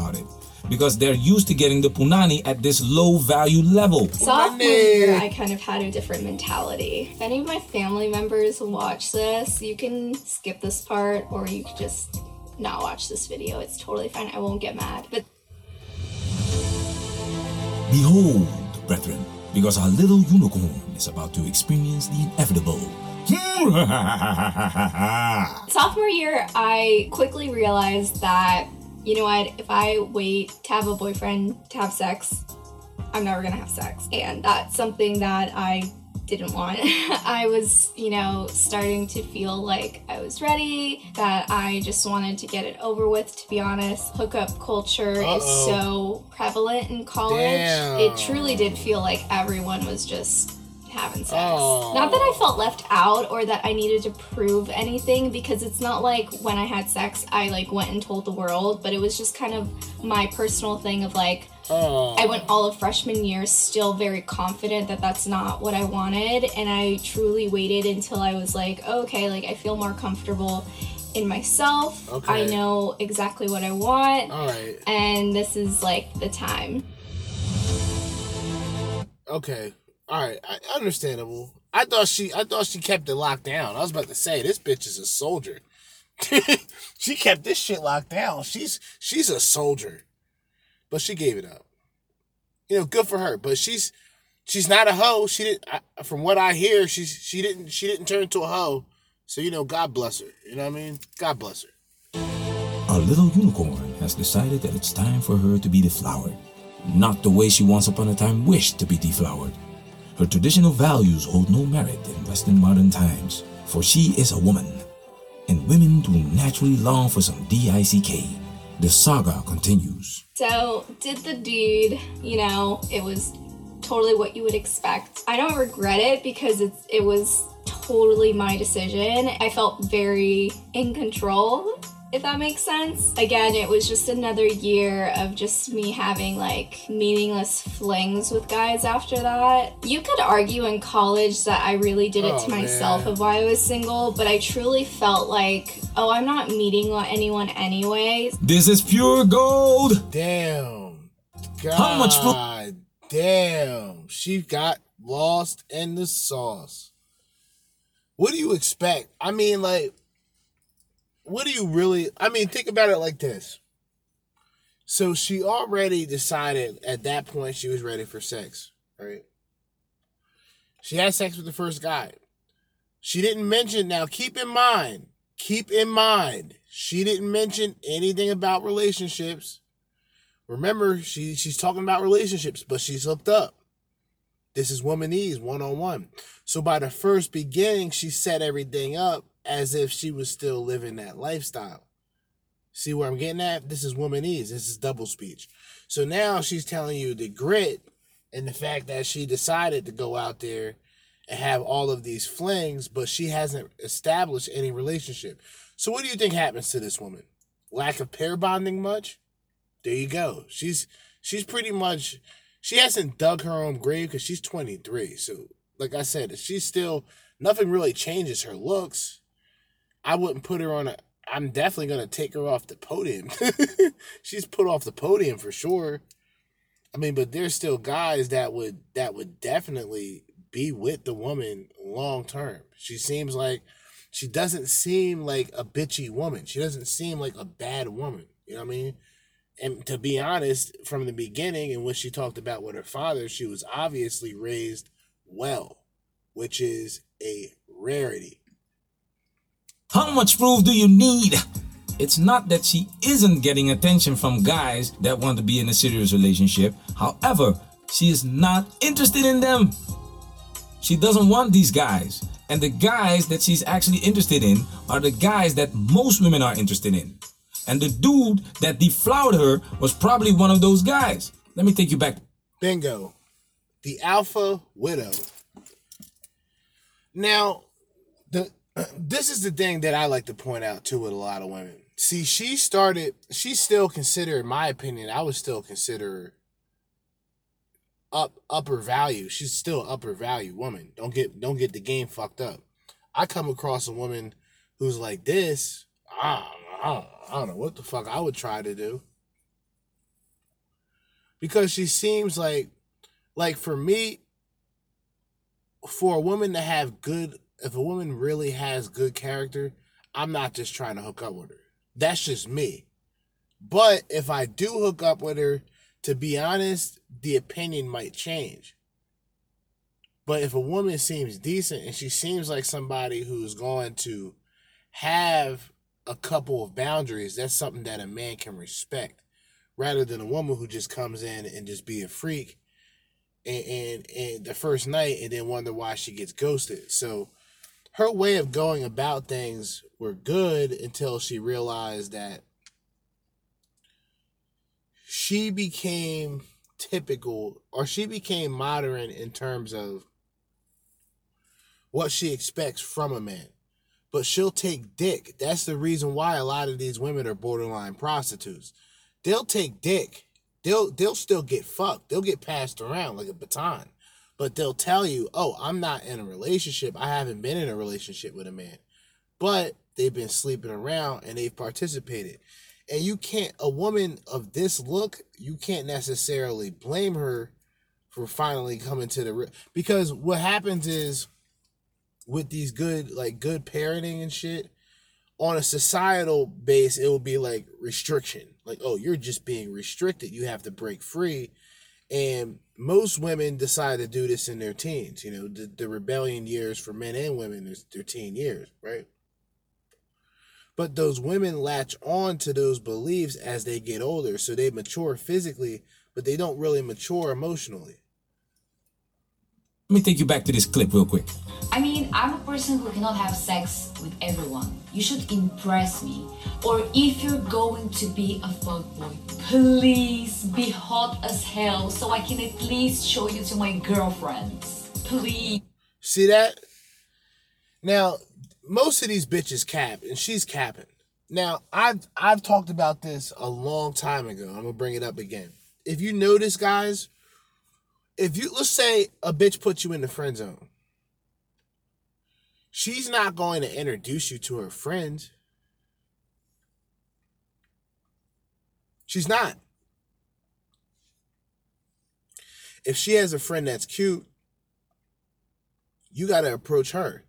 About it. Because they're used to getting the punani at this low value level. Sophomore year, I kind of had a different mentality. If any of my family members watch this, you can skip this part or you could just not watch this video. It's totally fine. I won't get mad. But Behold, brethren, because our little unicorn is about to experience the inevitable. sophomore year, I quickly realized that, you know what, if I wait to have a boyfriend to have sex, I'm never gonna have sex. And that's something that I didn't want. I was, you know, starting to feel like I was ready, that I just wanted to get it over with, to be honest. Hookup culture is Uh-oh. so prevalent in college. Damn. It truly did feel like everyone was just having sex. Oh. Not that I felt left out or that I needed to prove anything because it's not like when I had sex I like went and told the world, but it was just kind of my personal thing of like Oh. I went all of freshman year still very confident that that's not what I wanted and I truly waited until I was like, okay, like I feel more comfortable in myself. Okay. I know exactly what I want. All right. And this is like the time. Okay. All right. I, understandable. I thought she I thought she kept it locked down. I was about to say this bitch is a soldier. she kept this shit locked down. She's she's a soldier. But she gave it up. You know, good for her. But she's she's not a hoe. She didn't I, from what I hear, she's she didn't she didn't turn into a hoe. So you know, God bless her. You know what I mean? God bless her. Our little unicorn has decided that it's time for her to be deflowered. Not the way she once upon a time wished to be deflowered. Her traditional values hold no merit in Western modern times, for she is a woman. And women do naturally long for some DICK. The saga continues. So, did the deed, you know, it was totally what you would expect. I don't regret it because it's it was totally my decision. I felt very in control, if that makes sense. Again, it was just another year of just me having like meaningless flings with guys after that. You could argue in college that I really did it Oh, to myself man. of why I was single, but I truly felt like, oh, I'm not meeting anyone anyway. This is pure gold! Damn. God How much fo- damn. She got lost in the sauce. What do you expect? I mean, like, what do you really I mean, think about it like this. So she already decided at that point she was ready for sex, right? She had sex with the first guy. She didn't mention now keep in mind, keep in mind, she didn't mention anything about relationships. Remember, she she's talking about relationships, but she's hooked up. This is womanese one on one. So by the first beginning, she set everything up as if she was still living that lifestyle. See where I'm getting at? This is woman womanese. This is double speech. So now she's telling you the grit and the fact that she decided to go out there and have all of these flings, but she hasn't established any relationship. So what do you think happens to this woman? Lack of pair bonding much? There you go. She's she's pretty much she hasn't dug her own grave because she's 23. So, like I said, she's still nothing really changes her looks. I wouldn't put her on a. I'm definitely gonna take her off the podium. she's put off the podium for sure. I mean, but there's still guys that would that would definitely be with the woman long term. She seems like she doesn't seem like a bitchy woman. She doesn't seem like a bad woman. You know what I mean? And to be honest, from the beginning and when she talked about with her father, she was obviously raised well, which is a rarity. How much proof do you need? It's not that she isn't getting attention from guys that want to be in a serious relationship. However, she is not interested in them. She doesn't want these guys. And the guys that she's actually interested in are the guys that most women are interested in. And the dude that deflowered her was probably one of those guys. Let me take you back. Bingo. The alpha widow. Now, this is the thing that I like to point out too with a lot of women. See, she started, she's still considered, in my opinion, I would still consider up upper value. She's still upper value woman. Don't get don't get the game fucked up. I come across a woman who's like this. I don't, I don't, I don't know what the fuck I would try to do because she seems like like for me for a woman to have good if a woman really has good character i'm not just trying to hook up with her. That's just me. But if i do hook up with her to be honest the opinion might change. But if a woman seems decent and she seems like somebody who's going to have a couple of boundaries that's something that a man can respect rather than a woman who just comes in and just be a freak and, and and the first night and then wonder why she gets ghosted. So her way of going about things were good until she realized that she became typical or she became modern in terms of what she expects from a man. But she'll take dick. That's the reason why a lot of these women are borderline prostitutes they'll take dick. They'll they'll still get fucked. They'll get passed around like a baton. But they'll tell you, "Oh, I'm not in a relationship. I haven't been in a relationship with a man." But they've been sleeping around and they've participated. And you can't a woman of this look, you can't necessarily blame her for finally coming to the re- because what happens is with these good like good parenting and shit on a societal base it will be like restriction like oh you're just being restricted you have to break free and most women decide to do this in their teens you know the, the rebellion years for men and women is their teen years right? But those women latch on to those beliefs as they get older so they mature physically but they don't really mature emotionally Let me take you back to this clip real quick. I mean, I'm a person who cannot have sex with everyone. You should impress me. Or if you're going to be a fuckboy, please be hot as hell so I can at least show you to my girlfriends. Please. See that? Now, most of these bitches cap, and she's capping. Now, I've I've talked about this a long time ago. I'm gonna bring it up again. If you notice, guys, if you let's say a bitch puts you in the friend zone, she's not going to introduce you to her friends. She's not. If she has a friend that's cute, you got to approach her.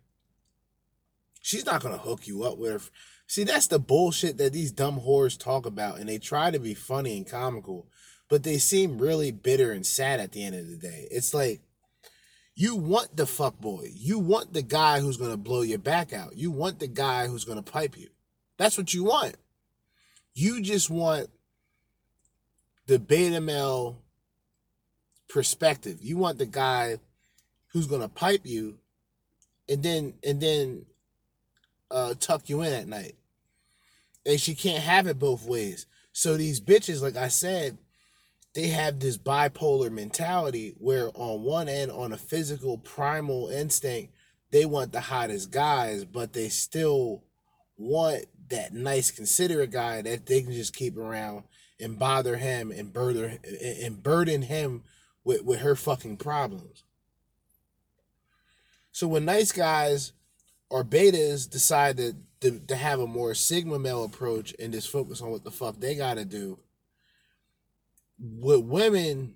She's not going to hook you up with her. See, that's the bullshit that these dumb whores talk about, and they try to be funny and comical, but they seem really bitter and sad at the end of the day. It's like, you want the fuck boy. You want the guy who's going to blow your back out. You want the guy who's going to pipe you. That's what you want. You just want the beta male perspective. You want the guy who's going to pipe you and then and then uh tuck you in at night. And she can't have it both ways. So these bitches like I said, they have this bipolar mentality where on one end on a physical primal instinct they want the hottest guys but they still want that nice considerate guy that they can just keep around and bother him and burden and burden him with, with her fucking problems. So when nice guys or betas decide to, to, to have a more sigma male approach and just focus on what the fuck they gotta do, with women,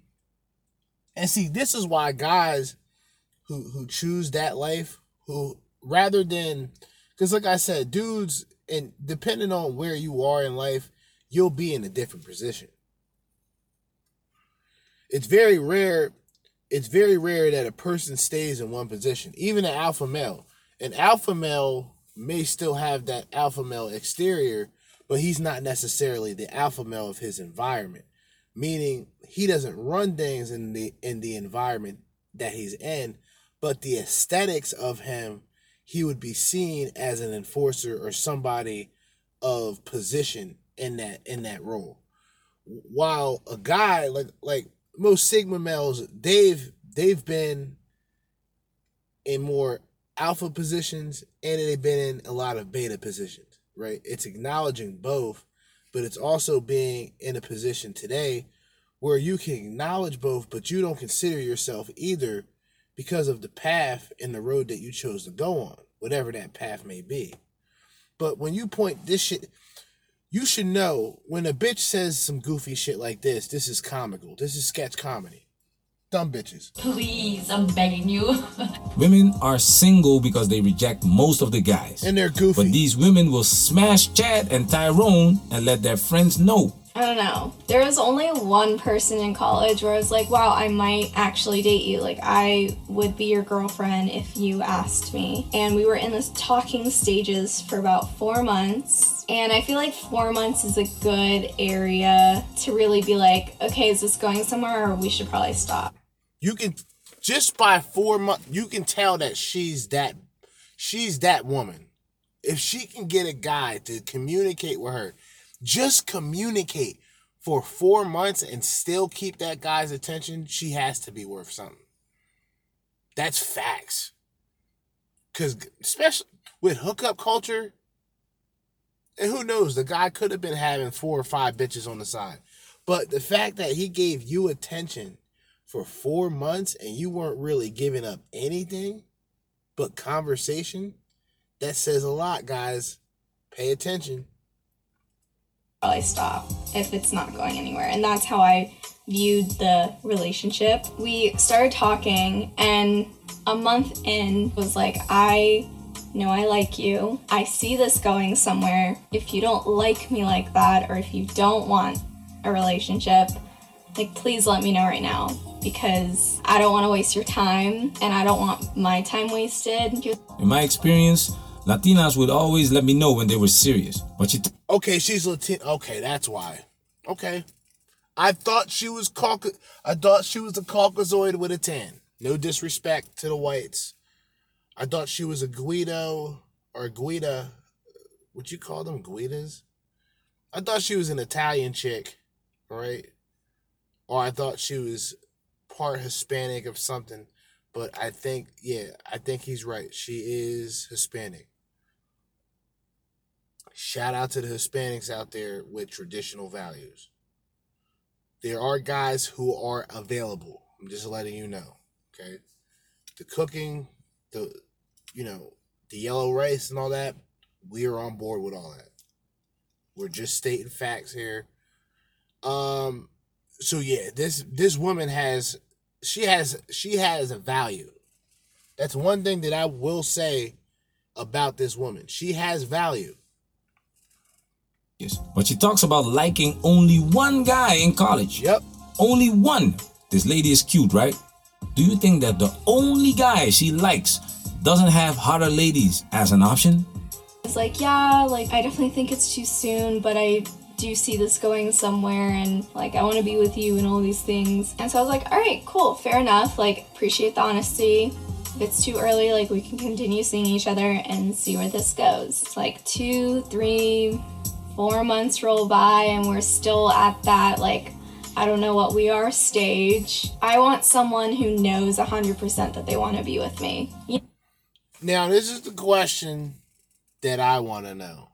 and see, this is why guys who who choose that life, who rather than, because like I said, dudes, and depending on where you are in life, you'll be in a different position. It's very rare. It's very rare that a person stays in one position, even an alpha male. An alpha male may still have that alpha male exterior, but he's not necessarily the alpha male of his environment. Meaning he doesn't run things in the in the environment that he's in, but the aesthetics of him, he would be seen as an enforcer or somebody of position in that in that role. While a guy like like most sigma males, they've they've been in more alpha positions and they've been in a lot of beta positions, right? It's acknowledging both, but it's also being in a position today where you can acknowledge both, but you don't consider yourself either because of the path and the road that you chose to go on, whatever that path may be. But when you point this shit, you should know when a bitch says some goofy shit like this, this is comical. This is sketch comedy. Dumb bitches. Please, I'm begging you. Women are single because they reject most of the guys. And they're goofy. But these women will smash Chad and Tyrone and let their friends know. I don't know. There was only one person in college where I was like, wow, I might actually date you. Like, I would be your girlfriend if you asked me. And we were in this talking stages for about four months. And I feel like four months is a good area to really be like, okay, is this going somewhere or we should probably stop? You can just by four months, you can tell that she's that she's that woman. If she can get a guy to communicate with her, just communicate for four months and still keep that guy's attention, she has to be worth something. That's facts. Cause especially with hookup culture, and who knows, the guy could have been having four or five bitches on the side. But the fact that he gave you attention for four months and you weren't really giving up anything but conversation, that says a lot, guys. Pay attention. Probably stop if it's not going anywhere. And that's how I viewed the relationship. We started talking, and a month in was like, I know I like you. I see this going somewhere. If you don't like me like that, or if you don't want a relationship, like, please let me know right now because I don't want to waste your time and I don't want my time wasted. In my experience, Latinas would always let me know when they were serious. But she Okay, she's Latin. Okay, that's why. Okay. I thought she was Cauca- I thought she was a Caucasoid with a tan. No disrespect to the whites. I thought she was a Guido or Guida. What you call them? Guidas? I thought she was an Italian chick, right? Or I thought she was part Hispanic of something. But I think, yeah, I think he's right. She is Hispanic. Shout out to the Hispanics out there with traditional values. There are guys who are available. I'm just letting you know. Okay. The cooking, the you know, the yellow rice and all that, we are on board with all that. We're just stating facts here. Um so yeah, this this woman has she has she has a value. That's one thing that I will say about this woman. She has value. Yes. But she talks about liking only one guy in college. Yep. Only one. This lady is cute, right? Do you think that the only guy she likes doesn't have hotter ladies as an option? It's like, yeah, like I definitely think it's too soon, but I do see this going somewhere and like I want to be with you and all these things. And so I was like, all right, cool, fair enough. Like, appreciate the honesty. If it's too early, like we can continue seeing each other and see where this goes. It's like two, three, four months roll by and we're still at that like I don't know what we are stage. I want someone who knows 100% that they want to be with me. Now, this is the question that I want to know.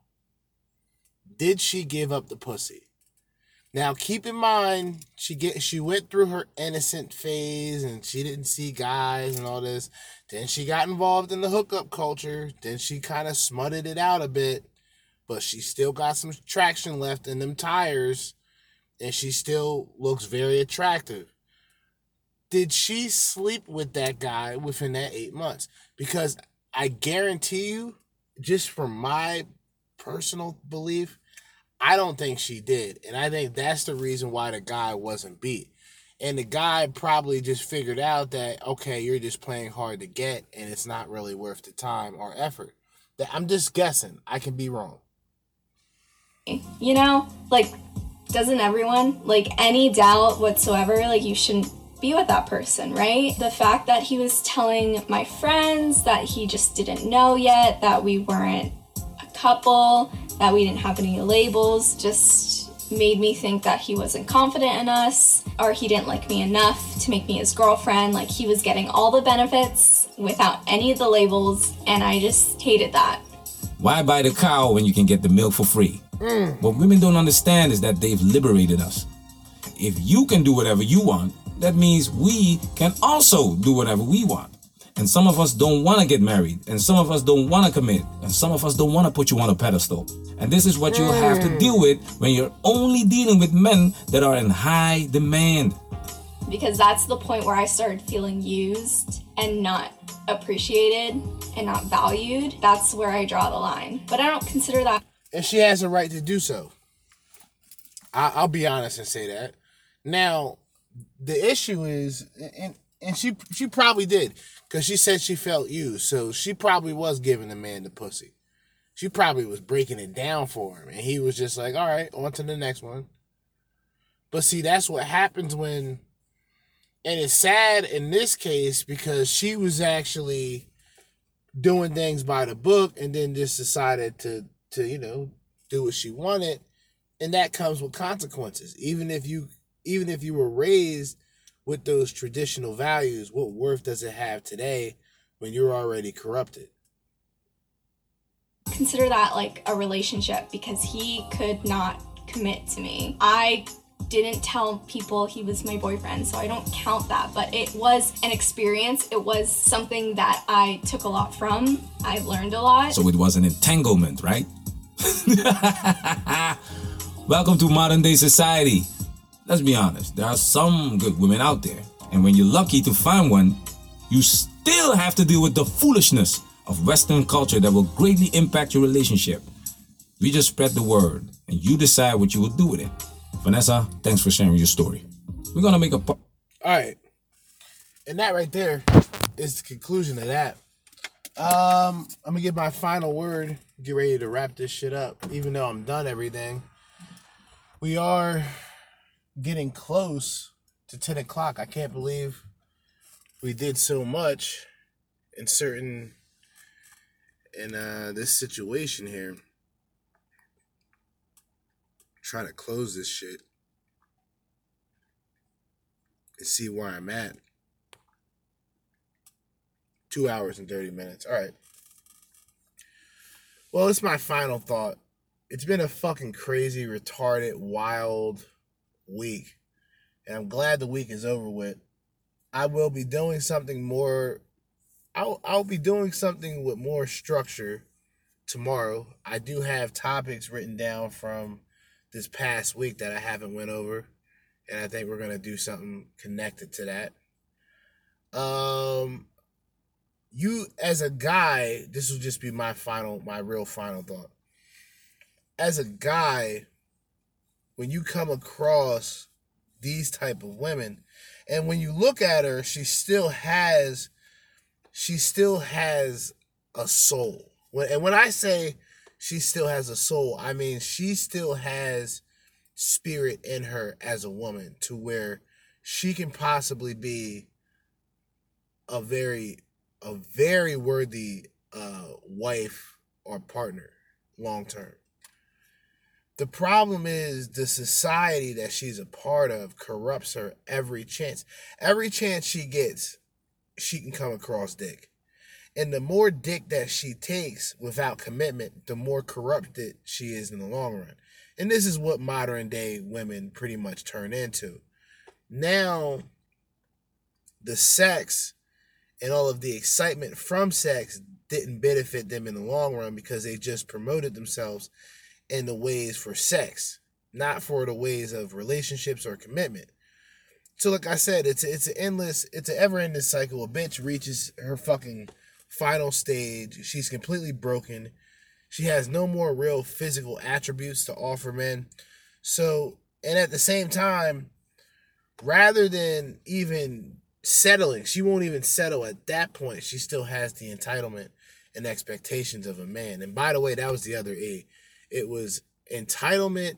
Did she give up the pussy? Now keep in mind she get she went through her innocent phase and she didn't see guys and all this. Then she got involved in the hookup culture. Then she kind of smutted it out a bit, but she still got some traction left in them tires and she still looks very attractive. Did she sleep with that guy within that 8 months? Because I guarantee you just from my personal belief I don't think she did. And I think that's the reason why the guy wasn't beat. And the guy probably just figured out that, okay, you're just playing hard to get and it's not really worth the time or effort. That I'm just guessing. I can be wrong. You know, like, doesn't everyone, like, any doubt whatsoever, like, you shouldn't be with that person, right? The fact that he was telling my friends that he just didn't know yet, that we weren't a couple, that we didn't have any labels just made me think that he wasn't confident in us or he didn't like me enough to make me his girlfriend. Like he was getting all the benefits without any of the labels, and I just hated that. Why buy the cow when you can get the milk for free? Mm. What women don't understand is that they've liberated us. If you can do whatever you want, that means we can also do whatever we want. And some of us don't want to get married, and some of us don't want to commit, and some of us don't want to put you on a pedestal. And this is what you'll have to mm. deal with when you're only dealing with men that are in high demand. Because that's the point where I started feeling used and not appreciated and not valued. That's where I draw the line. But I don't consider that And she has a right to do so. I, I'll be honest and say that. Now, the issue is, and and she she probably did because she said she felt used, so she probably was giving the man the pussy. She probably was breaking it down for him, and he was just like, "All right, on to the next one." But see, that's what happens when, and it's sad in this case because she was actually doing things by the book, and then just decided to to you know do what she wanted, and that comes with consequences. Even if you even if you were raised with those traditional values, what worth does it have today when you're already corrupted? consider that like a relationship because he could not commit to me. I didn't tell people he was my boyfriend, so I don't count that, but it was an experience. It was something that I took a lot from. I learned a lot. So it was an entanglement, right? Welcome to modern day society. Let's be honest, there are some good women out there, and when you're lucky to find one, you still have to deal with the foolishness of Western culture that will greatly impact your relationship. We just spread the word, and you decide what you will do with it. Vanessa, thanks for sharing your story. We're gonna make a. Po- All right, and that right there is the conclusion of that. Um, I'm gonna give my final word. Get ready to wrap this shit up. Even though I'm done everything, we are getting close to ten o'clock. I can't believe we did so much in certain in uh this situation here. Trying to close this shit and see where I'm at. Two hours and 30 minutes. All right. Well, it's my final thought. It's been a fucking crazy, retarded, wild week. And I'm glad the week is over with. I will be doing something more. I'll, I'll be doing something with more structure tomorrow. I do have topics written down from this past week that I haven't went over and I think we're gonna do something connected to that. Um, you as a guy, this will just be my final, my real final thought. As a guy, when you come across these type of women, and when you look at her, she still has, she still has a soul. When and when I say she still has a soul, I mean she still has spirit in her as a woman to where she can possibly be a very a very worthy uh wife or partner long term. The problem is the society that she's a part of corrupts her every chance. Every chance she gets she can come across dick. And the more dick that she takes without commitment the more corrupted she is in the long run. And this is what modern day women pretty much turn into. Now, the sex and all of the excitement from sex didn't benefit them in the long run because they just promoted themselves in the ways for sex, not for the ways of relationships or commitment. So, like I said, it's a, it's an endless, it's an ever-ending cycle. A bitch reaches her fucking final stage. She's completely broken. She has no more real physical attributes to offer men. So, and at the same time, rather than even settling, she won't even settle at that point. She still has the entitlement and expectations of a man. And by the way, that was the other E. It was entitlement,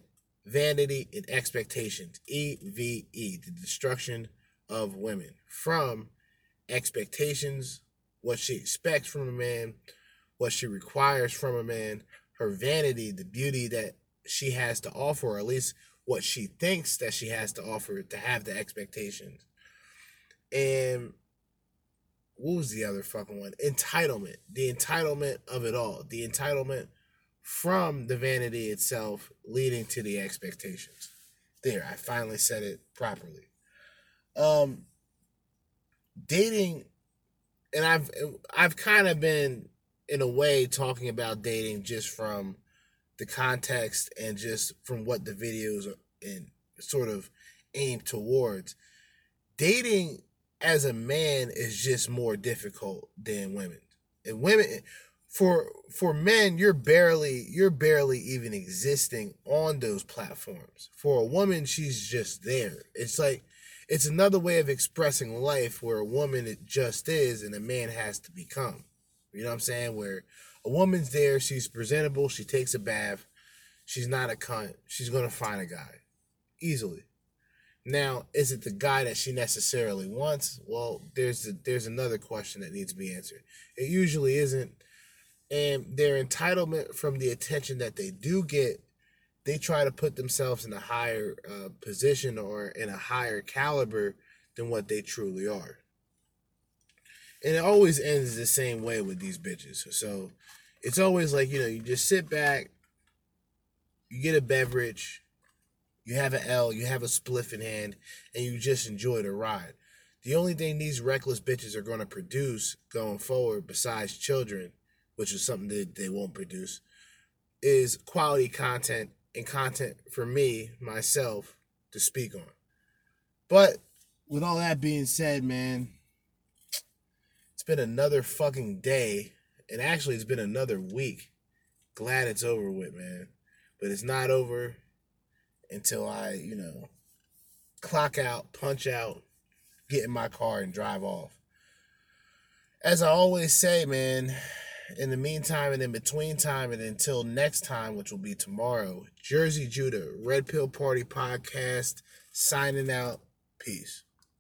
vanity, and expectations. E V E, the destruction of women from expectations, what she expects from a man, what she requires from a man, her vanity, the beauty that she has to offer, or at least what she thinks that she has to offer to have the expectations. And what was the other fucking one? Entitlement. The entitlement of it all. The entitlement from the vanity itself leading to the expectations. There, I finally said it properly. Um dating and I've I've kind of been in a way talking about dating just from the context and just from what the videos are and sort of aim towards. Dating as a man is just more difficult than women. And women for for men you're barely you're barely even existing on those platforms. For a woman she's just there. It's like it's another way of expressing life where a woman it just is and a man has to become. You know what I'm saying? Where a woman's there, she's presentable, she takes a bath, she's not a cunt, she's gonna find a guy. Easily. Now, is it the guy that she necessarily wants? Well, there's a, there's another question that needs to be answered. It usually isn't, and their entitlement from the attention that they do get, they try to put themselves in a higher uh, position or in a higher caliber than what they truly are. And it always ends the same way with these bitches. So it's always like you know, you just sit back, you get a beverage you have an L, you have a spliff in hand, and you just enjoy the ride. The only thing these reckless bitches are going to produce going forward, besides children, which is something that they won't produce, is quality content and content for me, myself, to speak on. But with all that being said, man, it's been another fucking day, and actually, it's been another week. Glad it's over with, man. But it's not over until I, you know, clock out, punch out, get in my car and drive off. As I always say, man, in the meantime and in between time and until next time, which will be tomorrow, Jerzee Judah, Red Pill Party Podcast, signing out. Peace.